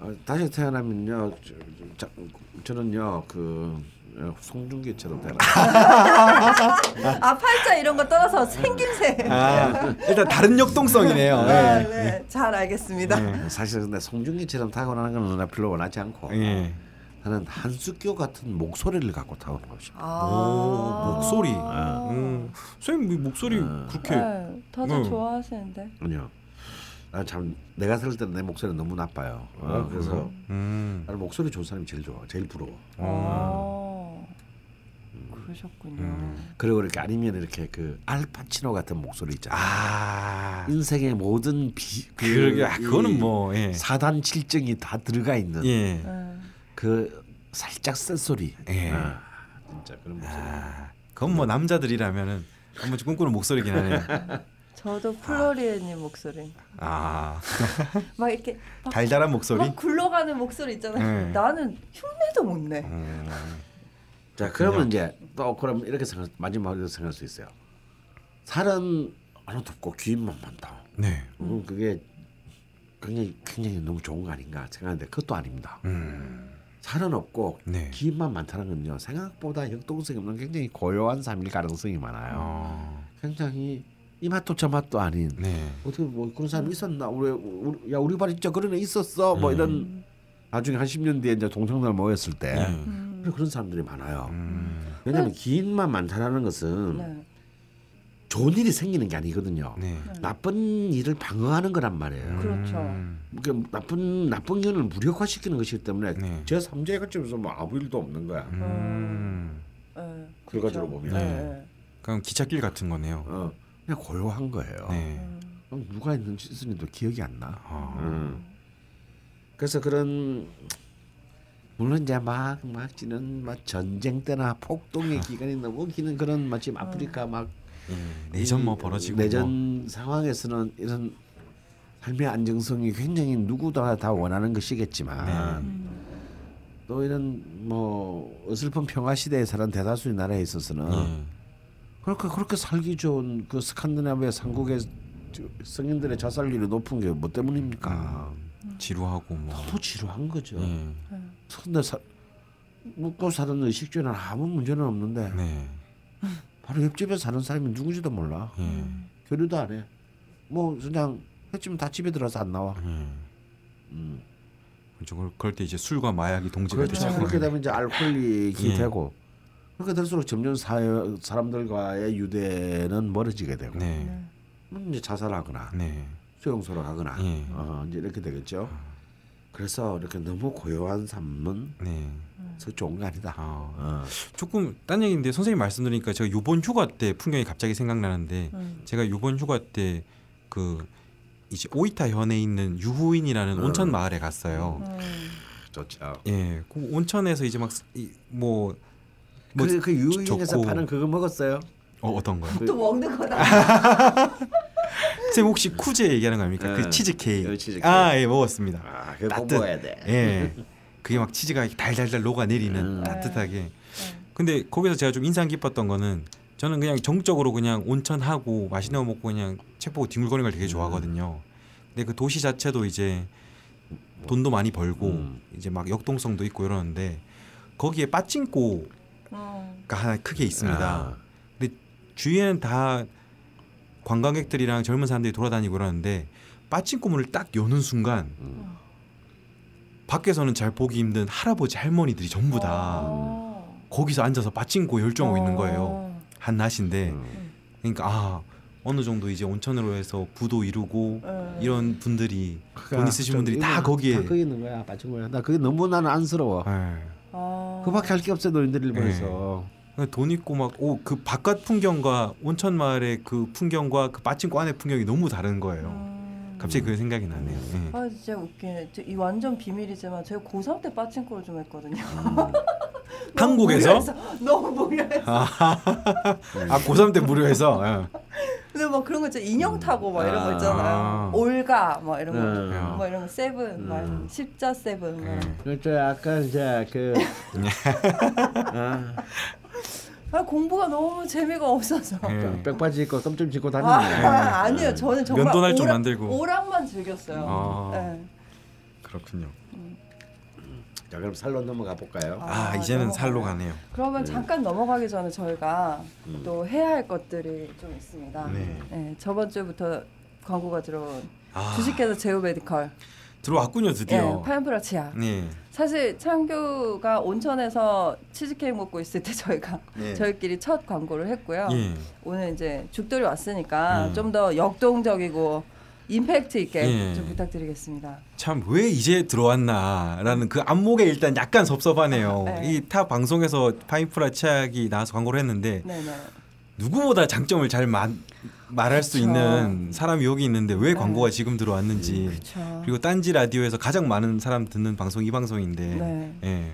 어, 다시 태어나면요, 저, 저, 자, 저는요 그 어, 송중기처럼 되라. [laughs] 아 팔자 이런 거 떠나서 생김새. 아 일단 다른 역동성이네요. 아, 예. 네. 잘 알겠습니다. 예. 사실 근데 송중기처럼 타고나는 건나 별로 원하지 않고 예. 나는 한숙교 같은 목소리를 갖고 타고나고 싶어. 아. 오, 목소리. 아. 음, 선생님 이 목소리 아. 그렇게 네, 다들 음. 좋아하시는데. 아니요. 나참 내가 들을 때는 내 목소리 너무 나빠요. 어, 그래서 음. 나는 목소리 좋은 사람이 제일 좋아, 제일 부러워. 아. 그러셨군요. 음. 그리고 이렇게 아니면 이렇게 그 알파치노 같은 목소리 있잖아. 아. 인생의 모든 비, 그 그러게 아, 이 그거는 뭐 예. 사단 칠정이 다 들어가 있는 예. 네. 그 살짝 쓴 소리. 예. 아, 진짜 그런 목소리. 아, 그건 뭐 남자들이라면은 한 번쯤 꿈꾸는 목소리긴 하네요. [laughs] 저도 플로리에님 목소리. 아, 막 이렇게 막, 달달한 목소리. 막 굴러가는 목소리 있잖아요. 네. 나는 흉내도 못 내. 음, 자, 그러면 이제 또 그럼 이렇게 생각 마지막으로 생각할 수 있어요. 살은 하나도 없고 귀인만 많다. 네. 음, 그게 굉장히 굉장히 너무 좋은 거 아닌가 생각하는데 그것도 아닙니다. 음, 살은 없고 네. 기인만 많다는 건요 생각보다 역동성이 없는 굉장히 고요한 삶일 가능성이 많아요. 어, 굉장히 이 맛도 저 맛도 아닌 네. 어떻게 뭐 그런 사람이 있었나 우리, 우리 야 우리 반 진짜 그런 애 있었어 뭐 음. 이런 나중에 한 10년 뒤에 이제 동창들 모였을 때 네. 음. 그런 사람들이 많아요. 음, 왜냐하면 기인만 많다라는 것은 네. 좋은 일이 생기는 게 아니거든요. 네. 나쁜 일을 방어하는 거란 말이에요. 그렇죠. 음, 그러니까 나쁜 나쁜 견을 무력화시키는 것이기 때문에 네. 제 3자의 관점에서 뭐 아무 일도 없는 거야. 음. 네. 결과적으로 그렇죠. 보면. 네. 그럼 기찻길 같은 거네요. 어, 그냥 고요한 거예요. 네. 누가 있는지 있는지도 기억이 안 나. 아, 음. 그래서 그런 물론 이제 막 막 지는 막 전쟁 때나 폭동의 [laughs] 기간이 너무 기는 그런 막 지금 아프리카 막 예, 내전 뭐이 벌어지고 내전 뭐. 상황에서는 이런 삶의 안정성이 굉장히 누구나 다 원하는 것이겠지만 네. 또 이런 뭐 어슬픈 평화 시대에 사는 대다수의 나라에 있어서는 예. 그렇게 그렇게 살기 좋은 그 스칸디나비아 삼국의 저- 성인들의 자살률이 높은 게 뭐 때문입니까? 지루하고 뭐. 너무 지루한 거죠. 예. 근데 사, 묵고 사는 의식주에는 아무 문제는 없는데 네. 바로 옆집에 사는 사람이 누구지도 몰라. 예. 교류도 안 해. 뭐 그냥 해치면 다 집에 들어서 안 나와. 예. 음. 그렇죠. 그럴- 때 이제 술과 마약이 동지가 그렇죠. 되죠. 그렇게 되면 이제 알코올릭이 예. 되고 그렇게 될수록 점점 사회 사람들과의 유대는 멀어지게 되고 네. 음, 이제 자살하거나 네. 수용소로 가거나 예. 어, 이제 이렇게 되겠죠. 그래서 이렇게 너무 고요한 삶은 네. 서 좋은 게 아니다. 아, 어. 조금 딴 얘기인데 선생님 말씀 드리니까 제가 요번 휴가 때 풍경이 갑자기 생각나는데 음. 제가 요번 휴가 때 그 이제 오이타 현에 있는 유후인이라는 음. 온천 마을에 갔어요. 음. 좋죠. 예, 그 온천에서 이제 막 뭐 뭐 그, 그 유인에서 좋고. 파는 그거 먹었어요? 어, 어떤 거요? 또 먹는 거다. [laughs] 선생님 혹시 쿠제 얘기하는 거 아닙니까? 네. 그 치즈 케이크. 그 치즈 케이크. 아, 예, 먹었습니다. 아, 그거. 먹어야 돼. 예. 그게 막 치즈가 달달달 녹아 내리는 음. 따뜻하게. 근데 거기서 제가 좀 인상 깊었던 거는 저는 그냥 정적으로 그냥 온천하고 맛있는 거 먹고 그냥 책 보고 뒹굴거리는 걸 되게 좋아하거든요. 근데 그 도시 자체도 이제 돈도 많이 벌고 음. 이제 막 역동성도 있고 이러는데 거기에 빠찡꼬 가 음. 하나 크게 있습니다. 아, 주위에는 다 관광객들이랑 젊은 사람들이 돌아다니고 그러는데 빠찡꼬 문을 딱 여는 순간 음. 밖에서는 잘 보기 힘든 할아버지 할머니들이 전부 다 어. 거기서 앉아서 빠찡꼬 열정하고 있는 거예요. 어. 한낮인데 음. 그러니까 아 어느 정도 이제 온천으로 해서 부도 이루고 음. 이런 분들이 돈 있으신 좀 분들이 다 거기에 다 거기 있는 거야. 빠진 거야. 나 그게 너무 나는 안쓰러워. 예. 어. 그밖에 할 게 없어 노인들 일본에서. 그러니까 돈 있고 막 오 그 바깥 풍경과 온천 마을의 그 풍경과 그 빠찡꼬 안의 풍경이 너무 다른 거예요. 음. 갑자기 그 생각이 나네요. 예. 아 진짜 웃기네. 저- 이 완전 비밀이지만 제가 고3 때 빠친코를 좀 했거든요. [laughs] 한국에서? 너무 무료해서. 아 [laughs] 고3 때 무료해서 예. 근데 막 그런 거 있잖아. 인형 따고 막 이런 거 아. 있잖아요. 올가 막 이런 거. 음. 뭐 이런 거 seven, 막 음. 십자 seven. 막. 예. 그렇죠. 약간 이제 그 아, [laughs] 아 공부가 너무 재미가 없어서. 예. 백바지 입고 썸좀 짓고 아, 다니는. [laughs] 아니에요. 저는 정말 면도날 좀 오락- 만들고. 오락만 즐겼어요. 아. 네. 그렇군요. 자 그럼 살로 넘어가 볼까요? 아, 아, 이제는 넘어가요. 살로 가네요. 그러면 잠깐 넘어가기 전에 저희가 음. 또 해야 할 것들이 좀 있습니다. 네. 네, 저번 주부터 광고가 들어온 아, 주식회사 제우 메디컬, 들어왔군요 드디어. 예, 파인프라 치아. 네. 사실 창규가 온천에서 치즈케이크 먹고 있을 때 저희가 네. 저희끼리 첫 광고를 했고요. 예. 오늘 이제 죽돌이 왔으니까 음. 좀더 역동적이고 임팩트 있게 예. 좀 부탁드리겠습니다. 참 왜 이제 들어왔나라는 그 안목에 일단 약간 섭섭하네요. 네. 이타 방송에서 파인프라 치약이 나와서 광고를 했는데 네네. 누구보다 장점을 잘 마, 말할 수 그쵸. 있는 사람이 여기 있는데 왜 네. 광고가 지금 들어왔는지 그렇죠. 그리고 딴지 라디오에서 가장 많은 사람 듣는 방송 이 방송인데 네. 예.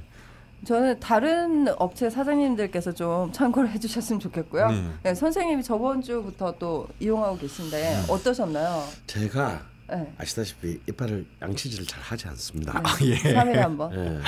저는 다른 업체 사장님들께서 좀 참고를 해주셨으면 좋겠고요. 네. 네, 선생님이 저번 주부터 또 이용하고 계신데 어떠셨나요? 제가 네. 아시다시피 이빨을 양치질을 잘 하지 않습니다. [laughs] 아, 예. 3일에 한 번. 예.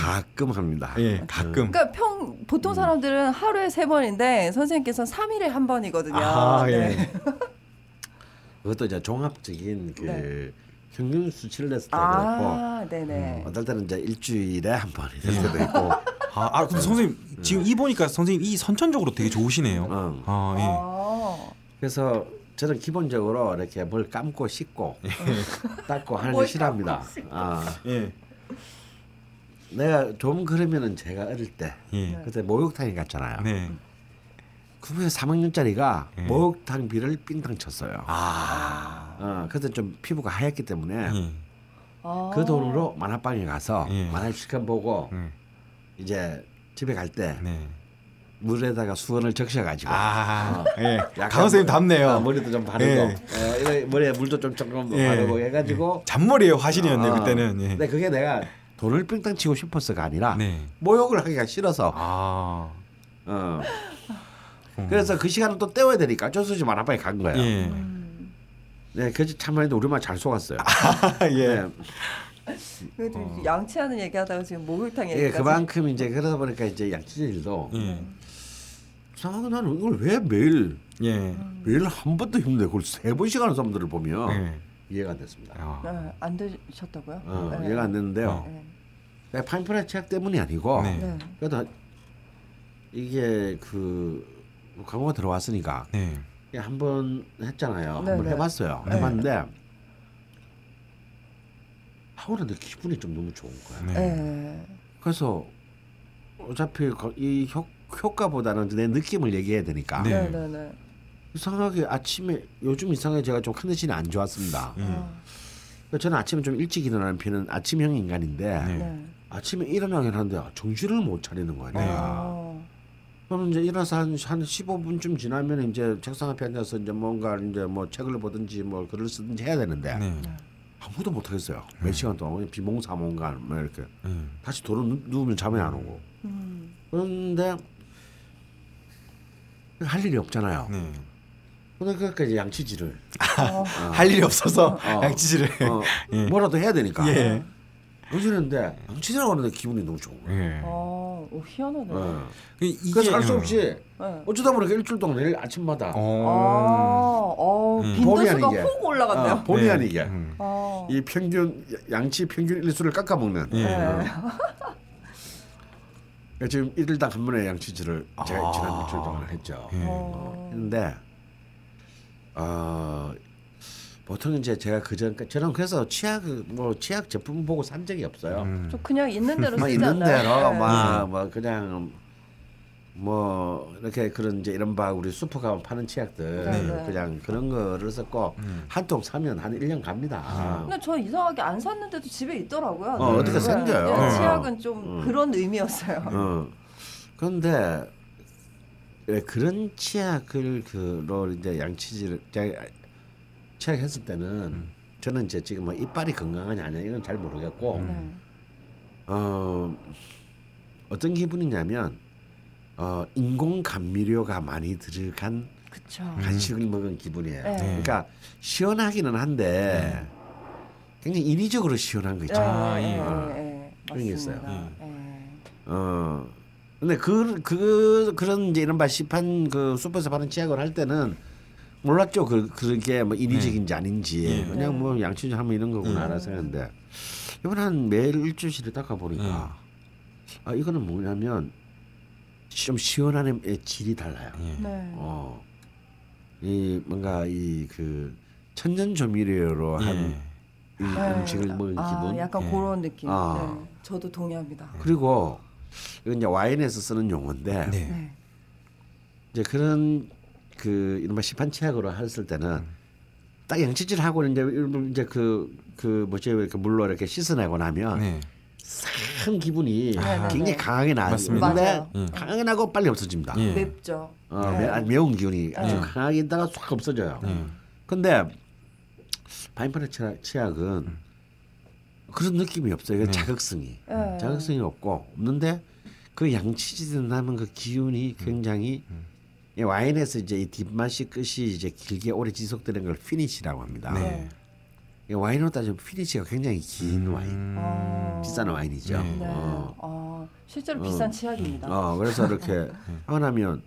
가끔 합니다. 예, 가끔. 그러니까 평 보통 사람들은 하루에 세 번인데 선생님께서는 3일에 한 번이거든요. 아, 예. 네. [laughs] 그것도 이제 종합적인 그 네. 평균 수치를 냈을 때도 그렇고 아, 네네. 어떨 때는 이제 일주일에 한 번이 될 때도 있고 아, 아 근데 선생님 지금 이 보니까 선생님 이 선천적으로 되게 좋으시네요. 응. 아, 예. 아, 그래서 저는 기본적으로 이렇게 뭘 감고 씻고 [laughs] 닦고 하는 걸뭘 싫어합니다. 아, 예. 내가 좀 그러면은 제가 어릴 때 예. 그때 목욕탕에 갔잖아요. 네. 그분에 3학년짜리가 예. 목욕탕 비를 삥땅 쳤어요. 아. 어, 그때 좀 피부가 하얗기 때문에 예. 아. 그 돈으로 만화방에 가서 예. 만화 실컷 보고 음. 이제 집에 갈때 네. 물에다가 수건을 적셔가지고 아, 예. 약간 강 선생님 답네요. 어, 머리도 좀 바르고 예. 어, 머리에 물도 좀 조금 예. 바르고 해가지고 잔머리예요, 화신이었네 어, 그때는. 예. 근데 그게 내가 돈을 삥땅 치고 싶어서가 아니라 네. 모욕을 하기가 싫어서 아. 어. 음. 그래서 그 시간을 또 때워야 되니까 어쩔 수 없이 만화방에 간 거예요. 예. 음. 네, 그 참말로 우리 엄마 잘 속았어요. [laughs] 예. 네. 그래도 양치하는 얘기하다가 지금 목욕탕 예, 얘기까지. 그만큼 이제 그러다 보니까 이제 양치질도 예. 이상하게 나는 이걸 왜 매일 예. 매일 한 번도 힘든데 그걸 세 번씩 하는 사람들을 보면 예. 이해가 안 됐습니다. 아. 네, 안 되셨다고요? 어, 네. 이해가 안 됐는데요. 어. 네. 파인프라 치약 때문이 아니고 네. 네. 그래도 이게 그 광고가 들어왔으니까 네. 한번 했잖아요. 네, 한번 네. 해봤어요. 네. 해봤는데 나서 기분이 좀 너무 좋은 거야. 네. 네. 그래서 어차피 거- 이 효, 효과보다는 내 느낌을 얘기해야 되니까 네. 네. 네. 네. 이상하게 아침에 요즘 이상하게 제가 좀 컨디션이 안 좋았습니다. 음. 저는 아침에 좀 일찍 일어나는 편은 아침형 인간인데. 아침에 일어나긴 하는데 정신을 못 차리는 거야. 네. 내가. 아, 그럼 이제 일어나서 한, 한 15분쯤 지나면 이제 책상 앞에 앉아서 이제 뭔가 이제 뭐 책을 보든지 뭐 글을 쓰든지 해야 되는데 네. 아무도 못 하겠어요. 몇 시간 동안 비몽사몽간 뭐 이렇게 음. 다시 도로 누, 누우면 잠이 안 오고 음. 그런데 할 일이 없잖아요. 네. 그러니까 이제 양치질을 어. 할 일이 없어서 어. 양치질을. 어, [laughs] 예. 뭐라도 해야 되니까. 예. 그러시는데 양치질하고 하는데 기분이 너무 좋은 거예요. 예. 어, 오, 희한하네. 어. 그 이게 그래서 할수 음. 없이 네. 어쩌다 보니까 일주일 동안 매일 아침마다 아, 어. 어, 음. 빈도수가 아니게. 훅 올라갔네요. 어, 본의 네. 아니게 음. 어. 이 평균 양치 평균 일수를 깎아먹는. 예. 어. [laughs] 그러니까 지금 일일당 한 번에 양치질을 제가 아. 지난 일주일 동안 했죠. 예. 어. 했는데 어 보통 이제 제가 그전 저는 그래서 치약 뭐 치약 제품 보고 산 적이 없어요. 음. 저 그냥 있는 대로 [laughs] 막 쓰지 있는? 대로 네. 막뭐 그냥 뭐 이렇게 그런 이제 이른바 우리 슈퍼 가면 파는 치약들 네, 네. 그냥 그런 거를 썼고 음. 한통 사면 한 1년 갑니다. 근데 저 이상하게 안 샀는데도 집에 있더라고요. 어, 어떻게 네. 생겨요. 네, 어. 치약은 좀 음. 그런 의미였어요. 어. 그런데 왜 그런 치약을 그로 이제 양치질 을 제가 치약했을 때는 음. 저는 이제 지금 뭐 이빨이 건강하냐 아니냐 이건 잘 모르겠고 네. 어 어떤 기분이냐면 어 인공 감미료가 많이 들어간 그쵸. 간식을 먹은 기분이에요. 네. 그러니까 시원하기는 한데 굉장히 인위적으로 시원한 거 네, 있잖아요. 아, 예. 예, 예, 그런 게 있어요. 예. 어. 근데 그, 그, 그런 이제 이런 바 시판 그 슈퍼에서 파는 치약을 할 때는 몰랐죠. 그, 그게 뭐 인위적인지 아닌지. 예. 그냥 뭐 양치질 하면 이런 거구나 예. 알아서 했는데 이번 한 매일 일주일씩 닦아 보니까 아, 이거는 뭐냐면 좀 시원한 의 질이 달라요. 예. 네. 어. 이 뭔가 이 그 천연 조미료로 한 예. 이 네. 음식을 먹은 아, 기분. 약간 예. 그런 느낌. 아. 네. 저도 동의합니다. 그리고 이건 이제 와인에서 쓰는 용어인데 네. 네. 이제 그런 그 이른바 시판 치약으로 했을 때는 딱 양치질 하고 이제 일부 이제 그그 뭐지 이렇게 물로 이렇게 씻어내고 나면 네. 기분이 네, 네, 굉장히 네. 강하게. 근데 맞아요. 예. 강하게 나고 빨리 없어집니다. 예. 맵죠. 어, 네. 매, 매운 기운이 아주 네. 강하게 있다가 싹 없어져요. 예. 근데 파인프라 치약, 치약은 그런 느낌이 없어요. 네. 자극성이 네. 자극성이 없고 없는데 그 양치질을 하면 그 기운이 굉장히 이 와인에서 이제 이 뒷맛이 끝이 이제 길게 오래 지속되는 걸 피니시라고 합니다. 네. 이 와인으로 따지면 피니시가 굉장히 긴 와인, 음. 어. 비싼 와인이죠. 네. 네. 어. 어, 실제로 어. 비싼 치약입니다. 어, 그래서 이렇게 [laughs] 하고 나면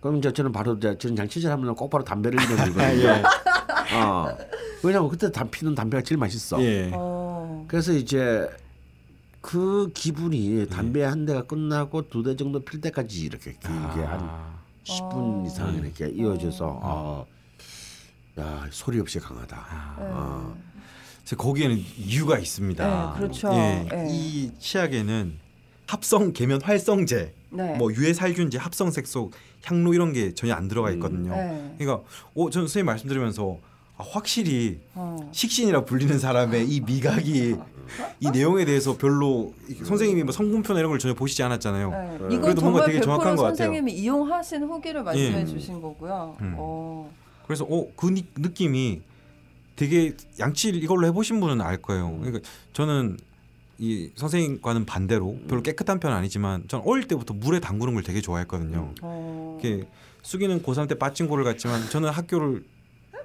그럼 이제 저는 바로 이제 저는 양치질 하면 꼭 바로 담배를 입에 물거든요. [laughs] 어. 왜냐면 그때 담 피는 담배가 제일 맛있어. 예. 어. 그래서 이제 그 기분이 담배 한 대가 끝나고 두 대 정도 필 때까지 이렇게 길게 한 아. 10분 어. 이상 이렇게 이어져서 어. 야 소리 없이 강하다. 아. 네. 어. 그래서 거기에는 이유가 있습니다. 네, 그렇죠. 예, 네. 이 치약에는 합성 계면 활성제, 네. 뭐 유해 살균제, 합성 색소, 향로 이런 게 전혀 안 들어가 있거든요. 네. 그러니까 어, 저는 선생님 말씀드리면서 아, 확실히 어. 식신이라 불리는 사람의 이 미각이 이 내용에 대해서 별로 이- 선생님이 뭐 성분표나 이런 걸 전혀 보시지 않았잖아요. 네. 네. 이건 그래도 뭔가 정말 되게 100% 정확한 것 같아요. 선생님이 이용하신 후기를 말씀해 예. 주신 거고요. 음. 어. 그래서 어, 그 니- 느낌이 되게 양치 이걸로 해보신 분은 알 거예요. 그러니까 저는 이 선생님과는 반대로 별로 깨끗한 편은 아니지만 전 어릴 때부터 물에 담그는 걸 되게 좋아했거든요. 어. 이렇게 수기는 고3 때 빠친고를 갔지만 저는 학교를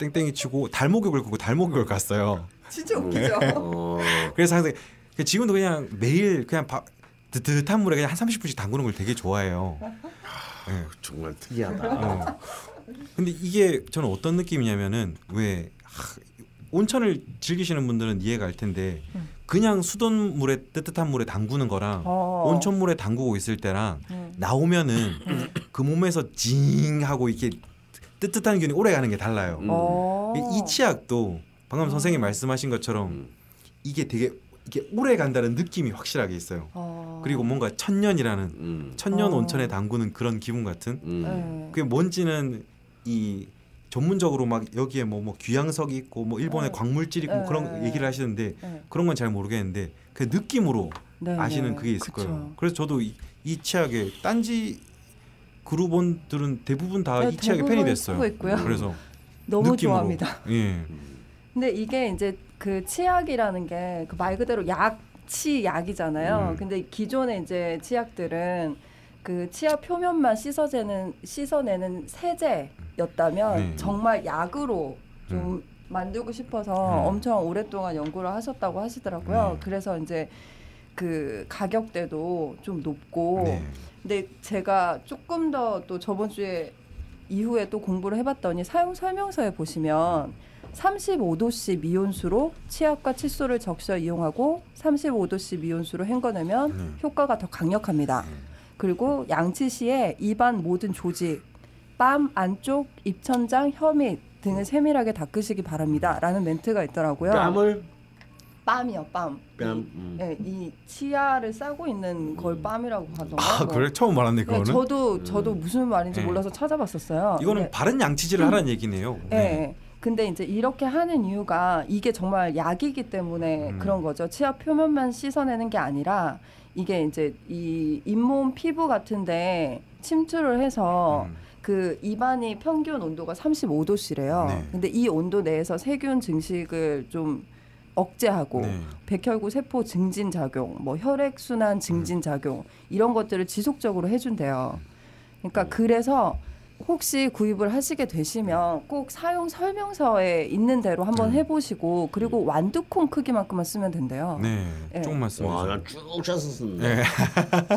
땡땡이 치고 달목욕을 가고 달목욕을 갔어요. 진짜 웃기죠. [laughs] 어. 그래서 항상 그 지금도 그냥 매일 그냥 바, 뜨뜻한 물에 그냥 한 30분씩 담그는 걸 되게 좋아해요. 예. 정말 특이하다. 어. 근데 이게 저는 어떤 느낌이냐면은 왜 하, 온천을 즐기시는 분들은 이해가 갈 텐데 음. 그냥 수돗물에 뜨뜻한 물에 담그는 거랑 어. 온천물에 담그고 있을 때랑 음. 나오면은 그 몸에서 징 하고 이렇게 뜨뜻한 기운이 오래 가는 게 달라요. 음. 어. 이 치약도 방금 선생님 말씀하신 것처럼 음. 이게 되게 이게 오래 간다는 느낌이 확실하게 있어요. 어. 그리고 뭔가 천년이라는 음. 천년 어. 온천에 담그는 그런 기분 같은 음. 네. 그게 뭔지는 이 전문적으로 막 여기에 뭐, 뭐 귀향석이 있고 뭐 일본의 네. 광물질 있고 네. 그런 얘기를 하시는데 네. 그런 건 잘 모르겠는데 그 느낌으로 네, 아시는 네. 그게 있을 그쵸. 거예요. 그래서 저도 이, 이 치약에 딴지 그룹원들은 대부분 다이 네, 치약에 팬이 됐어요. 그래서 너무 느낌으로. 좋아합니다. 예. 근데 이게 이제 그 치약이라는 게그말 그대로 약 치 약이잖아요. 음. 근데 기존의 이제 치약들은 그 치아 표면만 씻어내는 씻어내는 세제였다면 네. 정말 약으로 좀 만들고 싶어서 음. 엄청 오랫동안 연구를 하셨다고 하시더라고요. 네. 그래서 이제 그 가격대도 좀 높고 네. 근데 제가 조금 더 또 저번 주에 이후에 또 공부를 해봤더니 사용 설명서에 보시면 35도씨 미온수로 치약과 칫솔을 적셔 이용하고 35도씨 미온수로 헹궈내면 네. 효과가 더 강력합니다. 그리고 양치 시에 입안 모든 조직, 뺨 안쪽, 입천장, 혀 밑 등을 세밀하게 닦으시기 바랍니다. 라는 멘트가 있더라고요. 뺨을 뺨이요, 뺨. 뺨. 이, 음. 예, 이 치아를 싸고 있는 걸 뺨이라고 하던가. 아 뭐. 그래 처음 말았네 네, 그거는. 저도 저도 무슨 말인지 네. 몰라서 찾아봤었어요. 이거는 근데, 바른 양치질을 하라는 얘기네요. 예, 예. 근데 이제 이렇게 하는 이유가 이게 정말 약이기 때문에 음. 그런 거죠. 치아 표면만 씻어내는 게 아니라 이게 이제 이 잇몸 피부 같은데 침투를 해서 음. 그 입안이 평균 온도가 35도씨래요. 네. 근데 이 온도 내에서 세균 증식을 좀 억제하고 네. 백혈구 세포 증진 작용, 뭐 혈액 순환 증진 작용 이런 것들을 지속적으로 해준대요. 그러니까 그래서 혹시 구입을 하시게 되시면 꼭 사용 설명서에 있는 대로 한번 음. 해보시고 그리고 완두콩 크기만큼만 쓰면 된대요. 네. 예. 조금만 와, 쓰면. 난쭉 쳐서 쓴다. 예.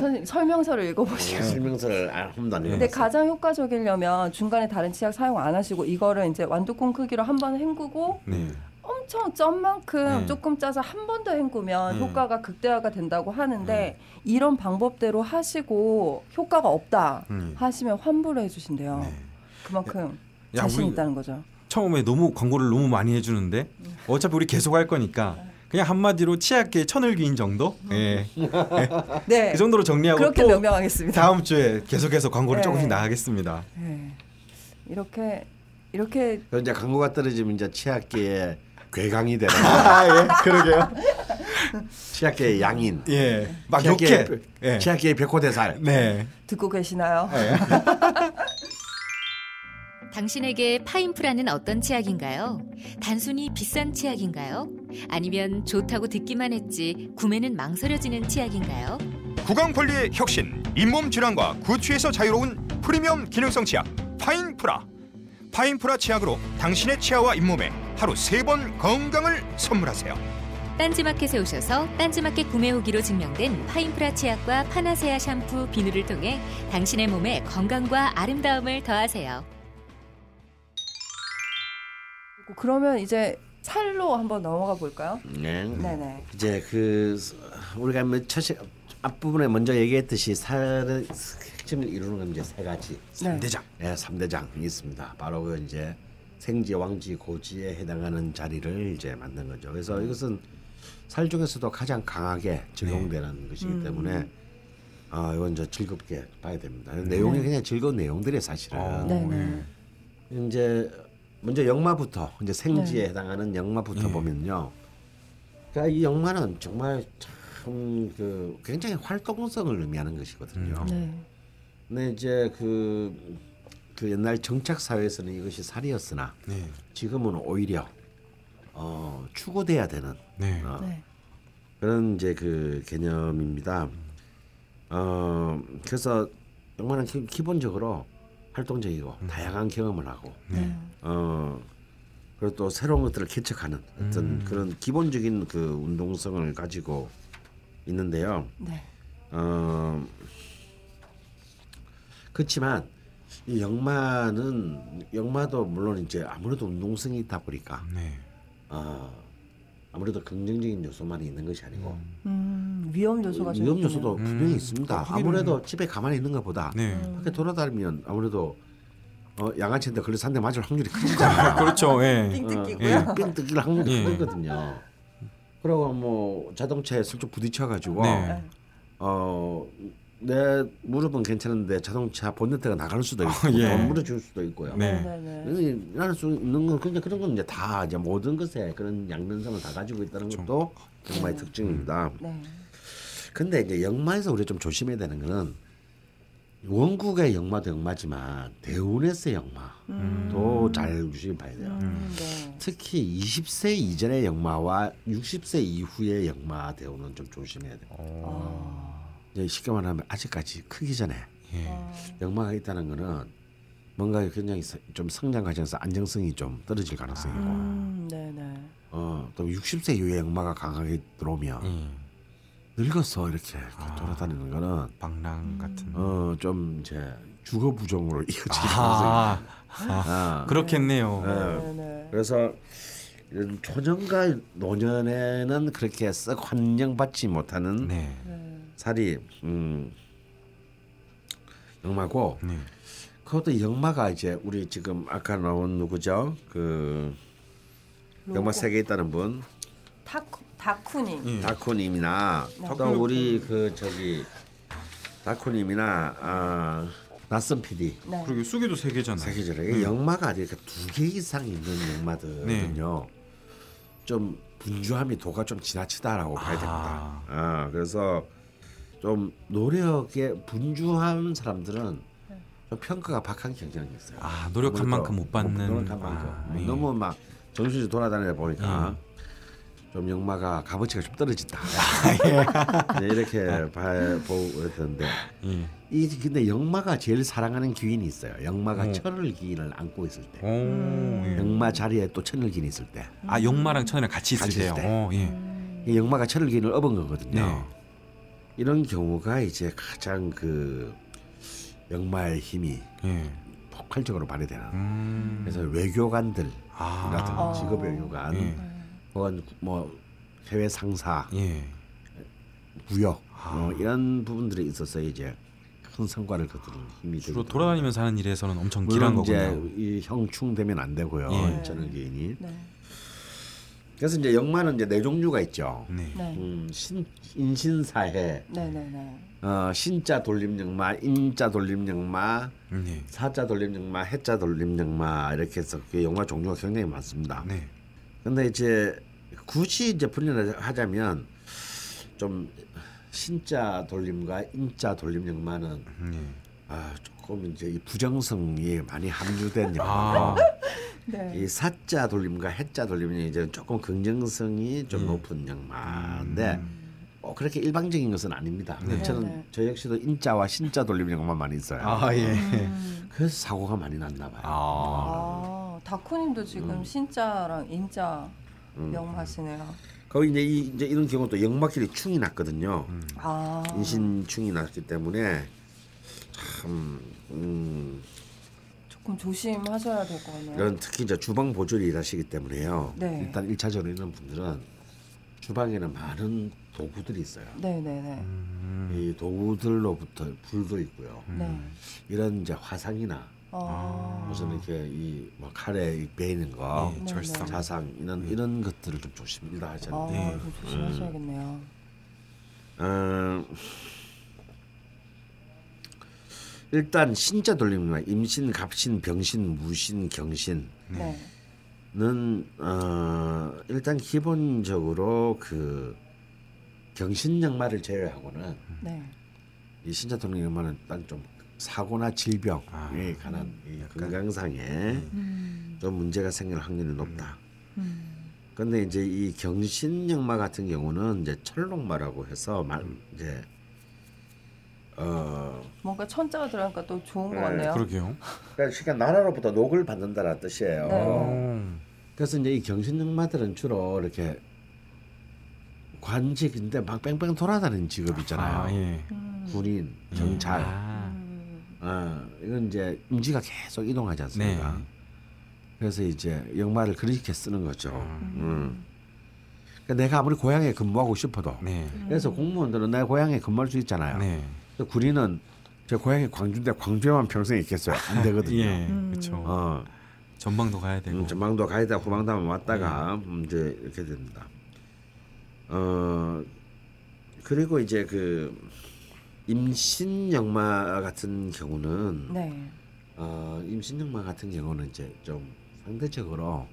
선- 설명서를 읽어보시고. 설명서를 아, 한 번도 안 근데 읽었어. 가장 효과적이려면 중간에 다른 치약 사용 안 하시고 이거를 이제 완두콩 크기로 한번 헹구고 네. 엄청 쩐 만큼 네. 조금 짜서 한 번 더 헹구면 네. 효과가 극대화가 된다고 하는데 네. 이런 방법대로 하시고 효과가 없다 음. 하시면 환불을 해주신대요. 네. 그만큼 야, 자신 있다는 거죠. 처음에 너무 광고를 너무 많이 해주는데 어차피 우리 계속 할 거니까 그냥 한마디로 치약계 천을귀인 정도? 예. [laughs] 네, 그 정도로 정리하고 그렇게 또 명명하겠습니다. 다음 주에 계속해서 광고를 네. 조금씩 나가겠습니다. 네. 이렇게 이렇게 그 이제 광고가 떨어지면 이제 치약계의 괴강이 되는 [laughs] 아 예, 그러게요. 치약계의 양인. 예, 막 치약계의 욕해. 예. 치약계의 백호대살. 네. 듣고 계시나요? [laughs] 당신에게 파인프라는 어떤 치약인가요? 단순히 비싼 치약인가요? 아니면 좋다고 듣기만 했지 구매는 망설여지는 치약인가요? 구강 관리의 혁신, 잇몸 질환과 구취에서 자유로운 프리미엄 기능성 치약 파인프라. 파인프라 치약으로 당신의 치아와 잇몸에 하루 세 번 건강을 선물하세요. 딴지마켓에 오셔서 딴지마켓 구매 후기로 증명된 파인프라 치약과 파나세아 샴푸, 비누를 통해 당신의 몸에 건강과 아름다움을 더하세요. 그러면 이제 살로 한번 넘어가 볼까요? 네. 네네. 이제 그 우리가 뭐첫 시- 앞부분에 먼저 얘기했듯이 살의 핵심을 이루는 건 이제 세 가지. 네. 대장. 네, 3대장이 있습니다. 바로 그 이제 생지, 왕지, 고지에 해당하는 자리를 이제 만든 거죠. 그래서 이것은 살 중에서도 가장 강하게 적용되는 것이기 때문에 아 이건 이제 즐겁게 봐야 됩니다. 내용이 그냥 즐거운 내용들이 사실은 어, 네네. 이제 먼저 영마부터 이제 생지에 네. 해당하는 영마부터 네. 보면요. 그러니까 이 영마는 정말 참 그 굉장히 활동성을 의미하는 것이거든요. 네. 근데 이제 그, 그 옛날 정착 사회에서는 이것이 살이었으나 네. 지금은 오히려 어, 추구돼야 되는 네. 어, 네. 그런 이제 그 개념입니다. 어, 그래서 영화는 기- 기본적으로 활동적이고 다양한 경험을 하고 네. 어, 그리고 또 새로운 것들을 개척하는 어떤 음. 그런 기본적인 그 운동성을 가지고 있는데요. 네. 어, 그렇지만 이 영마는 영마도 물론 이제 아무래도 운동성이 있다 보니까 네. 어, 아무래도 긍정적인 요소만 있는 것이 아니고 음, 위험 요소가 좀 위험. 요소도 분명히 있습니다. 아무래도 집에 가만히 있는 것보다 네. 밖에 돌아다니면 아무래도 어, 양아치한테 걸려서 한 대 맞을 확률이 [laughs] 크잖아요. 그렇죠. 예. 띵 뜯기고요. 예. 뺑 뜯길 확률이 예. 크거든요. 그리고 뭐 자동차에 슬쩍 부딪혀가지고 네. 어, 내 무릎은 괜찮은데 자동차 본네트가 나갈 수도 있고 예. 돈 물어줄 수도 있고요. 네. 일어날 수 있는 건 근데 그런 건 이제 다 이제 모든 것에 그런 양면성을 다 가지고 있다는 것도 영마의 특징입니다. 네. 근데 이제 영마에서 우리가 좀 조심해야 되는 거는 원국의 영마도 영마지만 대운에서의 영마도 잘 유심히 봐야 돼요. 음, 네. 특히 20세 이전의 영마와 60세 이후의 영마 대운은 좀 조심해야 돼요. 아, 이제 쉽게 말하면 아직까지 크기 전에 예. 아, 영마가 있다는 거는 뭔가 굉장히 서- 좀 성장 과정에서 안정성이 좀 떨어질 가능성이고 음, 네네. 어, 또 60세 이후에 영마가 강하게 들어오면 예. 늙어서 이렇게 돌아다니는 거는 방랑 같은. 어, 좀 이제 주거 부정으로 이어질 가능성이 아, 아, 그렇겠네요. 네 네. 그래서 이런 초년과 노년에는 그렇게 썩 환영받지 못하는 네. 네. 살이 음, 영마고 네. 그것도 영마가 이제 우리 지금 아까 나온 누구죠? 그 영마 세개 있다는 분 다쿠 다쿠님. 예. 다쿠님이나 네. 또 우리 그 저기 다쿠님이나 아, 낯선 PD 네. 그리고 수기도 세 개잖아요. 세계적으로 영마가 이렇게 두개 이상 있는 영마들은요 좀 분주함이 도가 좀 지나치다라고 봐야 됩니다. 아 그래서 좀 노력에 분주한 사람들은 좀 평가가 박한 경향이 있어요. 아, 노력한 만큼 못 받는. 노력한 만큼 아, 뭐 예. 너무 막 정신이 돌아다니다 보니까 좀 영마가 값어치가 좀 떨어진다. [laughs] [laughs] 네, 이렇게 봐- 보고 있던데 예. 이 근데 영마가 제일 사랑하는 기인이 있어요. 영마가 어. 천을 기인을 안고 있을 때, 오. 예. 영마 자리에 또 천을 기인이 있을 때, 아, 영마랑 천이랑 같이 있을 같이 때요. 있을 때. 어, 예. 이 영마가 천을 기인을 업은 거거든요. 네. 이런 경우가 이제 가장 그 영마의 힘이 예. 폭발적으로 발휘되는. 음. 그래서 외교관들 아. 같은 직업 외교관, 예. 혹은 뭐 해외 상사, 예. 무역 아. 어, 이런 부분들에 있어서 이제 큰 성과를 거두는 힘이 주로 되거든요. 돌아다니면서 하는 일에서는 엄청 길한 이제 거군요. 이 형충되면 안 되고요. 예. 저는 개인이. 네. 그래서 이제 영마는 이제 네 종류가 있죠. 네. 네. 음, 신 인신사해, 네네네. 어, 신자 돌림 영마, 인자 돌림 영마, 네. 사자 돌림 영마, 해자 돌림 영마 이렇게 해서 그 영마 종류가 굉장히 많습니다. 네. 근데 이제 굳이 이제 분류를 하자면 좀 신자 돌림과 인자 돌림 영마는 네. 아, 조금 이제 이 부정성이 많이 함유된. 아. [laughs] 네. 이 사자 돌림과 해자 돌림이 이제 조금 긍정성이 좀 음. 높은 영마인데 어, 그렇게 일방적인 것은 아닙니다. 네. 저는 네. 저 역시도 인자와 신자 돌림 영만 많이 있어요. 아, 예. 음. 그래서 사고가 많이 났나 봐요. 아. 아, 다쿠님도 지금 음. 신자랑 인자 영하시네요. 거기 이제 이 이제 이런 경우도 영마끼리 충이 났거든요. 아. 인신충이 났기 때문에 참 음, 조금 조심하셔야 될 것 같네요. 이런 특히 이제 주방 보조를 일하시기 때문에요. 네. 일단 일차적으로 있는 분들은 주방에는 많은 도구들이 있어요. 네네네. 음. 이 도구들로부터 불도 있고요. 네. 이런 이제 화상이나 아. 무슨 이렇게 이뭐 칼에 이 베이는 거, 예, 네, 절상. 네. 자상 이런 이런 것들을 좀 조심이라 하잖아요. 아, 네. 좀 조심하셔야겠네요. 어, 일단 신자 돌림과 임신, 갑신, 병신, 무신, 경신은 네. 어, 일단 기본적으로 그 경신 역마를 제외하고는 네. 이 신자 돌림 역마는 일단 좀 사고나 질병에 아. 관한 이 약간- 건강상에 음. 좀 문제가 생길 확률이 높다. 음. 근데 이제 이 경신 역마 같은 경우는 이제 철록마라고 해서 말 이제 어 뭔가 천자가 들어가니까 또 좋은 것 네, 같네요. 그러게요. 그러니까 나라로부터 녹을 받는다는 뜻이에요. 네. 오. 그래서 이제 이 경신 역마들은 주로 이렇게 관직인데 막 뺑뺑 돌아다니는 직업 있잖아요. 아, 예. 음. 군인, 경찰. 아. 음. 어, 이건 이제 임지가 계속 이동하지 않습니까? 네. 그래서 이제 역마를 그렇게 쓰는 거죠. 음. 그러니까 내가 아무리 고향에 근무하고 싶어도 네. 그래서 공무원들은 내 고향에 근무할 수 있잖아요. 네. 군인은 제 고향이 광주인데 광주에만 평생 있겠어요. 안 되거든요. [laughs] 예. 그렇죠. 어, 전방도 가야 되고. 음, 전망도 가이다 후방다만 왔다가 음, 이제 이렇게 됩니다. 어 그리고 이제 그 임신 역마 같은 경우는 네. 어, 임신 역마 같은 경우는 이제 좀 상대적으로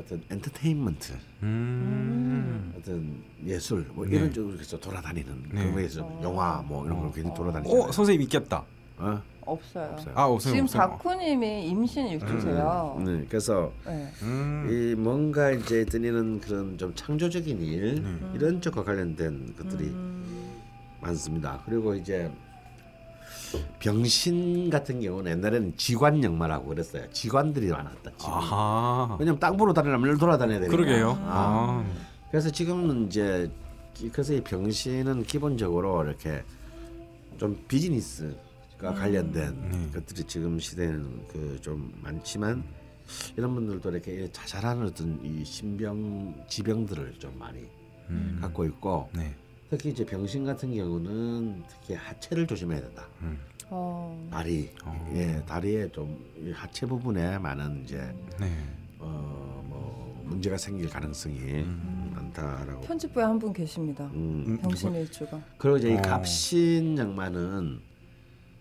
어떤 엔터테인먼트, 음. 어떤 예술 뭐 네. 이런 쪽으로 해서 돌아다니는 네. 그런 거에서 영화 뭐 이런 걸 괜히 돌아다니잖아요. 어, 선생님 있겠다. 어? 없어요. 없어요. 아, 없어요. 지금 없어요. 작후님이 임신 일주세요. 네, 그래서 네. 음. 이 뭔가 이제 드리는 그런 좀 창조적인 일 네. 이런 쪽과 관련된 것들이 음. 많습니다. 그리고 이제 병신 같은 경우는 옛날에는 지관 역마라고 그랬어요. 지관들이 많았다. 아하. 왜냐면 땅 보러 다니려면 돌아다녀야 되니까. 그러게요. 아. 아. 그래서 지금은 이제 이- 그래서 이 병신은 기본적으로 이렇게 좀 비즈니스가 관련된 네. 것들이 지금 시대에는 그 좀 많지만 이런 분들도 이렇게 자잘한 어떤 이 신병 지병들을 좀 많이 음. 갖고 있고 네. 특히 이제 병신 같은 경우는 특히 하체를 조심해야 된다. 음. 어. 다리, 어. 예, 다리에 좀이 하체 부분에 많은 이제 네. 어 뭐 문제가 생길 가능성이 음. 많다라고. 편집부에 한 분 계십니다. 음. 병신 일주가. 그리고 이제 이 어. 갑신 양마는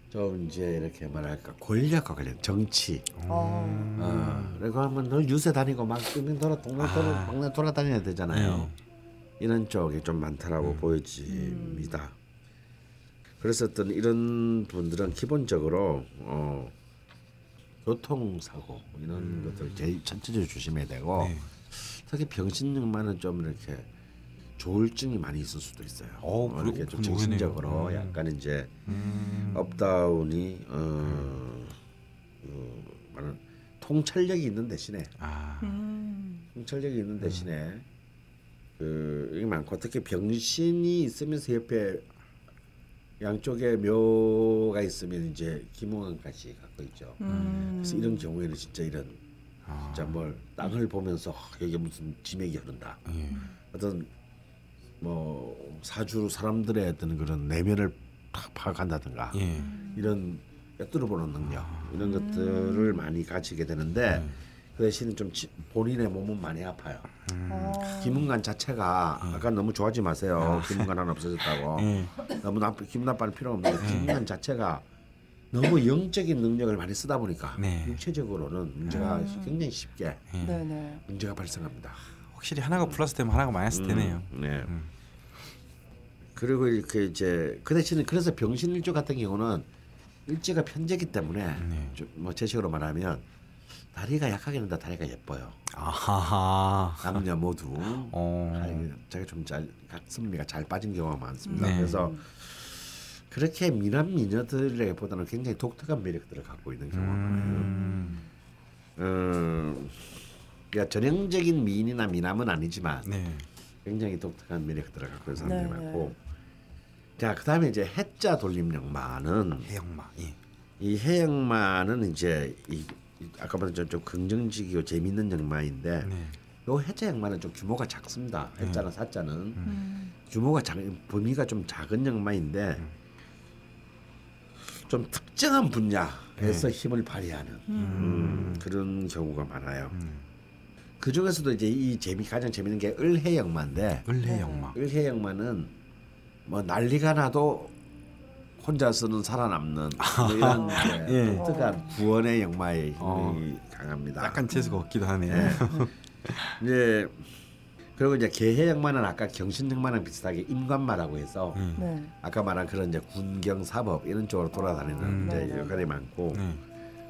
좀 이제 이렇게 뭐랄까 권력과 관련 정치. 어. 어, 그리고 하면 늘 유세 다니고 막 빙빙 돌아 동네 돌아 아. 동네 돌아다녀야 되잖아요. 네. 이런 쪽이 좀 많다라고 보여집니다. 그래서 어떤 이런 분들은 기본적으로 어, 교통사고 이런 것들 제일 전체적으로 조심해야 되고 네. 특히 병신증만은 좀 이렇게 조울증이 많이 있을 수도 있어요. 어, 그러- 이렇게 좀 정신적으로. 음. 약간 이제 음. up down이 어, 어, 말은 통찰력이 있는 대신에 아. 음. 통찰력이 있는 대신에 그 이게 많고 특히 병신이 있으면서 옆에 양쪽에 묘가 있으면 이제 기몽한까지 갖고 있죠. 음. 그래서 이런 경우에는 진짜 이런 아. 진짜 뭘 땅을 보면서 아, 여기 무슨 지맥이 흐른다. 예. 어떤 뭐 사주 사람들의 어떤 그런 내면을 파- 파악한다든가 예. 이런 꿰뚫어보는 능력 이런 것들을 많이 가지게 되는데 그 대신 좀 지- 본인의 몸은 많이 아파요. 어. 기문관 자체가 아까 너무 좋아하지 마세요. 기문관 하나 없어졌다고 예. 너무 나쁘 기분 나빠할 필요 없는데 기문관 자체가 너무 영적인 능력을 많이 쓰다 보니까 네. 육체적으로는 문제가 굉장히 쉽게 네네. 문제가 발생합니다. 확실히 하나가 플러스 되면 하나가 마이너스 되네요. 네. 그리고 이렇게 이제 그 대신에 그래서 병신일주 같은 경우는 일지가 편제기 때문에 네. 좀뭐 제식으로 말하면 다리가 약하긴 한데 다리가 예뻐요. 아하하. 남녀 모두 어. 제가 좀잘 가슴미가 잘 빠진 경우가 많습니다. 네. 그래서 그렇게 미남 미녀들에보다는 굉장히 독특한 매력들을 갖고 있는 경우가 많아요. 음. 음, 그러니까 전형적인 미인이나 미남은 아니지만 네. 굉장히 독특한 매력들을 갖고 있는 사람들이 네, 많고 자 그다음에 이제 해자 돌림 역마는 해영마. 예. 이 해역마는 이제 이, 이 아까보다 좀, 좀 긍정적이고 재밌는 역마인데 네. 요 해자 역마는 좀 규모가 작습니다. 해자나 사자는 음. 규모가 작 범위가 좀 작은 역마인데 좀 특정한 분야에서 힘을 발휘하는 음, 그런 경우가 많아요. 그 중에서도 이제 이 재미 가장 재밌는 게 을해 역마인데 을해 영마. 을해 역마는 뭐 난리가 나도 혼자서는 살아남는 뭐 [laughs] 이런 이제 예. 독특한 구원의 역마의 힘이 어. 강합니다. 약간 재수가 없기도 하네요. 예. 이제 그리고 이제 개해 역마는 아까 경신 역마랑 비슷하게 임관마라고 해서 음. 네. 아까 말한 그런 이제 군경 사법 이런 쪽으로 돌아다니는 음. 이제 네. 역할이 많고 네.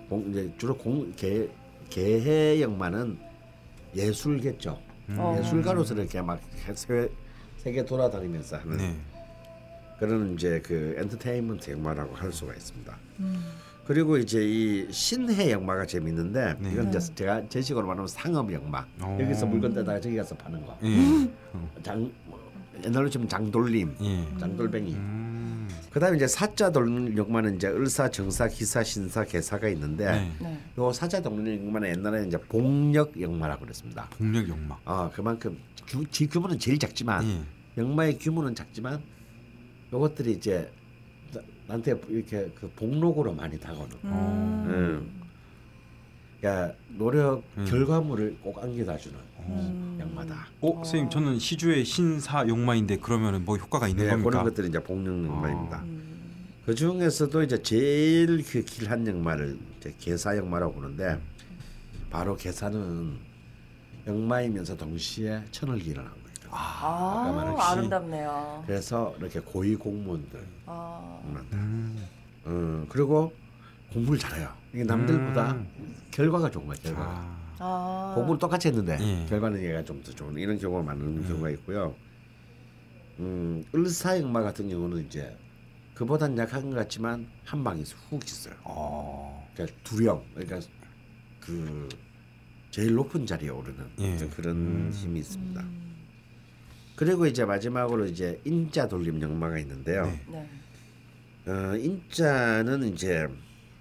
공, 이제 주로 공개 개해 역마는 예술겠죠. 어. 예술가로서 이렇게 막 세계, 세계 돌아다니면서 하는 네. 그런 이제 그 엔터테인먼트 역마라고 할 수가 있습니다. 음. 그리고 이제 이 신해 역마가 재밌는데 네. 이건 이제 제가 제 식으로 말하면 상업 역마. 오. 여기서 물건 떼다가 저기 가서 파는 거. 예. 장 뭐, 옛날로 치면 장돌림, 예. 장돌뱅이. 음. 그 그다음에 이제 사자 돌림역마는 이제 을사, 정사, 기사, 신사, 개사가 있는데 네. 네. 요 사자 돌림역마는 옛날에 이제 복력 역마라고 그랬습니다. 복력 역마. 아 그만큼 규, 지 규모는 제일 작지만 예. 역마의 규모는 작지만 요것들이 이제 나- 나한테 이렇게 그 복록으로 많이 다가오는. 음. 음. 야 노력 음. 결과물을 꼭 안겨다 주는 음. 역마다. 어, 선생님 저는 시주의 신사 역마인데 그러면은 뭐 효과가 있는 네, 겁니까? 그런 것들이 이제 복력 역마입니다. 음. 그 중에서도 이제 제일 그 길한 역마를 이제 개사 역마라고 부르는데 바로 개사는 역마이면서 동시에 천을 기원한 말한 아, 아름답네요. 그래서 이렇게 고위 공무원들 아. 음. 어, 그리고 공부를 잘해요. 이게 남들보다 음. 결과가 좋은 거예요. 결과가. 아. 아. 공부를 똑같이 했는데 예. 결과는 얘가 좀 더 좋은 이런 경우가 많은 경우가 있고요. 음, 을사역마 같은 경우는 이제 그보단 약한 것 같지만 한 방에 훅 있어요. 어. 그러니까 두령, 그러니까 그 제일 높은 자리에 오르는 예. 그런 음. 힘이 있습니다. 음. 그리고 이제 마지막으로 이제 인자 돌림 역마가 있는데요. 네. 네. 어, 인자는 이제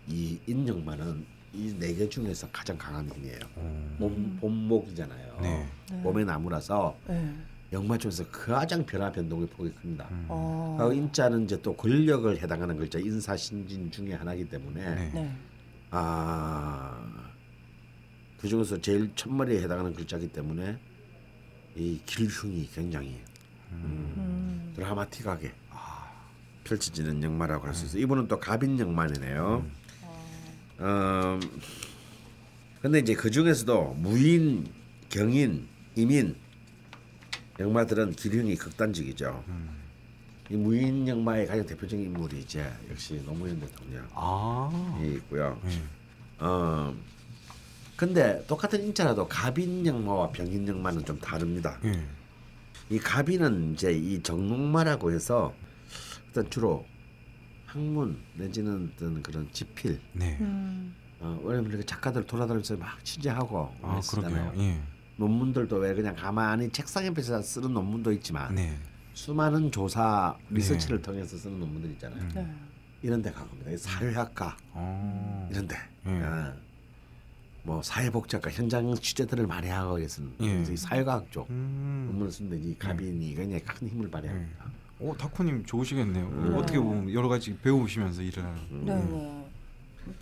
이 인역마는 이 네 개 중에서 가장 강한 힘이에요. 어. 몸 본목이잖아요. 네. 네. 몸의 나무라서 네. 역마 중에서 가장 변화 변동의 폭이 큽니다. 음. 어. 어, 인자는 이제 또 권력을 해당하는 글자 인사신진 중에 하나이기 때문에 네. 네. 아그 중에서 제일 첫머리에 해당하는 글자이기 때문에 이 길흉이 굉장히 음, 음. 드라마틱하게 펼쳐지는 역마라고 할 수 있어요. 이분은 또 갑인 역마네요. 어, 근데 이제 그 중에서도 무인, 경인, 이민 역마들은 기륭이 극단적이죠. 이 무인 역마의 가장 대표적인 인물이 이제 역시 노무현 대통령이 아. 있고요. 네. 어, 근데 똑같은 인자라도 갑인 역마와 병인 역마는 좀 다릅니다. 예. 이 갑인은 이제 이 정록마라고 해서 일단 주로 학문 내지는 어떤 그런 지필 네. 음. 어, 왜냐면 이렇게 작가들 돌아다니면서 막 취재하고 아. 그러게요. 예. 논문들도 왜 그냥 가만히 책상 옆에서 쓰는 논문도 있지만 네. 수많은 조사 리서치를 통해서 쓰는 논문들 있잖아요. 음. 네. 이런 데 가봅니다. 이 사회학과 어. 이런 데. 예. 어, 뭐 사회복지학과 현장 취재들을 많이 하고 계신 예. 이 사회과학 쪽 음. 논문을 쓰는데 이 갑인이 굉장히 큰 힘을 발휘합니다. 오, 다코님 좋으시겠네요. 음. 어떻게 보면 여러 가지 배우시면서 일을 하는. 네. 네.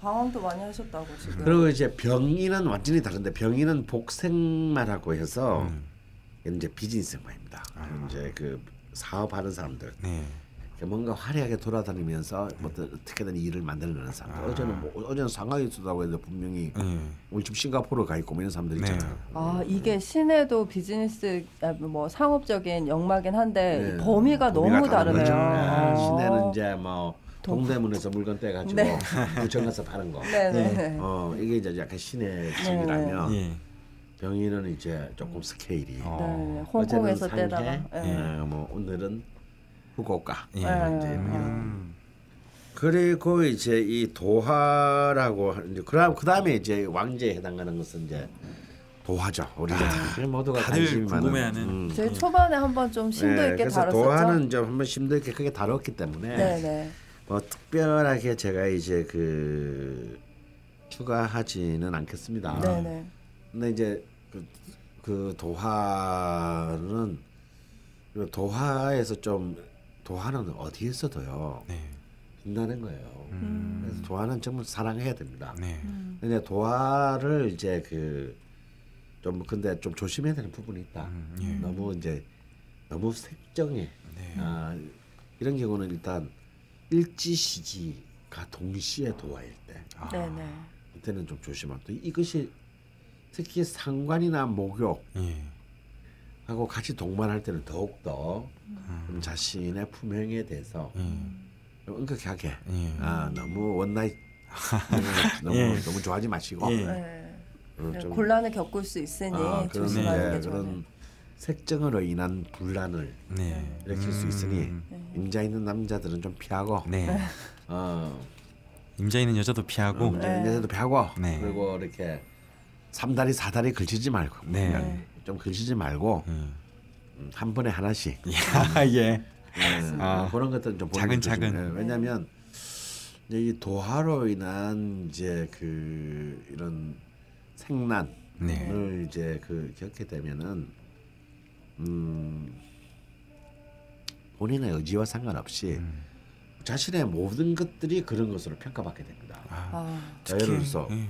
방황도 많이 하셨다고 지금. 그리고 이제 병인은 완전히 다른데 병인은 복생마라고 해서 음. 이제 비즈니스마입니다. 이제 그 사업하는 사람들 네. 뭔가 화려하게 돌아다니면서 뭐 어떤- 어떻게든 일을 만들어내는 사람들. 어제는 뭐 어제는 상하이 있었다고 해도 분명히 예. 오늘 지금 싱가포르 가 있고 뭐 이런 사람들 네. 있잖아요. 아 이게 시내도 비즈니스 아, 뭐 상업적인 역마긴 한데 네. 범위가 너무 다른 다르네요. 거죠. 아. 네, 시내는 이제 뭐 동대문에서 물건 떼가지고 네. 구청 가서 파는 거. 네네. 어 이게 이제 약간 시내식이라면 예. 병인은 이제 조금 스케일이. 어. 네. 홍콩에서 어제는 떼다가. 네. 예, 뭐 오늘은 후쿠오카. 예. 이제 이런. 음. 그리고 이제 이 도화라고 하는 이제 그다음 그다음에 이제 왕제에 해당하는 것은 이제 도화죠. 우리가 다 모두가 다들. 궁금해하는. 음. 저희 초반에 한번 좀 심도 네, 있게 그래서 다뤘었죠. 도화는 좀 한번 심도 있게 크게 다뤘기 때문에 네네. 뭐 특별하게 제가 이제 그 추가하지는 않겠습니다. 네네. 근데 이제 그, 그 도화는 그 도화에서 좀 도화는 어디에서도요 네. 빛나는 거예요. 음. 그래서 도화는 정말 사랑해야 됩니다. 네. 근데 도화를 이제 그 좀 근데 좀 조심해야 되는 부분이 있다. 음, 예. 너무 이제 너무 색정에 네. 아, 이런 경우는 일단 일지시지가 동시에 도화일 때 아. 네네. 이때는 좀 조심하고 또 이것이 특히 상관이나 목욕 예. 하고 같이 동반할 때는 더욱 더좀 자신의 품행에 대해서 음. 좀 엄격하게 예. 아 너무 one night [laughs] 너무 예. 너무 좋아하지 마시고 예. 네. 어, 좀 곤란을 겪을 수 있으니 아, 그런, 조심하는 네, 게 좋아요. 그런 색정으로 인한 분란을 네. 일으킬 수 있으니 음. 임자 있는 남자들은 좀 피하고 네. 어, 임자 있는 여자도 피하고. 임자 있는 여자도 피하고 네. 그리고 이렇게 삼다리 사다리 걸치지 말고 네. 좀 걸치지 말고 음. 음, 한 번에 하나씩 야, 예. 네, 아, 그런 것들은 좀 작은, 작은. 좋습니다. 왜냐하면 이제 이 도하로 인한 이제 그 이런 생난을 네. 이제 그 겪게 되면은 음 본인의 의지와 상관없이 음. 자신의 모든 것들이 그런 것으로 평가받게 됩니다. 아, 자, 예를 들어서 예.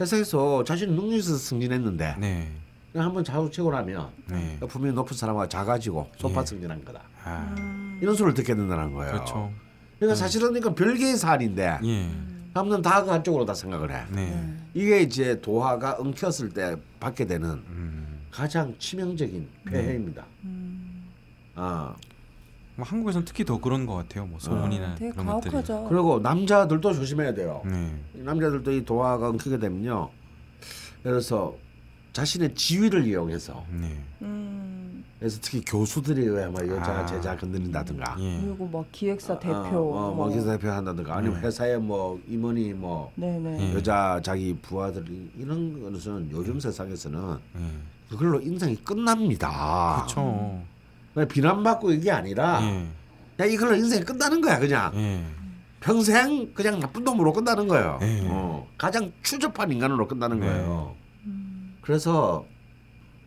회사에서 자신 능력이 있어서 승진했는데 네. 한번 자수치고 나면 네. 분명히 높은 사람과 작아지고 소파 예. 승진한 거다. 아, 이런 소리를 듣게 된다는 거예요. 그렇죠. 그러니까 사실은 그러니까 별개의 사안인데 예. 사람들은 다그 한쪽으로 다 생각을 해. 네. 이게 이제 도화가 엉켰을 때 받게 되는 음. 가장 치명적인 폐해입니다. 아 뭐 한국에서는 특히 더 그런 것 같아요. 뭐 소문이나 아, 되게 그런 것들이. 가혹하죠. 그리고 남자들도 조심해야 돼요. 네. 남자들도 이 도화가 엉키게 되면요. 그래서 자신의 지위를 이용해서 네. 음, 그래서 특히 교수들에 의해 막 여자 아. 제자 건드린다든가 예. 그리고 막 기획사 대표, 어, 어, 뭐 기사 대표 한다든가 아니면 네. 회사에 뭐 임원이 뭐 네네. 예. 여자 자기 부하들이 이런 것은 요즘 세상에서는 예. 그걸로 인생이 끝납니다. 그렇죠. 비난받고 이게 아니라 예. 그냥 이걸로 인생이 끝나는 거야 그냥 예. 평생 그냥 나쁜 놈으로 끝나는 거예요. 예. 어, 가장 추접한 인간으로 끝나는 네. 거예요. 그래서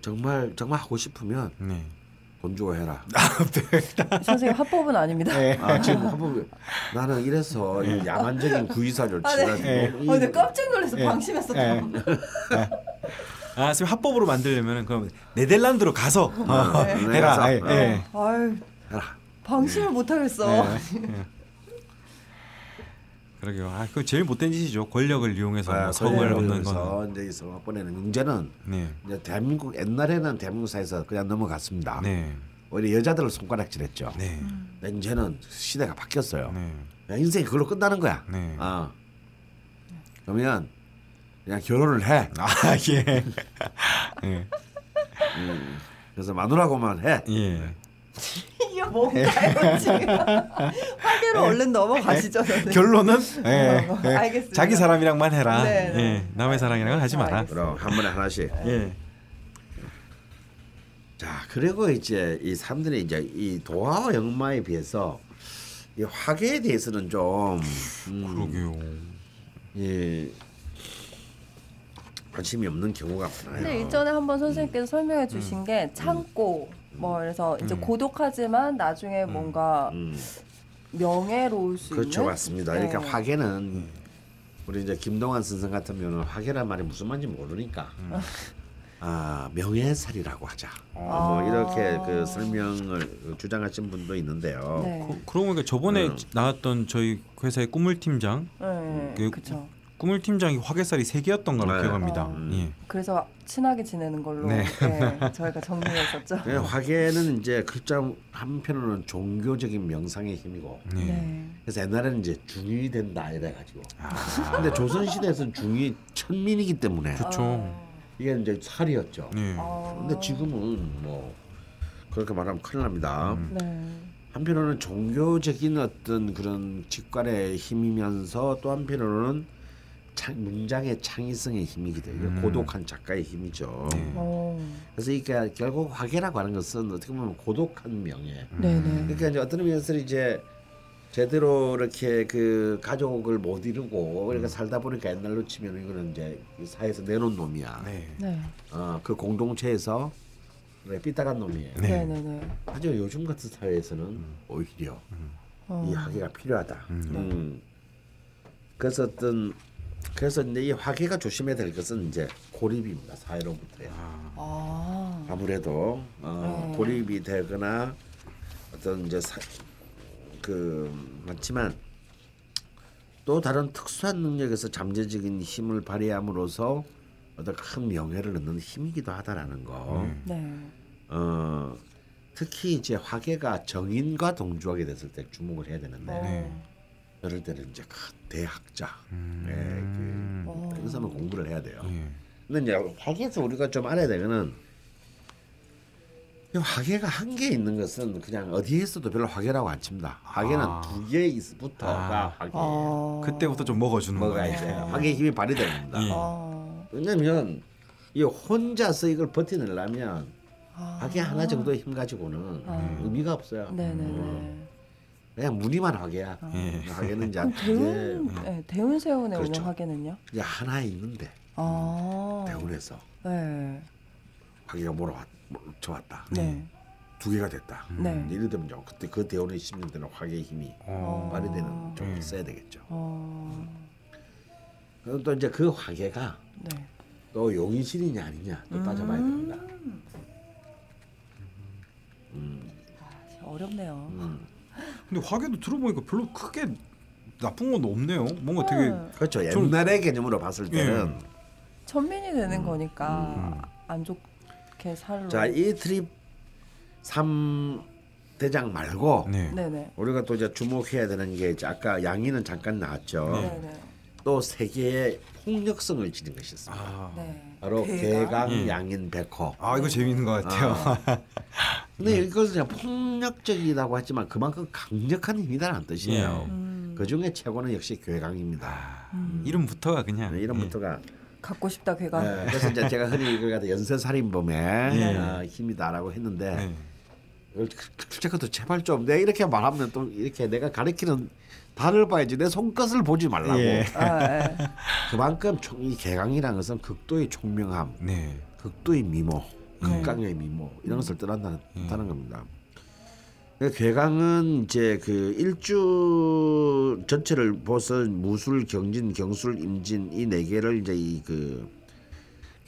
정말 정말 하고 싶으면 네. 돈 주고 해라. [laughs] 선생님 합법은 아닙니다. 아, [laughs] 지금 한번 나는 이래서 이 야만적인 구의사를 아, 네. 어, 근데 깜짝 놀라서 방심했어. 또. [laughs] 아, 지금 합법으로 만들려면 그럼 네덜란드로 가서 어, 네. 해라. 가서, 예. 어. 예. 아유, 해라. 방심을 못 하겠어. 그러게요. 아, 그 제일 못된 짓이죠. 권력을 이용해서 아, 뭐 성을 얻는 건. 이제 이 성을 보내는 문제는 네. 이제 대한민국 옛날에는 대한민국 사회에서 그냥 넘어갔습니다. 네. 오히려 여자들을 손가락질했죠. 네. 근데 이제는 시대가 바뀌었어요. 네. 인생이 그걸로 끝나는 거야. 네. 아. 그러면 그냥 결혼을 해. 아, [laughs] 예. 예. 그래서 마누라고만 해. 예. 이게 뭔가요 지금? 화계로 얼른 넘어가시죠. 선생님. 결론은 예. 어, 예. 알겠습니다. 자기 사람이랑만 해라. 네, 네. 예. 남의 사랑이랑은 하지 마라. 알겠습니다. 그럼 한 번에 하나씩. 예. 자 그리고 이제 이 사람들이 이제 이 도화와 역마에 비해서 이 화계에 대해서는 좀 음, 그러게요. 예, 관심이 없는 경우가 많아요. 근데 이전에 한번 선생님께서 설명해 주신 게 창고 뭐 그래서 이제 음. 고독하지만 나중에 뭔가 음, 명예로울 수 그렇죠 있는 맞습니다. 네. 그러니까 화계는 우리 이제 김동완 선생 같으면 화계란 말이 무슨 말인지 모르니까 아 명예살이라고 하자. 뭐 아. 이렇게 그 설명을 주장하신 분도 있는데요. 네. 그, 그러고 보니까 저번에 음. 나왔던 저희 회사의 꾸물 팀장, 네. 그- 그렇죠. 꾸물 팀장이 화개살이 세 개였던 걸로 네. 기억합니다. 어. 예. 그래서 친하게 지내는 걸로 네. 네, [laughs] 저희가 정리했었죠. 네, 화계는 이제 글자 한편으로는 종교적인 명상의 힘이고 네. 네. 그래서 옛날에는 이제 중이 된다 이래 가지고 아, 근데 조선 시대에서는 중이 천민이기 때문에 그렇죠. 이게 이제 살이었죠. 네. 아. 근데 지금은 뭐 그렇게 말하면 큰일 납니다. 음. 네. 한편으로는 종교적인 어떤 그런 직관의 힘이면서 또 한편으로는 창, 문장의 창의성의 힘이기도 해요. 음. 고독한 작가의 힘이죠. 네. 어. 그래서 이게 결국 화계라고 하는 것은 어떻게 보면 고독한 명예. 네네. 그러니까 이제 어떤 의미에서 이제 제대로 이렇게 그 가족을 못 이루고 음. 그러니까 살다 보니까 옛날로 치면 이거는 이제 이 사회에서 내놓은 놈이야. 네. 네. 어, 그 공동체에서 그래 삐딱한 놈이에요. 네. 네네네. 하지만 요즘 같은 사회에서는 오히려 어. 이 화계가 필요하다. 음. 음. 그래서 어떤 그래서 이제 이 화계가 조심해야 될 것은 이제 고립입니다. 사회로부터요. 아. 아무래도 어, 네. 고립이 되거나 어떤 이제 사, 그 많지만 또 다른 특수한 능력에서 잠재적인 힘을 발휘함으로써 어떤 큰 명예를 얻는 힘이기도 하다라는 거. 음. 네. 어, 특히 이제 화계가 정인과 동조하게 됐을 때 주목을 해야 되는데 어. 네. 그럴 때는 이제 큰 대학자, 음. 네, 그, 어. 이런 사람은 공부를 해야 돼요. 예. 근데 이제 화계에서 우리가 좀 알아야 되는 이 화계가 한 개 있는 것은 그냥 어디에 있어도 별로 화계라고 안 칩니다. 화계는 아. 두 개부터가 아. 화계. 어. 그때부터 좀 먹어주는 거예요. 이제 화계 힘이 발휘됩니다. 예. 어. 왜냐면 이 혼자서 이걸 버텨내려면 아. 화개 하나 정도의 힘 가지고는 아. 의미가 없어요. 네네네. 음. 그냥 무늬만 화개야. 예. 화개는 이제, 그럼 이제, 대운 네, 대운 세운에 그렇죠. 오는 화개는요? 이제 하나 있는데 아. 대운에서 네. 화개가 몰아왔 저왔다. 네. 두 개가 됐다. 네. 예를 들면 이제 그때 그 대운에 씹는 데는 화개의 힘이 어. 발휘되는 좀 음. 써야 되겠죠. 어. 그럼 또 이제 그 화개가 네. 또 용의실이냐 아니냐 또 따져봐야 됩니다. 아, 어렵네요. 음. 근데 화개도 들어보니까 별로 크게 나쁜 건 없네요. 뭔가 되게 네. 그렇죠. 좀- 옛날의 개념으로 봤을 때는 천민이 되는 거니까 안 좋게 살로. 자 이 트립 3 대장 말고 네. 우리가 또 이제 주목해야 되는 게 이제 아까 양이는 잠깐 나왔죠. 네네. 또세 개의 폭력성을 지닌 것이 있습니다. 아, 네. 바로? 개강, 예. 양인, 백호. 아 이거 재밌는 것 같아요. 근데 이것은 그냥 폭력적이라고 하지만 그만큼 강력한 힘이라는 뜻이에요. 예. 음, 그 중에 최고는 역시 괴강입니다. 음. 이름부터가 그냥 네, 이름부터가 갖고 싶다 괴가. 네, 그래서 이제 제가 흔히 이걸 갖다 연쇄살인범의 예. 어, 힘이다라고 했는데 네. 출제가도 제발 좀 내가 이렇게 말하면 또 이렇게 내가 가리키는 단을 봐야지 내 손끝을 보지 말라고 예. 아, 네. 그만큼 총, 이 개강이라는 것은 극도의 총명함 네. 극도의 미모 네. 극강의 미모 이런 것을 떠난다는 음. 다는 겁니다 그 괴강은 이제 그 일주 전체를 보선 무술 경진 경술 임진 이 네 개를 이제 이 그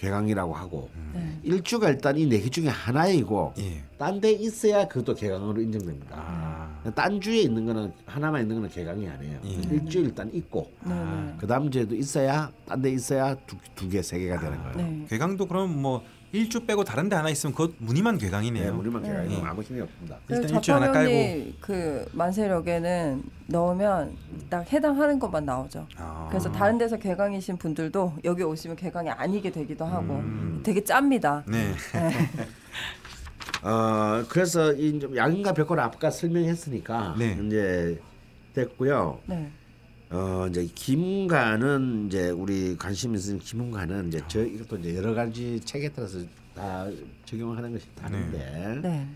괴강이라고 하고 네. 일주가 일단 이네개 중에 하나이고 예. 딴데 있어야 그것도 개강으로 인정됩니다. 아. 딴 주에 있는 거는 하나만 있는 거는 개강이 아니에요. 예. 일주 일단 있고 네네. 그 다음 주에도 있어야 딴 데 있어야 두 개세 개가 되는 거예요. 네. 괴강도 그럼 뭐 일주 빼고 다른 데 하나 있으면 그것 무늬만 괴강이네요. 네, 우리만 개강이 네. 아무 힘이 없습니다. 일단 일주일 하나 좌파면이 그 만세력에는 넣으면 딱 해당하는 것만 나오죠. 아. 그래서 다른 데서 개강이신 분들도 여기 오시면 개강이 아니게 되기도 하고 음. 되게 짭니다. 네. [laughs] 어 그래서 이 양인과 벽화를 아까 설명했으니까 네. 이제 됐고요. 네. 어 이제 김가는 이제 우리 관심 있는 김가는 이제 저 이것도 이제 여러 가지 책에 따라서 다 적용하는 것이 다른데 네.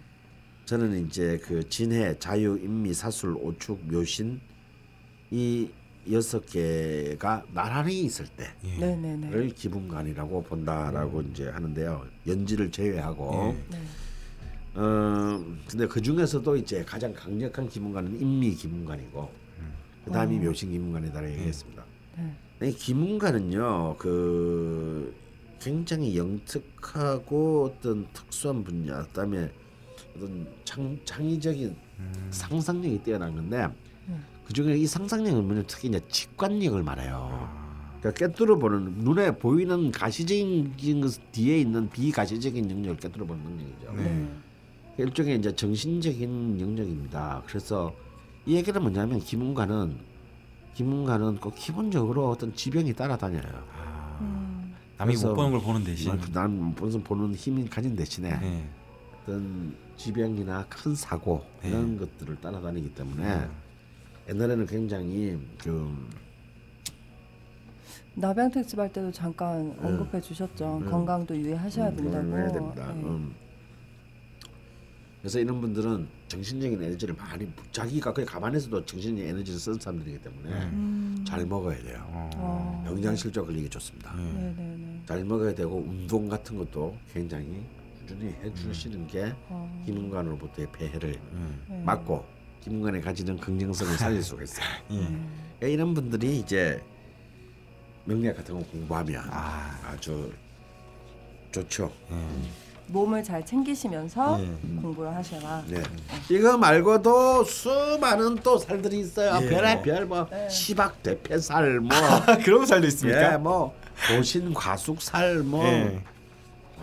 저는 이제 그 진해 자유 인미 사술 오축 묘신 이 여섯 개가 나란히 있을 때를 예. 네, 네, 네. 기분관이라고 본다라고 이제 하는데요 연지를 제외하고 예. 네. 어 근데 그 중에서도 이제 가장 강력한 기문관은 인미 기문관이고 그 다음이 묘신 기문관이다라고 얘기했습니다. 네. 이 기문관은요 그 굉장히 영특하고 어떤 특수한 분야 그다음에 어떤 창, 창의적인 상상력이 뛰어난 건데 그 중에 이 상상력을 보면 특히 이제 직관력을 말해요. 그러니까 꿰뚫어 보는 눈에 보이는 가시적인 것 뒤에 있는 비가시적인 영역을 꿰뚫어 보는 능력이죠. 네. 일종의 이제 정신적인 영역입니다. 그래서 이 얘기는 뭐냐면 김은가는 김은가는 꼭 기본적으로 어떤 지병이 따라다녀요. 아. 음. 남이 못 보는 걸 보는 대신. 난 무슨 보는 힘이 가진 대신에 네. 어떤 지병이나 큰 사고 네. 이런 것들을 따라다니기 때문에 옛날에는 굉장히 좀 나병 특집 할 때도 잠깐 언급해 주셨죠. 음. 건강도 유의하셔야 음, 된다고. 네. 음. 그래서 이런 분들은 정신적인 에너지를 많이 자기가 그냥 가만히서도 정신적인 에너지를 쓰는 사람들이기 때문에 음. 잘 먹어야 돼요. 어. 영양실조 걸리기 좋습니다. 네. 네, 네, 네. 잘 먹어야 되고 운동 같은 것도 굉장히 꾸준히 해주시는 게 어. 기문관으로부터의 폐해를 네. 막고 기문관에 가지는 긍정성을 살릴 수가 있어요. [laughs] 예. 그러니까 이런 분들이 이제 명리학 같은 거 공부하면 아. 아주 좋죠. 몸을 잘 챙기시면서 예. 공부를 하셔라. 네. 이거 말고도 수많은 또 살들이 있어요. 예. 별의 별 뭐 네. 시박 대패살 뭐 아, [laughs] 그런 살도 예, 있습니까? 뭐 고신 과숙살 뭐 예.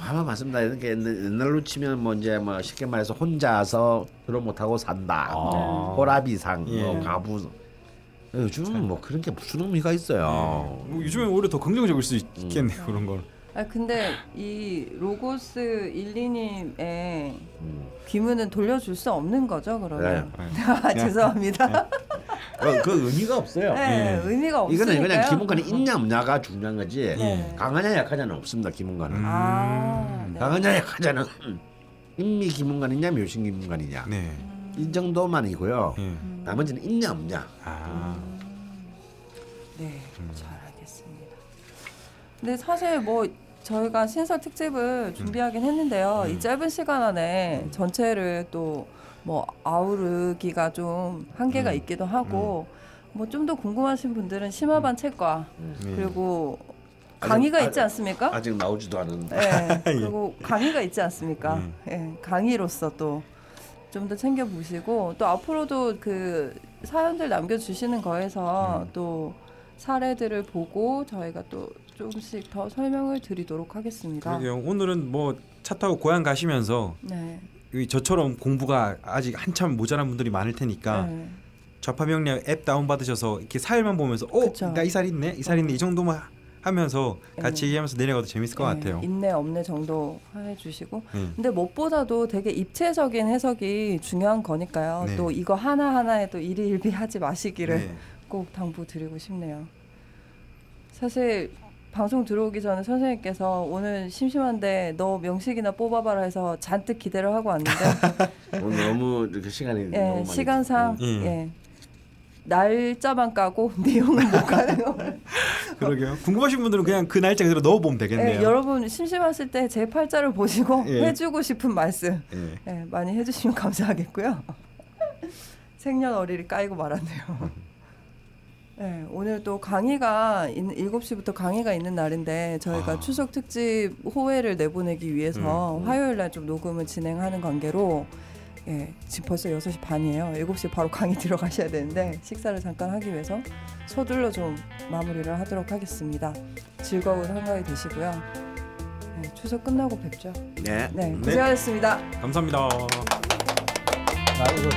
아마 맞습니다. 이렇게 옛날- 옛날로 치면 뭐 이제 뭐 쉽게 말해서 혼자서 들어 못하고 산다. 아. 호라비상, 예. 뭐 가부. 요즘은 뭐 그런 게 무슨 의미가 있어요. 뭐 요즘엔 오히려 더 긍정적일 수 있, 있겠네요 그런 걸. 아 근데 이 로고스 1, 2님의 음. 귀문은 돌려줄 수 없는 거죠 그러면? 네. [laughs] 아, 죄송합니다. 어, 그 의미가 없어요. 네, 예. 의미가 없으니까요. 이거는 그냥 기문관이 있냐 없냐가 중요한 거지. 네. 강하냐 약하냐는 없습니다. 기문관은. 음. 아, 네. 강하냐 약하냐는 인미 기문관이냐 묘신 기문관이냐 네. 이 정도만이고요. 예. 나머지는 있냐 없냐. 아. 네, 잘 알겠습니다. 근데 사실 뭐 저희가 신설 특집을 준비하긴 했는데요. 이 짧은 시간 안에 전체를 또 뭐 아우르기가 좀 한계가 음. 있기도 하고 뭐 좀 더 궁금하신 분들은 심화반 책과 네. 그리고 아직- 강의가 아- 있지 않습니까? 아직 나오지도 않은. 네, [laughs] 그리고 강의가 있지 않습니까? 음. 예, 강의로서 또 좀 더 챙겨 보시고 또 앞으로도 그 사연들 남겨 주시는 거에서 음. 또 사례들을 보고 저희가 또 조금씩 더 설명을 드리도록 하겠습니다. 그러게요. 오늘은 뭐 차 타고 고향 가시면서 네. 이 저처럼 공부가 아직 한참 모자란 분들이 많을 테니까 네. 좌파 명령 앱 다운 받으셔서 이렇게 살만 보면서 어, 그쵸. 나이 살 있네, 이 살 있네 이 정도만 하면서 같이 네. 얘기하면서 내려가도 재밌을 것 네, 같아요. 있네 없네 정도 해주시고 네. 근데 무엇보다도 되게 입체적인 해석이 중요한 거니까요. 네. 또 이거 하나 하나에 또 일희일비하지 마시기를 네. 꼭 당부드리고 싶네요. 사실 방송 들어오기 전에 선생님께서 오늘 심심한데 너 명식이나 뽑아봐라 해서 잔뜩 기대를 하고 왔는데 [laughs] 오늘 너무 이렇게 시간이 너무 예, 많이 시간상 음. 예. 날짜만 까고 [laughs] 내용은 못 가는 거. [laughs] 그러게요. 궁금하신 분들은 그냥 그 날짜 그대로 넣어보면 되겠네요. 예, 여러분 심심하실 때 제 팔자를 보시고 예. 해주고 싶은 말씀 예. 예, 많이 해주시면 감사하겠고요. 생년월일이 까이고 말았네요. 네, 오늘 또 강의가 있- 7시부터 강의가 있는 날인데 저희가 아. 추석 특집 호회를 내보내기 위해서 화요일 날 좀 녹음을 진행하는 관계로 예, 지금 벌써 6시 반이에요. 7시에 바로 [laughs] 강의 들어가셔야 되는데 식사를 잠깐 하기 위해서 서둘러 좀 마무리를 하도록 하겠습니다. 즐거운 한가위 되시고요. 네, 추석 끝나고 뵙죠. 네. 네, 고생하셨습니다. 감사합니다. 아, 이거